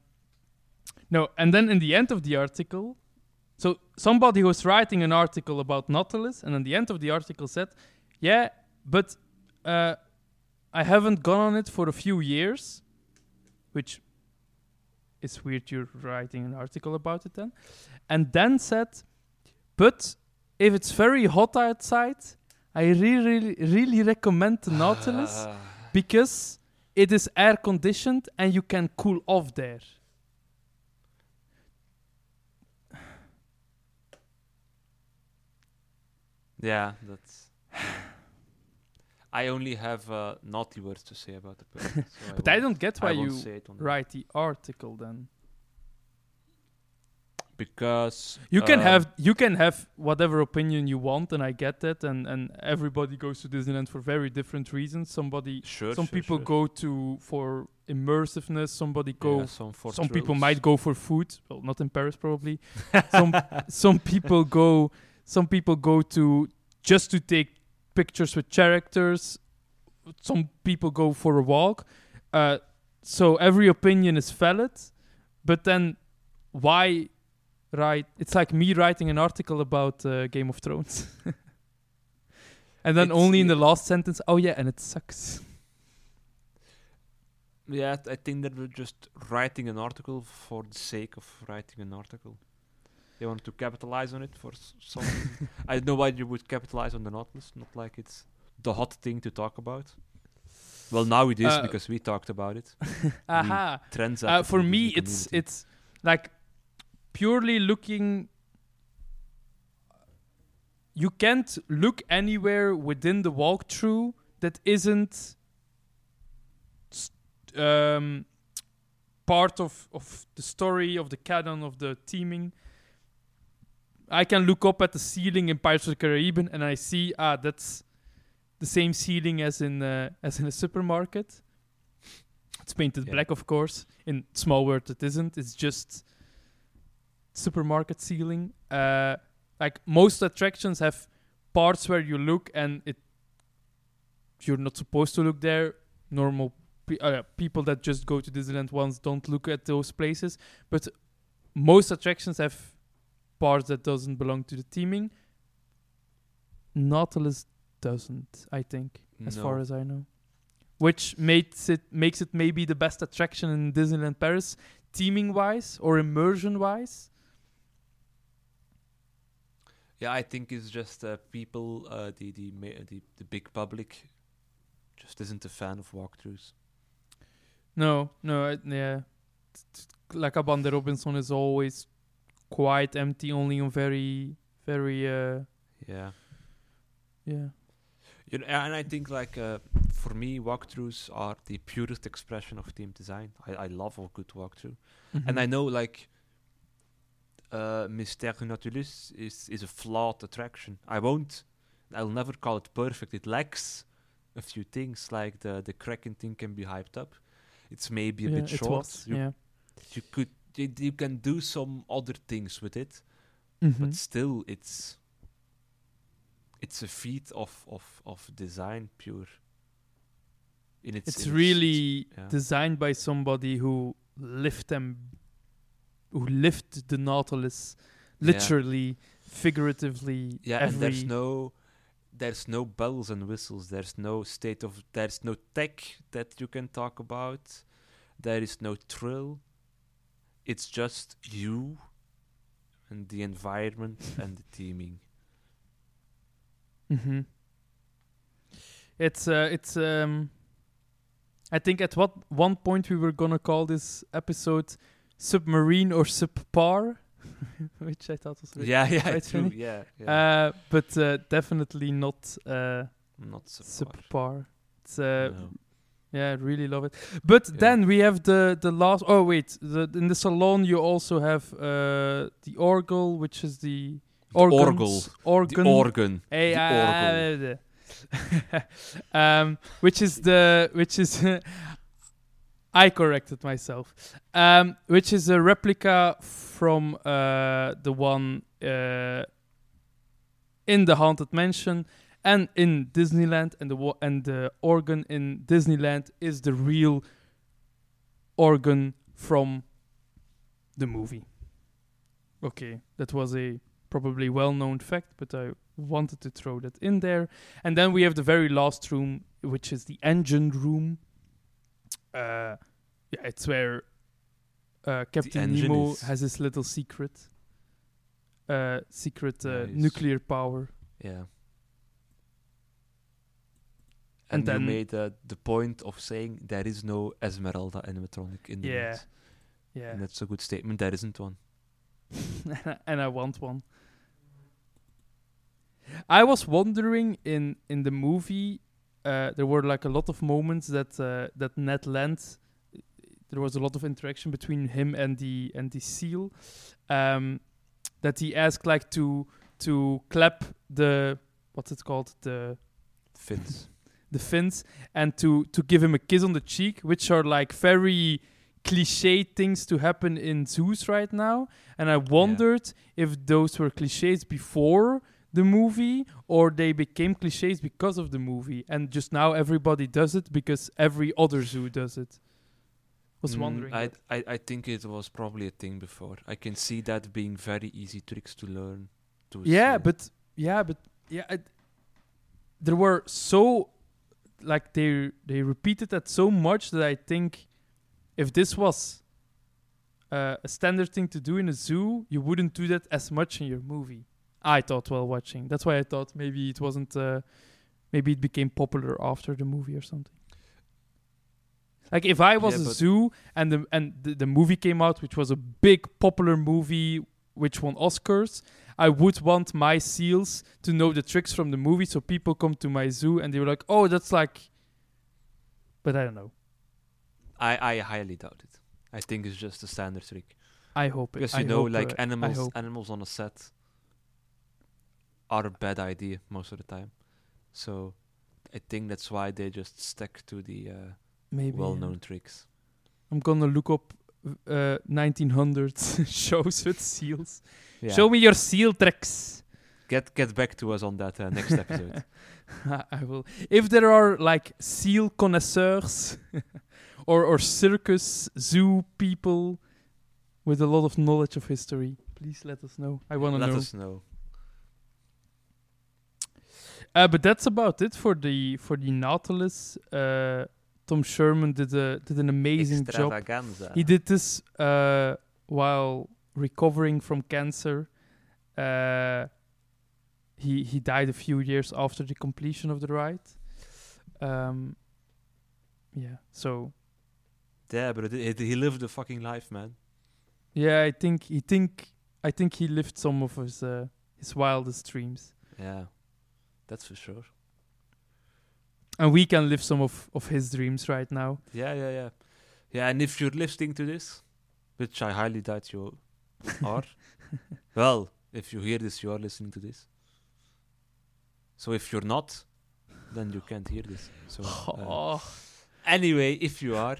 no, and then in the end of the article, so somebody was writing an article about Nautilus, and at the end of the article said, "Yeah, but uh, I haven't gone on it for a few years, which is weird. You're writing an article about it then, and then said, but if it's very hot outside, I really, really, really recommend the Nautilus Ah, because it is air conditioned and you can cool off there. yeah, that's. I only have uh, naughty words to say about the product. so But I won't- don't get why I you say it on write the article then. Because You can um, have you can have whatever opinion you want, and I get that. And and everybody goes to Disneyland for very different reasons. Somebody, sure. some sure, people sure. go to for immersiveness. Somebody go. Yeah, some some people might go for food. Well, not in Paris probably. some some people go. Some people go to just to take pictures with characters. Some people go for a walk. Uh, so every opinion is valid, but then why write? It's like me writing an article about uh, Game of Thrones, and then It's- only in the last sentence, oh yeah, and it sucks. Yeah, I think that we're just writing an article for the sake of writing an article. They want to capitalize on it for s- some. I don't know why you would capitalize on the Nautilus. Not like it's the hot thing to talk about. Well, now it is Uh, because we talked about it. Aha. Trends. Uh, for me, it's it's like purely looking. You can't look anywhere within the walkthrough that isn't um, part of, of the story of the canon of the theming. I can look up at the ceiling in Pirates of the Caribbean and I see ah that's the same ceiling as in uh, as in a supermarket. It's painted Yeah. black, of course. In Small World, it isn't. It's just supermarket ceiling. Uh, like most attractions have parts where you look and it you're not supposed to look there. Normal pe- uh, people that just go to Disneyland once don't look at those places, but most attractions have parts that doesn't belong to the theming. Nautilus doesn't, I think, as far as I know. Which makes it makes it maybe the best attraction in Disneyland Paris, theming wise or immersion wise. Yeah, I think it's just uh, people, uh, the, the, the the big public, just isn't a fan of walkthroughs. No, no, it, yeah. Like a La Cabana de Robinson is always quite empty, only on very, very, uh, Yeah. yeah. You know, and I think like uh, for me, walkthroughs are the purest expression of team design. I, I love a good walkthrough, and I know like uh, Mystère du Nautilus is is a flawed attraction. I won't, I'll never call it perfect. It lacks a few things, like the the Kraken thing can be hyped up. It's maybe a yeah, bit it short. was, you, yeah. you could you, you can do some other things with it, Mhm. but still, it's it's a feat of of of design pure. In its, it's in its- really yeah. designed by somebody who lived them, who lived the Nautilus, Yeah. literally, figuratively. yeah, and there's no there's no bells and whistles. There's no state of there's no tech that you can talk about. There is no thrill. It's just you and the environment and the theming. hmm It's uh, it's um. I think at what one point we were gonna call this episode submarine or subpar, which I thought was really Yeah, yeah, quite true. funny. Yeah, yeah. Uh, but uh, definitely not uh, Not so subpar. It's uh, No. yeah, I really love it. But Yeah. then we have the the last. Oh wait, the, in the salon you also have uh, the orgel, which is the organs, The organ, the organ. Hey, the uh, um, which is the which is I corrected myself. Um, which is a replica from uh, the one uh, in the haunted mansion and in Disneyland, and the wa- and the organ in Disneyland is the real organ from the movie. Okay, that was a probably well-known fact, but I wanted to throw that in there. And then we have the very last room, which is the engine room. Uh, yeah, it's where uh, Captain Nemo has his little secret, uh, secret uh, Nice. nuclear power. Yeah. And And, then- you made uh, the point of saying there is no Esmeralda animatronic in the Yeah. world. Yeah, And that's a good statement. There isn't one. and I want one. I was wondering in in the movie, uh, there were like a lot of moments that uh, that Ned Land, there was a lot of interaction between him and the and the seal, um, that he asked like to to clap the what's it called the Fins. the fins and to to give him a kiss on the cheek, which are like very cliche things to happen in zoos right now. And I wondered if those were cliches before the movie or they became cliches because of the movie and just now everybody does it because every other zoo does it. Was Mm, wondering. I. I I think it was probably a thing before. I can see that being very easy tricks to learn. To yeah, say. but yeah, but yeah, there were so like they they repeated that so much that I think if this was uh, a standard thing to do in a zoo, you wouldn't do that as much in your movie. I thought while watching. That's why I thought maybe it wasn't. Uh, maybe it became popular after the movie or something. Like if I was Yeah, a zoo and the and the, the movie came out, which was a big popular movie which won Oscars, I would want my seals to know the tricks from the movie, so people come to my zoo and they were like, "Oh, that's like." But I don't know. I, I highly doubt it. I think it's just a standard trick. I hope it. Because I you know, like uh, I animals, animals on a set are a bad idea most of the time. So I think that's why they just stick to the uh, maybe well-known tricks. I'm gonna look up uh, 1900 shows with seals. Yeah. Show me your seal tricks. get get back to us on that uh, next episode. I will. If there are like seal connoisseurs or or circus zoo people with a lot of knowledge of history, please let us know. I want to Let us know. Uh, but that's about it for the for the Nautilus. Uh, Tom Scherman did a did an amazing job. He did this uh, while recovering from cancer. Uh, he he died a few years after the completion of the ride. Um, yeah. So Yeah, but it, it, he lived a fucking life, man. yeah, I think he think I think he lived some of his uh, his wildest dreams, Yeah, that's for sure. and we can live some of of his dreams right now. Yeah, yeah, yeah. Yeah, and if you're listening to this, which I highly doubt you are, well, if you hear this, you are listening to this. So if you're not, then you can't hear this. So uh, Oh, anyway, if you are,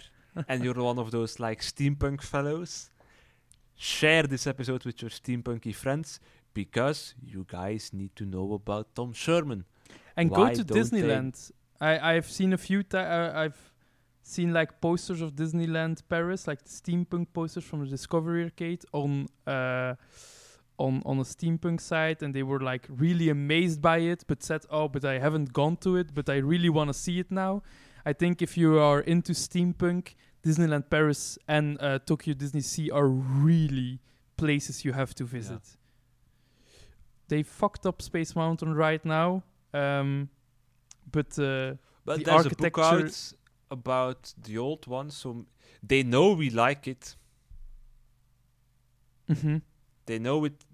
and you're one of those like steampunk fellows, share this episode with your steampunky friends because you guys need to know about Tom Scherman. and Why go to Disneyland. I I've seen a few times. I've seen like posters of Disneyland Paris, like steampunk posters from the Discovery Arcade on uh, on on a steampunk site, and they were like really amazed by it, but said, "Oh, but I haven't gone to it, but I really want to see it now." I think if you are into steampunk, Disneyland Paris and uh, Tokyo Disney Sea are really places you have to visit. They fucked up Space Mountain right now, um, but uh, But The there's a book architecture- out about the old one, so they know we like it. mhm. They know it.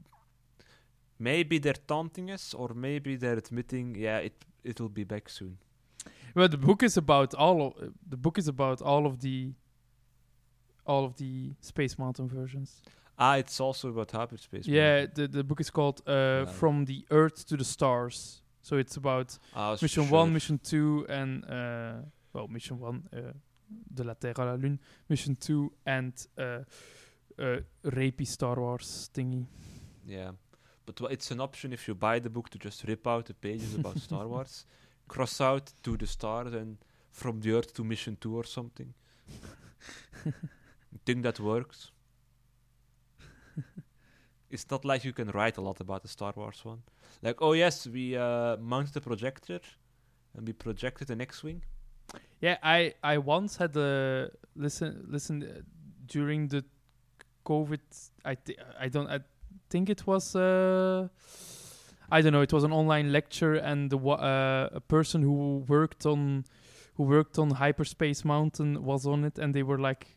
Maybe they're taunting us, or maybe they're admitting, yeah, it it will be back soon. Well, the book is about all of uh, the book is about all of the all of the Space Mountain versions. Ah, it's also about hyperspace. yeah, the the book is called uh. From the Earth to the Stars. So it's about Ah, Mission sure. One, Mission Two, and uh, well, Mission One, uh, de la Terre à la Lune. Mission Two, and uh, uh, rapey Star Wars thingy. Yeah, but it's an option if you buy the book to just rip out the pages about Star Wars, cross out to the stars and from the Earth to Mission Two or something. I think that works. It's not like you can write a lot about the Star Wars one. Like, oh yes, we uh, mounted a projector and we projected an X-wing. Yeah, I I once had a listen listen uh, during the COVID. I thi- I don't I think it was uh I don't know. It was an online lecture, and the, uh, a person who worked on who worked on Hyperspace Mountain was on it, and they were like,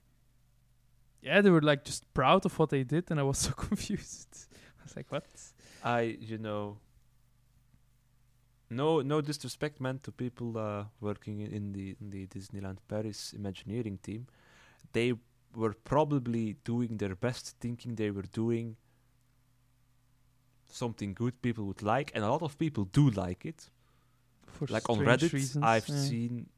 yeah, they were like just proud of what they did, and I was so confused. I was like, what? I, you know, no, no disrespect meant to people uh, working in, the in the Disneyland Paris Imagineering team. They were probably doing their best, thinking they were doing something good people would like, and a lot of people do like it. For like on Reddit, reasons, I've yeah. seen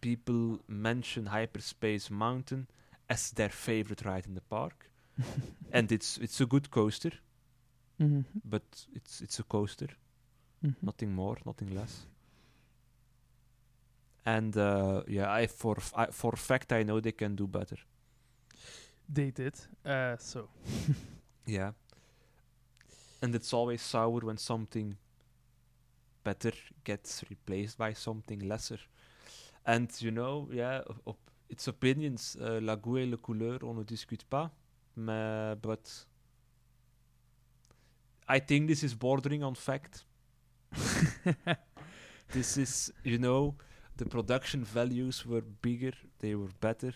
people mention Hyperspace Mountain as their favorite ride in the park, and it's it's a good coaster, Mhm, but it's it's a coaster. mhm. nothing more, nothing less. And uh, yeah, I for f- I, for fact I know they can do better. They did. Uh, so Yeah, and it's always sour when something better gets replaced by something lesser. And you know, yeah, op its opinions, uh, la goût et couleur, on ne discute pas. Mais, but I think this is bordering on fact. this is, you know, the production values were bigger, they were better.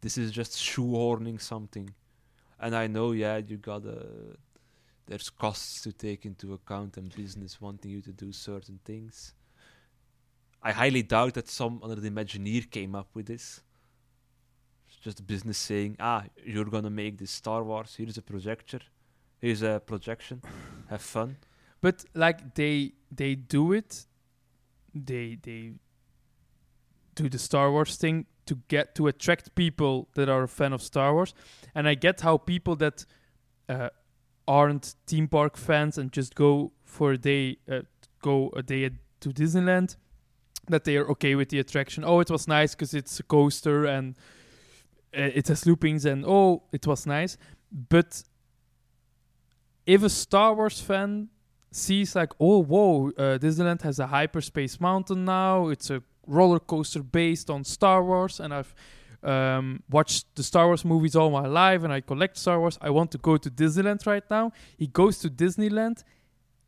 This is just shoehorning something. And I know, yeah, you gotta. There's costs to take into account and business wanting you to do certain things. I highly doubt that some under the Imagineer came up with this. It's just business saying, ah, you're gonna make this Star Wars, here's a projector, here's a projection, have fun. But like they they do it, they they do the Star Wars thing to get to attract people that are a fan of Star Wars, and I get how people that uh, aren't theme park fans and just go for a day, uh, go a day at, to Disneyland, that they are okay with the attraction. Oh, it was nice because it's a coaster and uh, it has loopings, and oh, it was nice. But if a Star Wars fan sees like, oh, whoa, uh, Disneyland has a hyperspace mountain now. It's a roller coaster based on Star Wars, and I've um, watched the Star Wars movies all my life, and I collect Star Wars. I want to go to Disneyland right now. He goes to Disneyland.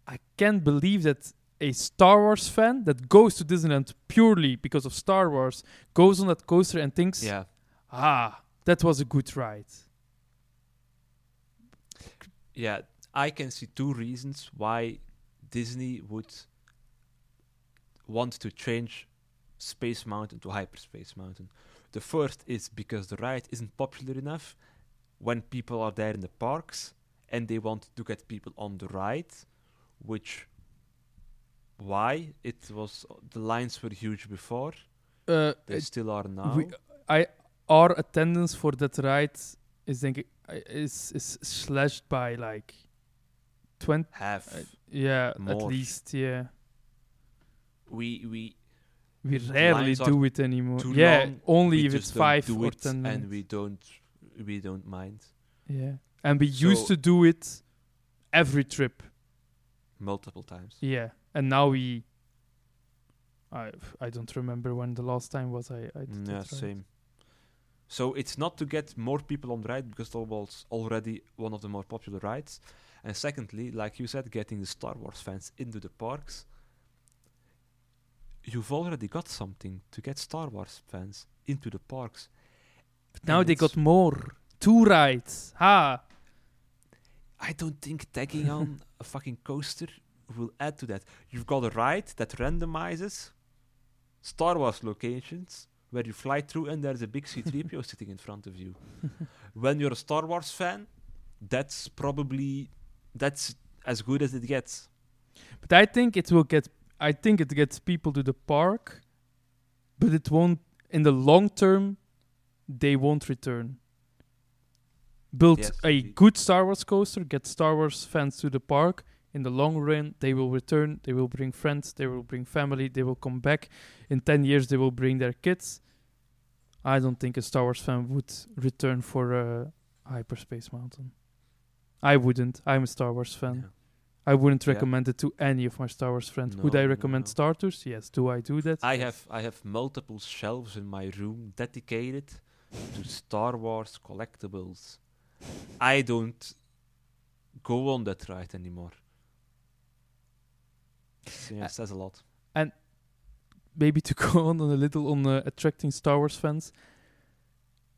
I can't believe that a Star Wars fan that goes to Disneyland purely because of Star Wars goes on that coaster and thinks, Yeah. ah, that was a good ride. Yeah, I can see two reasons why Disney would want to change Space Mountain to Hyperspace Mountain. The first is because the ride isn't popular enough when people are there in the parks and they want to get people on the ride, which why it was the lines were huge before Uh, they it- still are now we, I our attendance for that ride is think I- is is slashed by like twenty. half Uh, yeah, at least yeah. we we We rarely do it anymore. Yeah, long, only we if it's five or it ten minutes. and we don't we don't mind yeah, and we used to do it every trip. multiple times Yeah, and now we. I I don't remember when the last time was I. I did yeah, same. So it's not to get more people on the ride because that was already one of the more popular rides. And secondly, like you said, getting the Star Wars fans into the parks. You've already got something to get Star Wars fans into the parks. But now they got more two rides. Ha! I don't think tagging on a fucking coaster will add to that. You've got a ride that randomizes Star Wars locations where you fly through and there's a big C3PO sitting in front of you. when you're a Star Wars fan, that's probably that's as good as it gets. But I think it will get. I think it gets people to the park, but it won't. In the long term, they won't return. Build Yes, a indeed. good Star Wars coaster, get Star Wars fans to the park. In the long run, they will return. They will bring friends. They will bring family. They will come back. In ten years, they will bring their kids. I don't think a Star Wars fan would return for a hyperspace mountain. I wouldn't. I'm a Star Wars fan. Yeah. I wouldn't Yeah. recommend it to any of my Star Wars friends. Would I recommend no. Star Tours? Yes. Do I do that? I Yes. have I have multiple shelves in my room dedicated to Star Wars collectibles. I don't go on that ride anymore. So, yeah, Uh, says a lot. And maybe to go on a little on uh, attracting Star Wars fans.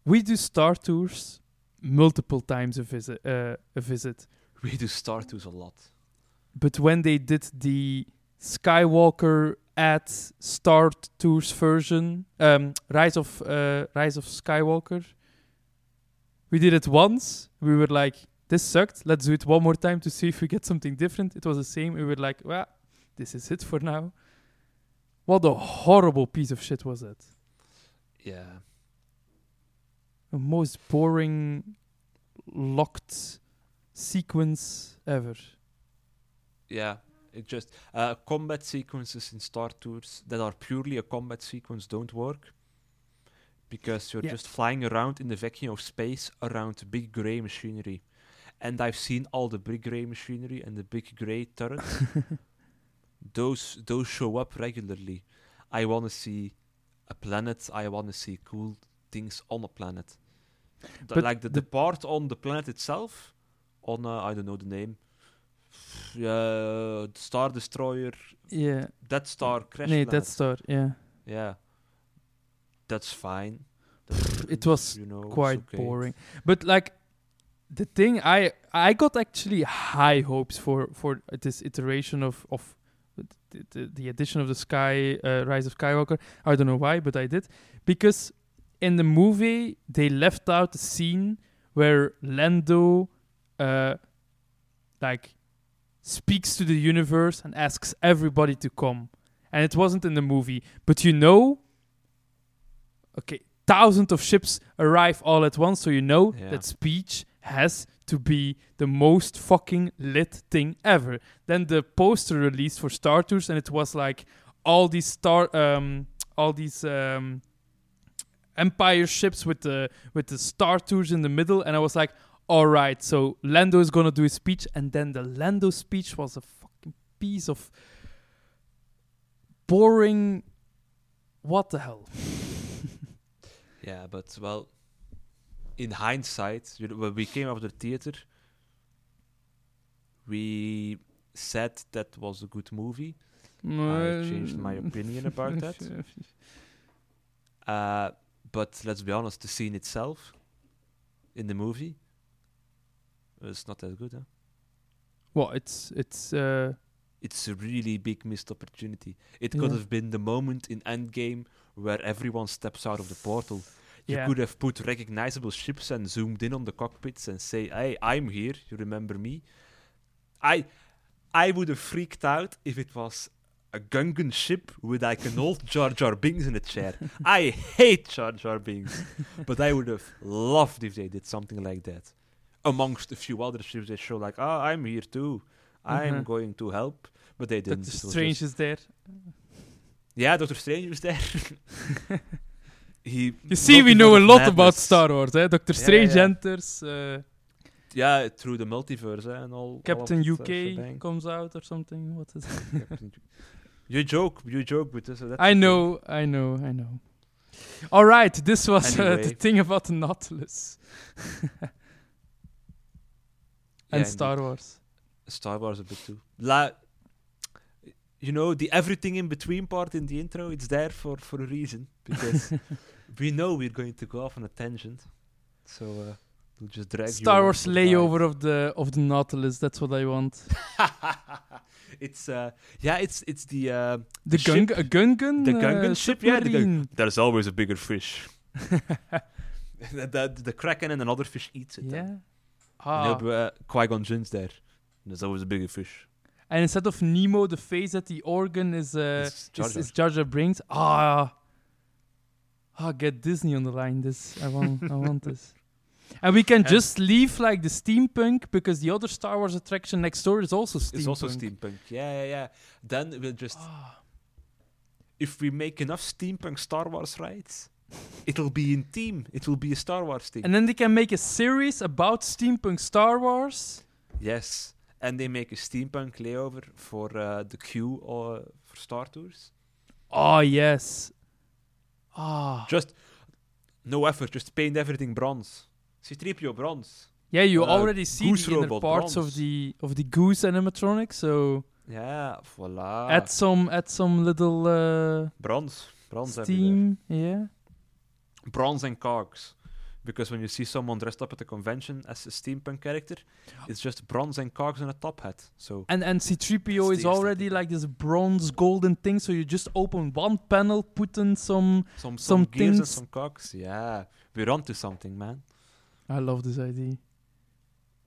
We do Star Tours multiple times a visit. Uh, a visit. We do Star Tours a lot. But when they did the Skywalker at Star Tours version, um, Rise of uh, Rise of Skywalker, we did it once. We were like, "This sucked. Let's do it one more time to see if we get something different." It was the same. We were like, "Well, this is it for now." What a horrible piece of shit was that! Yeah. The most boring locked sequence ever. Yeah. It just uh, combat sequences in Star Tours that are purely a combat sequence don't work because you're Yeah. just flying around in the vacuum of space around big gray machinery. And I've seen all the big gray machinery and the big gray turrets. those those show up regularly. I want to see a planet. I want to see cool things on a planet. The- But like the, the- the part on the planet itself, on uh, I don't know the name. Yeah, Star Destroyer, Yeah. Death Star crash. Nee, planet. Star. Yeah. Yeah, that's fine. That's, It was you know, quite okay. boring. But like the thing I I got actually high hopes for for this iteration of of the, the, addition of the Sky uh, Rise of Skywalker. I don't know why, but I did because in the movie they left out the scene where Lando uh like speaks to the universe and asks everybody to come. And it wasn't in the movie, but you know okay, thousands of ships arrive all at once, so you know Yeah. that speech has to be the most fucking lit thing ever. Then the poster released for Star Tours, and it was like all these star, um, all these um, Empire ships with the with the Star Tours in the middle, and I was like, all right, so Lando is gonna do his speech, and then the Lando speech was a fucking piece of boring. What the hell? Yeah, but well, in hindsight, when we came out of the theater, we said that was a good movie. I changed my opinion about that. Uh, but let's be honest, the scene itself in the movie was not that good. Huh? Well, it's it's uh, It's a really big missed opportunity. It could Yeah. have been the moment in Endgame where everyone steps out of the portal. You Yeah. could have put recognizable ships and zoomed in on the cockpits and say, "Hey, I'm here. You remember me?" I, I would have freaked out if it was a Gungan ship with like an old Jar Jar Binks in a chair. I hate Jar Jar Binks, but I would have loved if they did something like that. Amongst a few other ships, they show like, "Oh, I'm here too. I'm Mhm. going to help," but they didn't. Doctor Strange just- is there. yeah, Doctor Strange was there. he. You see, we know a lot about. Star Wars. Eh? Doctor Strange enters. Uh, Yeah, through the multiverse eh, and all. all Captain uh, UK comes out or something. What is? You joke, you joke, but this, that's I know, I know, I know. All right, this was uh, the thing about the Nautilus Yeah, and Star Wars. Star Wars a bit too. La, you know, the everything in between part in the intro, it's there for, for a reason. Because we know we're going to go off on a tangent. So uh, we'll just drag Star along Wars the ride. layover of the of the Nautilus. That's what I want. it's uh yeah it's it's the uh The, ship- Gung, a Gungan. the uh, Gungan ship, yeah, the Gun- submarine. there's always a bigger fish the, the, the kraken and another fish eats it Yeah. then. Ah. And uh, Qui-Gon Jinn's there there's always a bigger fish And instead of Nemo, the face at the organ is uh, It's Jar is, Jar. is Jar Jar Binks. Ah, ah, get Disney on the line. This I want. I want this. And we can And- just leave like the steampunk because the other Star Wars attraction next door is also steampunk. it's also steampunk yeah yeah yeah then we'll just Ah, if we make enough steampunk Star Wars rides it'll be in team. it will be a Star Wars team. and then they can make a series about steampunk Star Wars Yes. And they make a steampunk layover for uh, the queue uh, for Star Tours. Oh yes. Ah. Just no effort, just paint everything bronze. C3PO bronze. Yeah, you uh, already see the inner Robot parts of the of the goose animatronic. So Yeah, voila. add some add some little uh, bronze. Bronze everywhere. steam. Yeah. Bronze and cogs. Because when you see someone dressed up at a convention as a steampunk character, it's just bronze and cogs and a top hat. So And and C3PO is already like this bronze golden thing. So you just open one panel, put in some. some some, Some gears and some cogs. Yeah, we're onto something, man. I love this idea.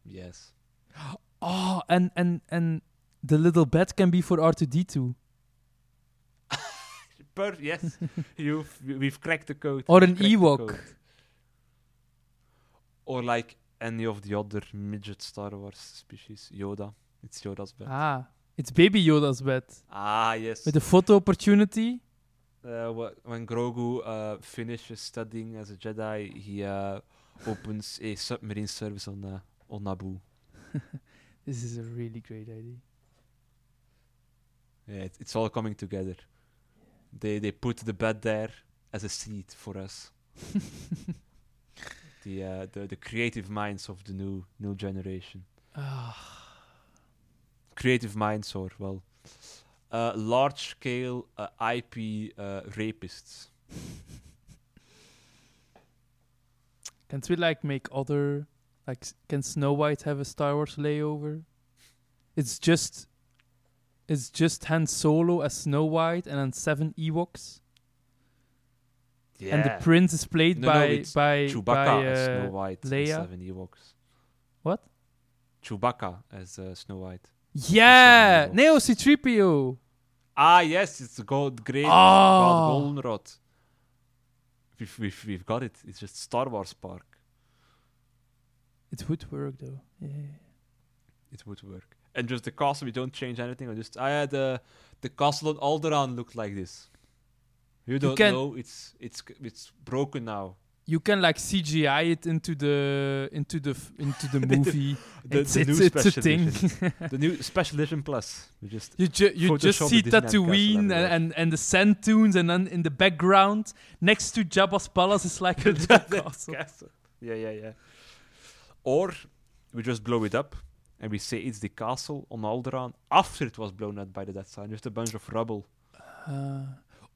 Yes. Oh, and and and the little bed can be for R2D2 Per yes, you've we've cracked the code. or We've an Ewok. Or like any of the other midget Star Wars species. Yoda. It's Yoda's bed. Ah, it's Baby Yoda's bed Ah, yes. with a photo opportunity. uh, wh- when Grogu uh, finishes studying as a Jedi, he uh, opens a submarine service on uh, on Naboo. This is a really great idea. Yeah, it, it's all coming together. They they put the bed there as a seat for us. the, uh, the the creative minds of the new new generation. Creative minds, or well, uh, large scale uh, IP uh, rapists. can't we like make other like can Snow White have a Star Wars layover? It's just it's just Han Solo as Snow White and then seven Ewoks. Yeah. And the prince is played No, no, by it's by Chewbacca by as uh, Snow White Leia. seven Ewoks. What? Chewbacca as uh, Snow White. Yeah. Neo C3PO. Ah, yes, it's the gold great Ah. God Goldenrod. We've, we've, we've got it. It's just Star Wars Park. It would work though. Yeah. It would work. And just the castle, we don't change anything. I just I had uh, the castle on Alderaan looked like this. You don't can- know. It's it's it's broken now. You can like CGI it into the into the into the movie. The, it's the it's, new it's a special thing. edition. the new special edition plus. We just You, ju- you just see Tatooine and, and, and the sand dunes, and then in the background, next to Jabba's palace, is like a castle. castle. Yeah, yeah, yeah. Or we just blow it up and we say it's the castle on Alderaan after it was blown up by the Death Star. Just a bunch of rubble. Uh,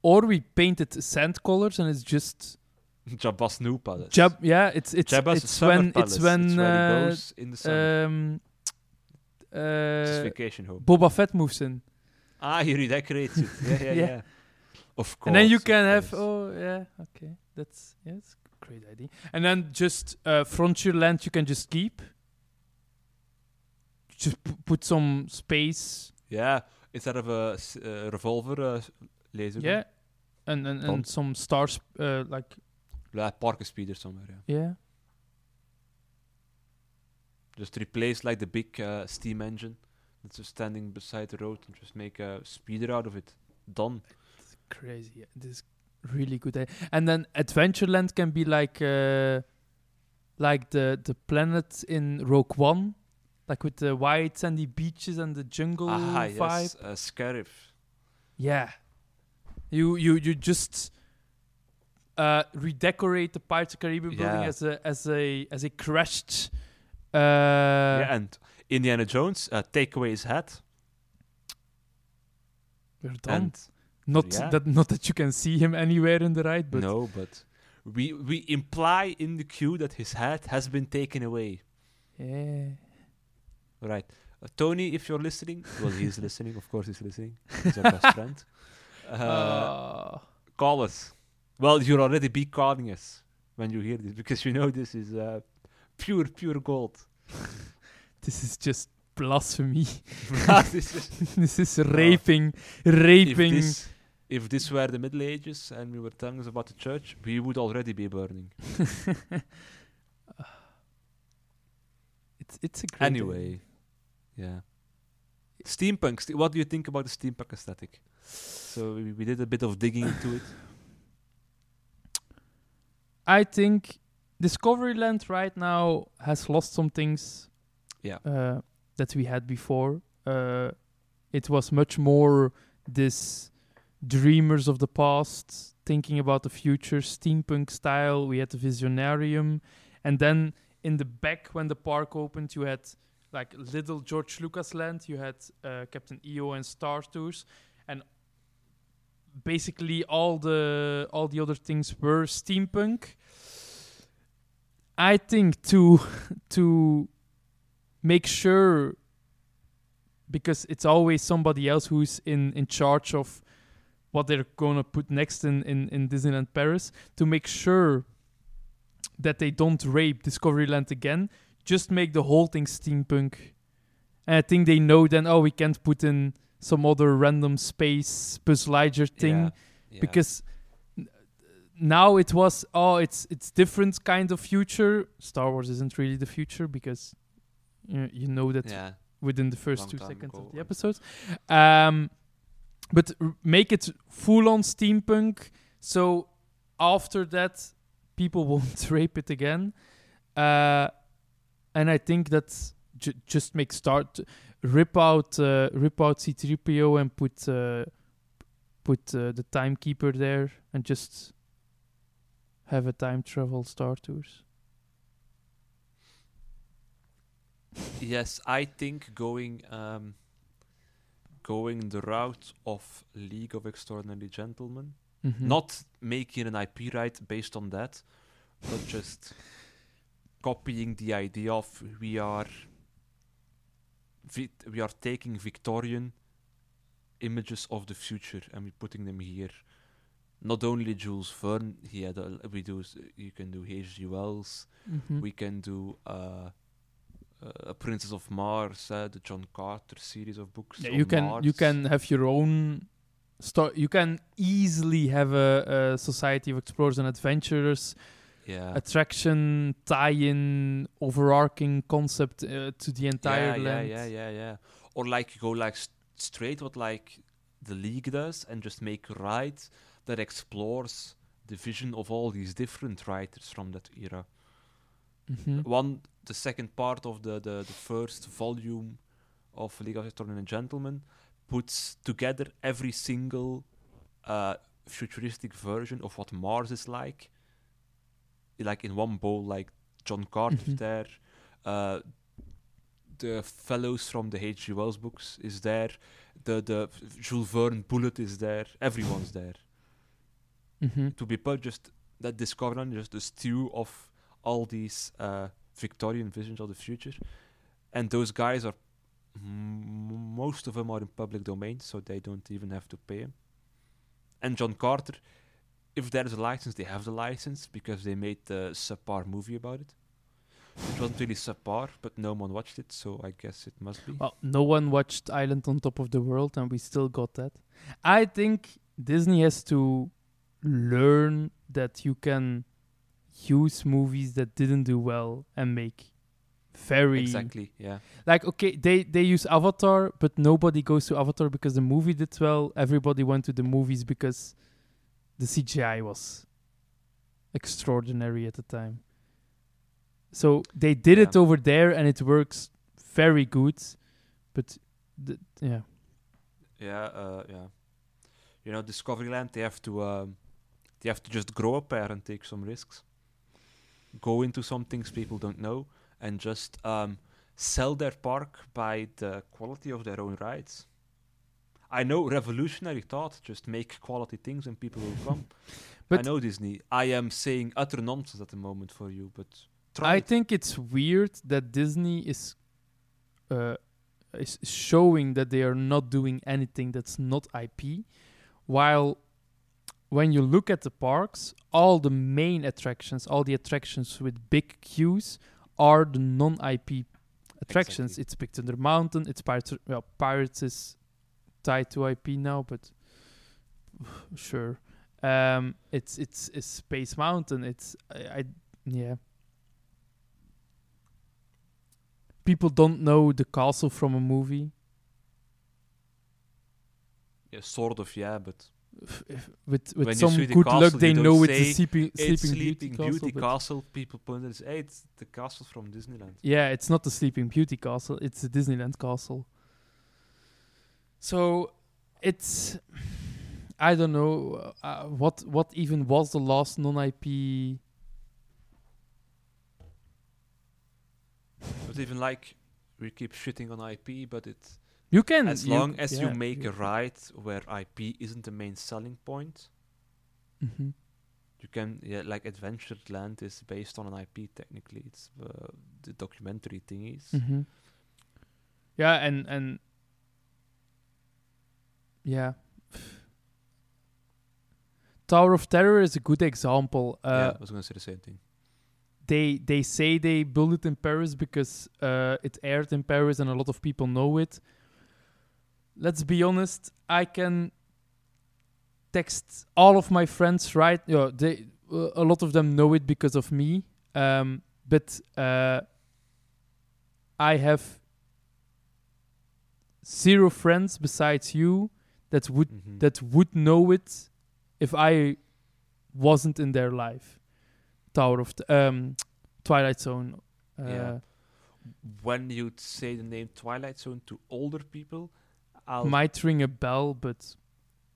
or we painted sand colors, and it's just Jabba's Snoop Palace. Jab. Yeah, it's it's Jabba's it's when palace. it's when where he uh, goes in the summer. um uh, vacation home. Boba Fett moves in, Ah, he redecorates it. Yeah, yeah, Yeah. yeah. Of course. and then you can have course. oh yeah okay that's yeah it's a great idea. And then just uh, Frontierland you can just keep. Just p- put some space Yeah, instead of a uh, revolver uh, laser. gun. And and, and some stars uh, like Yeah, park a speeder somewhere. Yeah. yeah. Just replace like the big uh, steam engine that's just standing beside the road and just make a speeder out of it. Done. It's crazy. yeah, This is really good. And then Adventureland can be like uh, like the the planet in Rogue One, like with the white sandy beaches and the jungle ah, vibe. yes, uh, Scarif. Yeah. You you you just uh, redecorate the Pirates of the Caribbean building as a as a as a crashed. Uh, yeah, and Indiana Jones, uh, take away his hat. we're done. And Not yeah. that not that you can see him anywhere in the ride, but no, but we we imply in the queue that his hat has been taken away. yeah. Right. Uh, Tony, if you're listening, well, he's listening. Of course, he's listening. He's our best friend. Uh, Uh, call us. Well, you're already be calling us when you hear this because you know this is uh, pure, pure gold. this is just blasphemy. This is- this is raping, raping. if, this, if this were the Middle Ages and we were telling us about the church, we would already be burning. it's it's a great Anyway, yeah. Steampunk. st- what do you think about the steampunk aesthetic? So we, we did a bit of digging into it. I think Discoveryland right now has lost some things. Yeah. Uh, that we had before. Uh, it was much more this dreamers of the past thinking about the future, steampunk style. We had the Visionarium, and then in the back when the park opened, you had like little George Lucas land. You had uh, Captain EO and Star Tours, and basically all the all the other things were steampunk. I think to to make sure because it's always somebody else who's in in charge of what they're gonna put next in in, in Disneyland Paris to make sure that they don't rape Discoveryland again. Just make the whole thing steampunk. And I think they know then. Oh, we can't put in some other random space Buzz Lightyear thing Yeah, yeah. because now it was oh it's it's different kind of future. Star wars isn't really the future because you, you know that yeah, within the first Long two seconds ago, of the episodes. Um but r- make it full on steampunk. So after that people won't rape it again. Uh and i think that's ju- just make start rip out uh, rip out C3PO and put uh, put uh, the timekeeper there and just have a time travel Star Tours. yes. I think going um, going the route of League of Extraordinary Gentlemen, Mhm. not making an IP right based on that, but just copying the idea of we are we are taking Victorian images of the future and we're putting them here. Not only Jules Verne, he had a, we do you can do H.G. Wells, Mhm. we can do uh, uh, a Princess of Mars, uh, the John Carter series of books. Yeah, you can you can have your own story. You can easily have a, a society of explorers and adventurers yeah. attraction tie-in overarching concept uh, to the entire yeah, land. Yeah, yeah, yeah, yeah. Or like go like st- straight what like the league does and just make a ride that explores the vision of all these different writers from that era. Mhm. One, the second part of the the, the first volume of League of Extraordinary Gentlemen puts together every single uh, futuristic version of what Mars is like. Like in one bowl, like John Carter's Mhm. there. Uh, the fellows from the H.G. Wells books is there. The the Jules Verne bullet is there. Everyone's there. Mhm. To be put just that discovering just the stew of all these uh, Victorian visions of the future, and those guys are m- most of them are in public domain, so they don't even have to pay him. And John Carter, if there is a license, they have the license because they made the subpar movie about it. It wasn't really subpar, but no one watched it, so I guess it must be. Well, no one watched Island on Top of the World, and we still got that. I think Disney has to learn that you can use movies that didn't do well and make very Exactly, yeah. like okay they they use avatar but nobody goes to avatar because the movie did well everybody went to the movies because the cgi was extraordinary at the time so they did it over there and it works very good but th- yeah Yeah, uh, yeah. You know, Discoveryland, they have to, um, they have to just grow up there and take some risks. Go into some things people don't know, and just um, sell their park by the quality of their own rides. I know revolutionary thought, just make quality things and people will come. I know Disney. I am saying utter nonsense at the moment for you, but i it. think it's weird that disney is uh, is showing that they are not doing anything that's not ip while when you look at the parks, all the main attractions, all the attractions with big queues are the non-IP attractions. Exactly. It's Big Thunder Mountain. It's Pirates. Well, Pirates is tied to IP now, but sure. Um, it's it's it's Space Mountain. It's I, I yeah. People don't know the castle from a movie. Yeah, sort of, yeah, but if- with When with you some the good castle, luck, they know it's the sleeping, sleeping, Sleeping Beauty, Beauty castle. Castle. People point it. Hey, it's the castle from Disneyland. Yeah, it's not the Sleeping Beauty castle, it's the Disneyland castle. So it's I don't know uh, what what even was the last non-IP But even like we keep shitting on IP, but it You can as you- long as you yeah, make a ride where IP isn't the main selling point, Mhm. you can yeah like Adventureland is based on an IP technically. It's uh, the documentary thingies. Mhm. Yeah, and and yeah. Tower of Terror is a good example. Uh, yeah, I was gonna say the same thing. they they say they built it in Paris because uh, it aired in Paris and a lot of people know it. Let's be honest, I can text all of my friends right. Yeah, they uh, a lot of them know it because of me. Um, but uh, I have zero friends besides you that would Mhm. that would know it if I wasn't in their life. Tower of the, um, Twilight Zone. Uh, Yeah. when you'd say the name Twilight Zone to older people, I'll Might ring a bell, but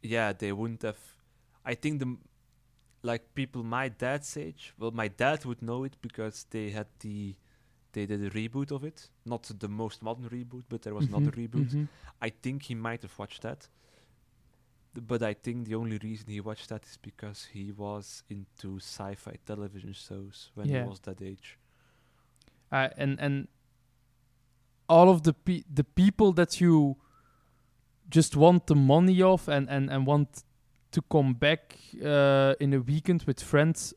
yeah, they wouldn't have. I think the like people my dad's age. Well, my dad would know it because they had the they did a reboot of it. Not the most modern reboot, but there was another Mhm, reboot. mhm. I think he might have watched that. But I think the only reason he watched that is because he was into sci-fi television shows when Yeah. he was that age. Uh, and and all of the pe- the people that you just want the money of and and and want to come back uh, in a weekend with friends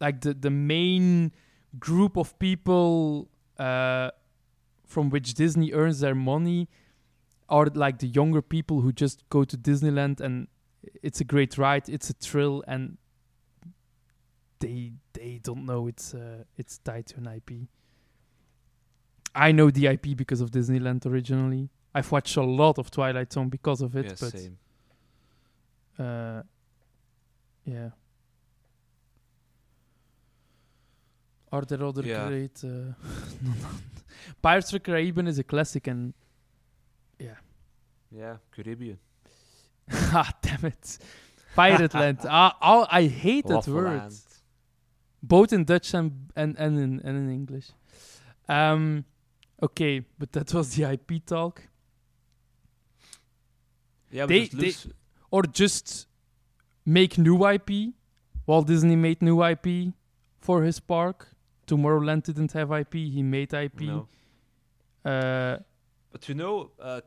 like the the main group of people uh, from which Disney earns their money are like the younger people who just go to Disneyland and it's a great ride, it's a thrill, and they they don't know it's uh, it's tied to an IP. I know the IP because of Disneyland originally. I've watched a lot of Twilight Zone because of it, yeah, but same. uh, yeah. Are there other Yeah. great? Uh, Pirates of the Caribbean is a classic, and Yeah, Caribbean. ah, damn it, Pirate Land. Ah, I hate that word. Land. both in Dutch and and, and in and in English. Um, okay, but that was the IP talk, Yeah, but They- just they- or just make new IP. Walt Disney made new IP for his park. Tomorrowland didn't have IP. He made IP. no. Uh, But you know, uh,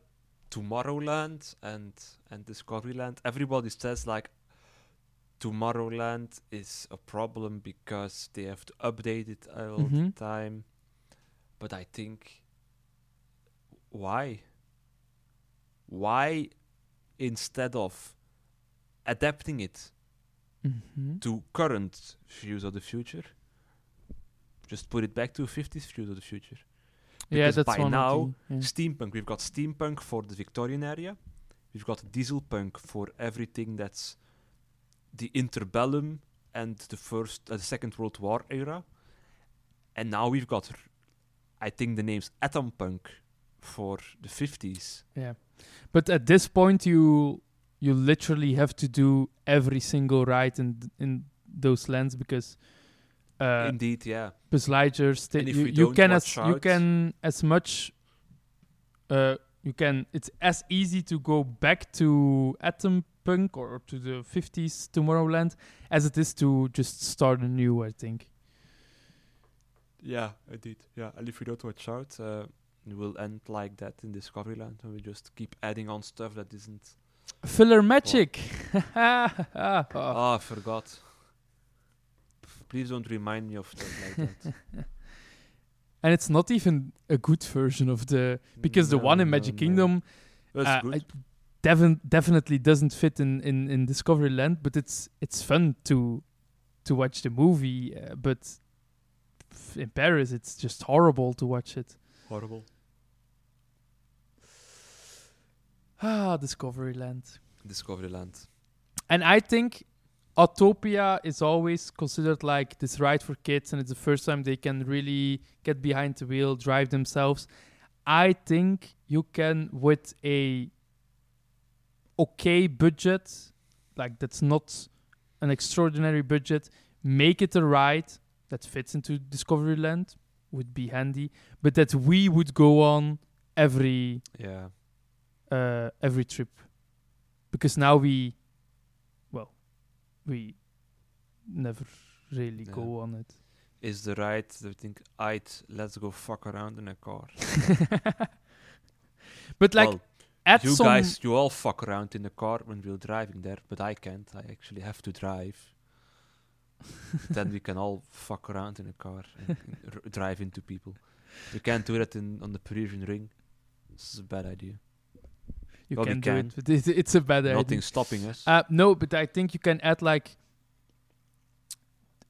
Tomorrowland and and Discoveryland, everybody says like Tomorrowland is a problem because they have to update it all the Mhm. time. But I think why? Why instead of adapting it mhm. to current views of the future, just put it back to 50s views of the future? Yeah, Because that's by one now, yeah. steampunk. We've got steampunk for the Victorian area. We've got dieselpunk for everything that's the interbellum and the first, uh, the Second World War era. And now we've got, I think the name's atom punk for the 50s. Yeah, but at this point, you you literally have to do every single ride in in those lands because uh, Indeed, yeah. Buzz Lightyear. Sta- And if you, you can as you can as much. Uh, you can. It's as easy to go back to Atom Punk or to the 50s Tomorrowland as it is to just start anew. I think. Yeah, indeed. Yeah, and if we don't watch out, uh, it will end like that in Discoveryland, and we just keep adding on stuff that isn't. PhilharMagic. Oh. Ah, I forgot. Please don't remind me of stuff like that. and it's not even a good version of the because the one in Magic no. Kingdom That's uh, good. I devin- definitely doesn't fit in, in, in Discovery Land, but it's it's fun to to watch the movie. Uh, but f- in Paris, it's just horrible to watch it. Horrible. Ah, Discovery Land. Discovery Land. And I think Autopia is always considered like this ride for kids, and it's the first time they can really get behind the wheel, drive themselves. I think you can, with a okay budget, like that's not an extraordinary budget, make it a ride that fits into Discovery Land would be handy, but that we would go on every Yeah. uh, every trip because now we we never really Yeah. go on it Is the ride that we think, I'd let's go fuck around in a car. but like well, at you guys, you all fuck around in the car when we're driving there, but I can't. I actually have to drive. then we can all fuck around in a car and, and r- drive into people. We can't do that in on the Parisian ring. This is a bad idea. You well, we can do it but it, it's a bad idea Nothing's stopping us. uh, no but i think you can add like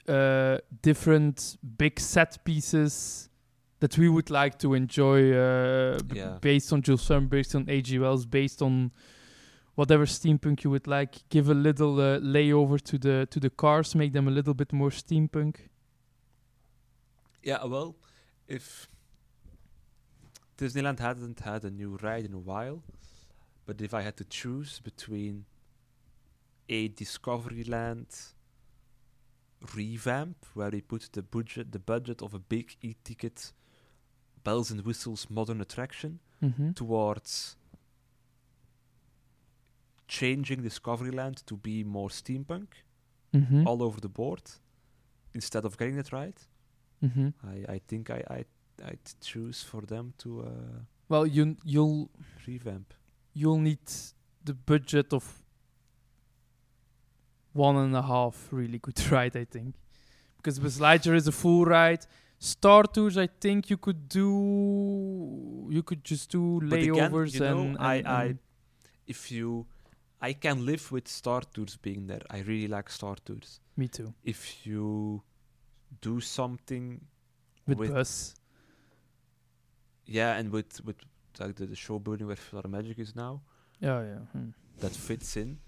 uh, different big set pieces that we would like to enjoy uh, b- Yeah. based on Jules Verne, based on H.G. Wells, based on whatever steampunk you would like. Give a little uh, layover to the to the cars, make them a little bit more steampunk. Yeah, well, if Disneyland hadn't had a new ride in a while, but if I had to choose between a Discoveryland revamp where we put the budget the budget of a big e-ticket bells and whistles modern attraction Mm-hmm. towards changing Discoveryland to be more steampunk Mm-hmm. all over the board instead of getting it right mm-hmm. I, I think I, I I'd choose for them to uh, Well, you you'll revamp. You'll need the budget of one and a half really good ride, I think, because Lightyear is a full ride. Star Tours, I think you could do. You could just do But again, layovers you know, and, I, and- I if you I can live with Star Tours being there. I really like Star Tours. me too. If you do something, With, with- yeah, and with with like the, the show building where Magic is now, yeah, yeah. hmm. that fits in.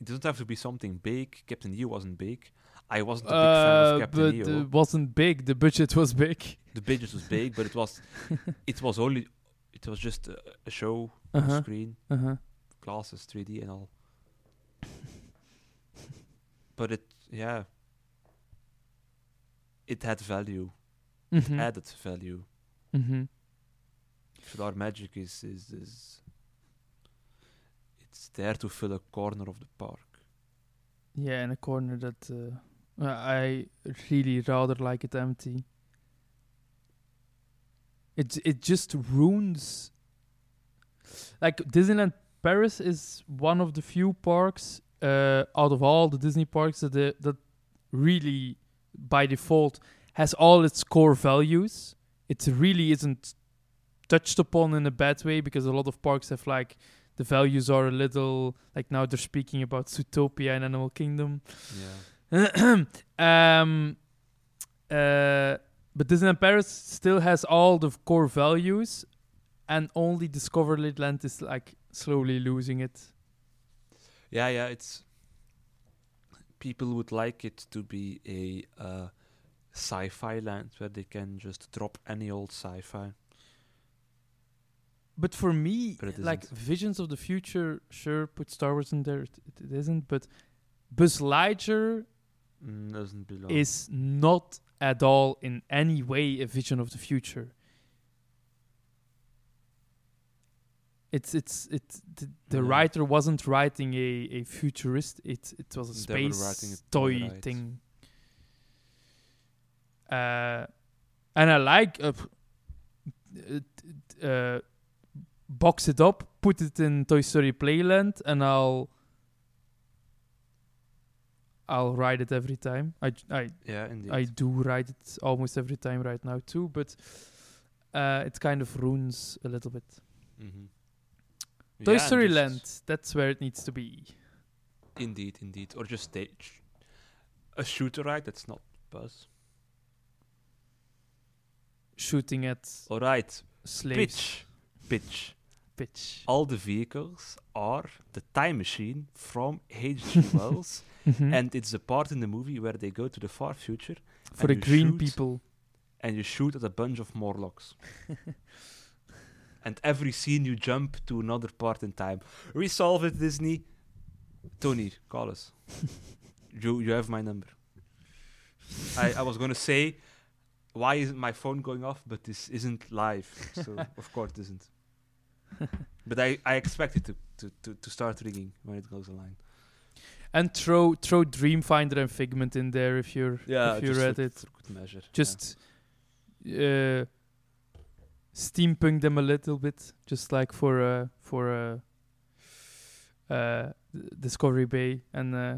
It doesn't have to be something big. Captain EO wasn't big. I wasn't a big fan of Captain but EO. it wasn't big. The budget was big. the budget was big, but it was it was only it was just a, a show Uh on huh. screen, Uh huh. glasses, 3D and all. but it, yeah, it had value, Mm-hmm. added value. mm-hmm. PhilharMagic is is is it's there to fill a corner of the park. Yeah, in a corner that uh, uh, I really rather like it empty. It it just ruins. Like Disneyland Paris is one of the few parks uh, out of all the Disney parks that the, that really by default has all its core values. It really isn't touched upon in a bad way because a lot of parks have like the values are a little like now they're speaking about Zootopia and Animal Kingdom. Yeah, um, uh, but Disneyland Paris still has all the core values, and only Discoveryland Land is like slowly losing it. yeah, yeah. It's people would like it to be a uh, sci-fi land where they can just drop any old sci-fi. But for me, But like isn't. Visions of the Future, sure, put Star Wars in there. It, it isn't, but Buzz Lightyear Mm, doesn't belong. is not at all in any way a vision of the future. It's it's it's the, the Yeah. writer wasn't writing a, a futurist. It it was a space a toy right. thing. Uh, and I like uh, uh, uh, box it up, put it in Toy Story Playland, and I'll I'll ride it every time. I I yeah, indeed. I do ride it almost every time right now too, but uh, it kind of ruins a little bit. mm-hmm. Toy Story Land, that's where it needs to be. Indeed, indeed. Or just stage a shooter ride. That's not Buzz. Shooting at All right, slaves. pitch, pitch. Pitch. all the vehicles are the time machine from H.G. Wells, Mhm. and it's the part in the movie where they go to the far future For the green people. and you shoot at a bunch of Morlocks. and every scene you jump to another part in time. Resolve it, Disney. Tony, call us. you you have my number. I, I was gonna say, why isn't my phone going off? But this isn't live, so of course it isn't. but I, I expect it to, to, to, to start ringing when it goes online. And throw throw Dreamfinder and Figment in there if you're if you read for, it. for good measure. yeah. Just uh, steampunk them a little bit, just like for uh, for uh, uh, Discovery Bay, and uh,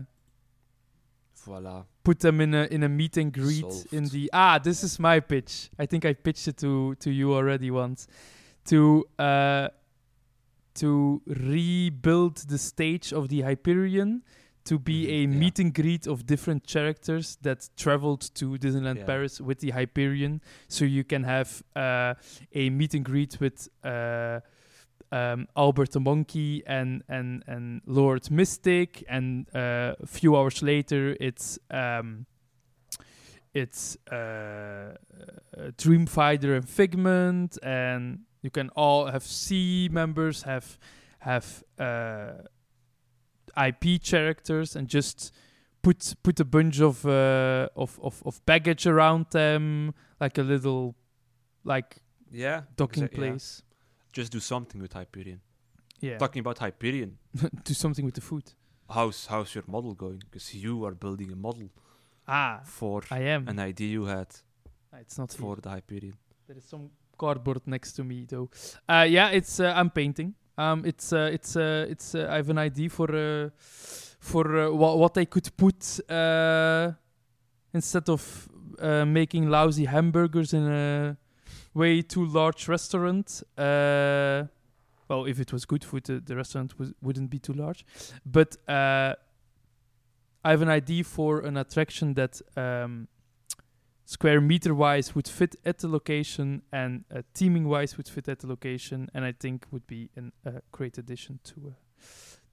voila. put them in a in a meet and greet in the ah. This is my pitch. I think I pitched it to to you already once. To uh, to rebuild the stage of the Hyperion to be Mhm, a yeah. meet and greet of different characters that traveled to Disneyland Yeah. Paris with the Hyperion. So you can have uh, a meet and greet with uh, um, Albert the Monkey and, and, and Lord Mystic, and uh, a few hours later it's um, it's uh, uh, Dreamfinder and Figment, and you can all have C members, have have uh, IP characters, and just put put a bunch of uh, of, of of baggage around them, like a little like Yeah. docking exa- yeah. place. Just do something with Hyperion. Yeah, Talking about Hyperion, do something with the food. how's how's your model going? Because you are building a model Ah, for I am. an idea you had it's not here. for the Hyperion. There is some cardboard next to me though. Uh, yeah, it's uh, I'm painting. Um, it's uh, it's uh, it's uh, I have an idea for uh, for uh, wha- what I could put uh, instead of uh, making lousy hamburgers in a way too large restaurant. Uh, well, if it was good food, the, the restaurant wouldn't be too large. But uh, I have an idea for an attraction that um, square meter wise would fit at the location and uh, theming wise would fit at the location, and I think would be a uh, great addition to uh,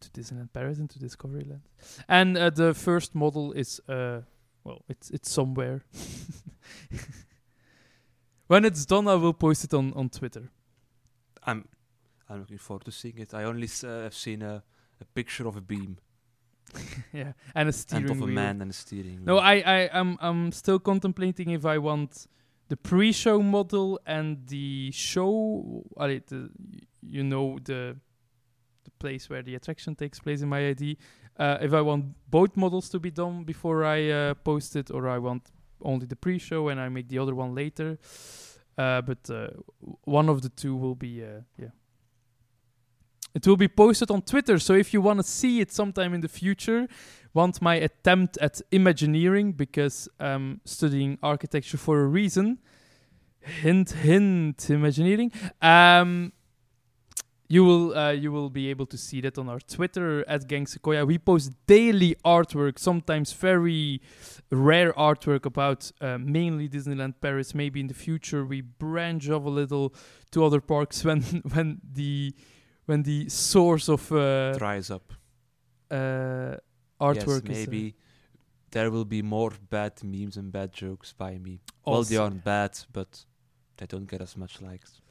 to Disneyland Paris and to Discoveryland. And uh, the first model is uh, well, it's it's somewhere. when it's done, I will post it on on Twitter. I'm I'm looking forward to seeing it. I only uh, have seen a, a picture of a beam yeah, and a steering and of a wheel. man and a steering. No, wheel. I, I, I'm, I'm still contemplating if I want the pre-show model and the show. allee, the, you know the the place where the attraction takes place in my ID. Uh, if I want both models to be done before I uh, post it, or I want only the pre-show and I make the other one later. Uh, but uh, one of the two will be uh, yeah. It will be posted on Twitter, so if you want to see it sometime in the future, want my attempt at Imagineering because I'm studying architecture for a reason. Hint, hint, Imagineering. Um, you will uh, you will be able to see that on our Twitter at Gang Sequoia. We post daily artwork, sometimes very rare artwork about uh, mainly Disneyland Paris. Maybe in the future we branch off a little to other parks when when the when the source of uh, dries up. uh, artwork yes, is uh, maybe there will be more bad memes and bad jokes by me. Well, they aren't bad, but they don't get as much likes.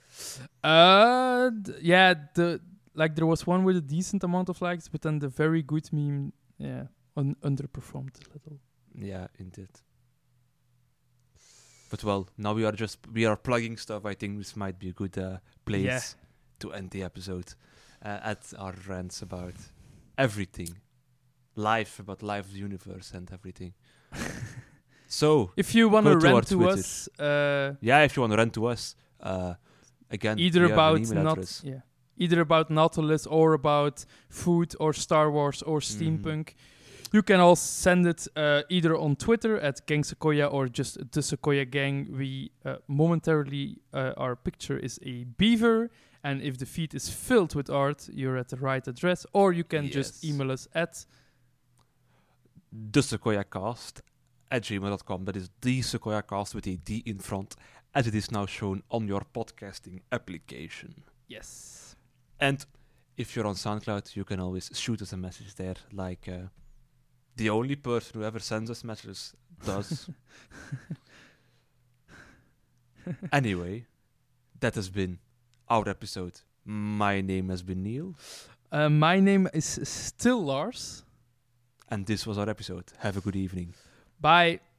Uh, yeah, the like there was one with a decent amount of likes, but then the very good meme, yeah, un- underperformed a little. Yeah, indeed. But well, now we are just we are plugging stuff. I think this might be a good uh, place Yeah. To end the episode uh, at our rants about everything, life about life, universe, and everything. so If you want to rant to us, uh, yeah, if you want to rant to us, uh, again, either we have an about not, address. yeah, either about Nautilus or about food or Star Wars or Mhm. steampunk. You can all send it uh, either on Twitter at Gang Sequoia or just the Sequoia Gang. We uh, momentarily, uh, our picture is a beaver, and if the feed is filled with art, you're at the right address. Or you can just email us at the Sequoia Cast at gmail.com. That is the Sequoia Cast with a D in front, as it is now shown on your podcasting application. yes. And if you're on SoundCloud, you can always shoot us a message there, like uh, the only person who ever sends us messages does. anyway, that has been our episode. My name has been Neil, Uh, my name is still Lars. and this was our episode. Have a good evening. Bye.